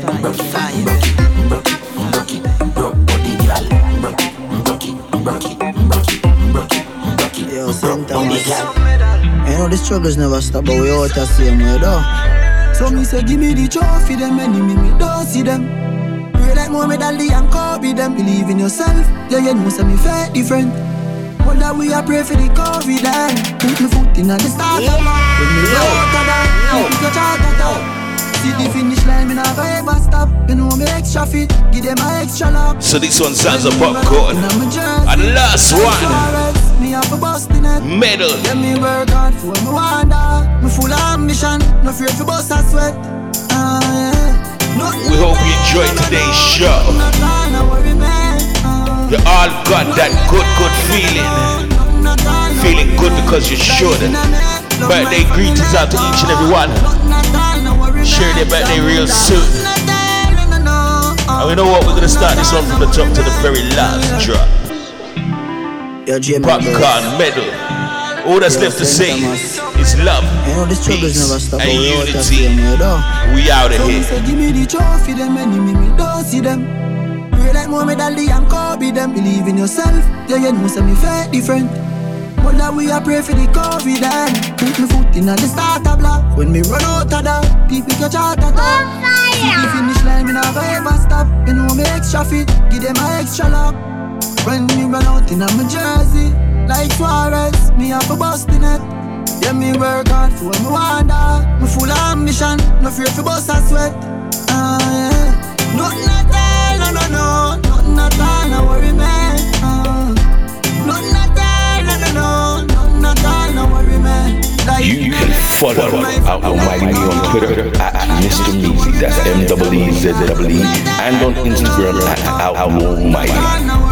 Speaker 62: Yo, St. Thomas. You know the struggles never stop, but we out the same way though. So me say, give me the trophy, them enemy, me don't see them. Pray like Muhammad Ali and Kobe, them believe in yourself. Yeah, you know, say me fair different. But that we are pray for the COVID and put my foot in on the start. Yeah. When me out of that, put your charter down. See the finish line, me never ever stop. You know me extra fit, give them my extra love.
Speaker 1: So this one sounds a popcorn. And the last one.
Speaker 62: Me have a bust in it.
Speaker 1: Medal.
Speaker 62: Let me work hard for me wonder. Me full of ambition, no fear for bust a sweat. Ah, yeah.
Speaker 1: We hope you enjoyed today's show. You all got that good, good feeling. Feeling good because you should. Birthday greetings out to each and every one. Share their birthday real soon. And we know what, we're gonna start this one from the top to the very last drop. Popcorn medal. All that's left to say is love, you know, peace, and unity. We out of here.
Speaker 62: Give me the trophy, them enemy, me don't see them. Pray like Muhammad Ali and Kobe, them believe in yourself. Yeah, you know, say me fair different. But that we are pray for the COVID and Put me foot in the starter block When me run out of that People catch heart attack See the finish line, me never ever stop You know me extra fit, give them my extra love When me run out in my jersey. Like Suarez, me have a bust in it. Yeah, me work hard for me wonder. Me full of ambition, no fear for bust a sweat. Ah, yeah. Nothing at all, no, no, no. Nothing at all, no worry, man. Uh, Nothing at all, no, no, no. Nothing at all, no worry, man. Like
Speaker 1: You can follow Outlaw Mighty on Twitter at Mr. Meezy, that's M W E Z W E, and on Instagram at Outlaw Mighty.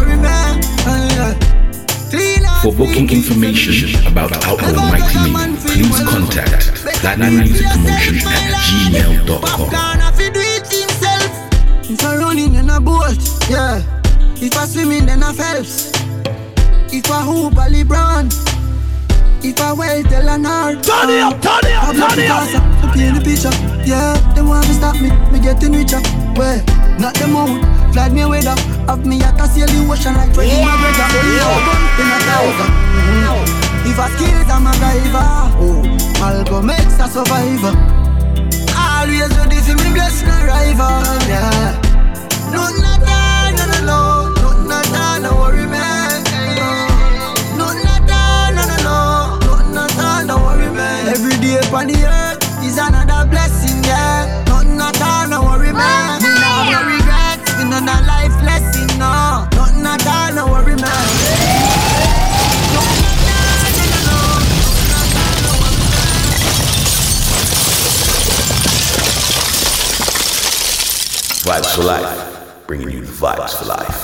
Speaker 63: For booking information about Outlaw Mighty Me, please contact Platinum Music Promotion at gmail.com.
Speaker 62: If I running in a boat, yeah. If I swimming then I Phelps. If I hoop a LeBron. If I well tell an art.
Speaker 1: Turn it up, turn it up, turn it up.
Speaker 62: I paint the picture, yeah. They want to stop me, me getting richer. Where? Not the moon, fly me away up. Have me at a sail the ocean like Freddie McGregor. Only a gun, then a tiger. If I skills, I'm a driver. Oh, Malcolm X a survivor. Always ready for me blessing a rival, yeah. At all, no, no, no. At all, no worry, man. At all, no, no, no. All, no worry, man. Every day upon the earth
Speaker 1: Vibes for life, bringing you the vibes for life.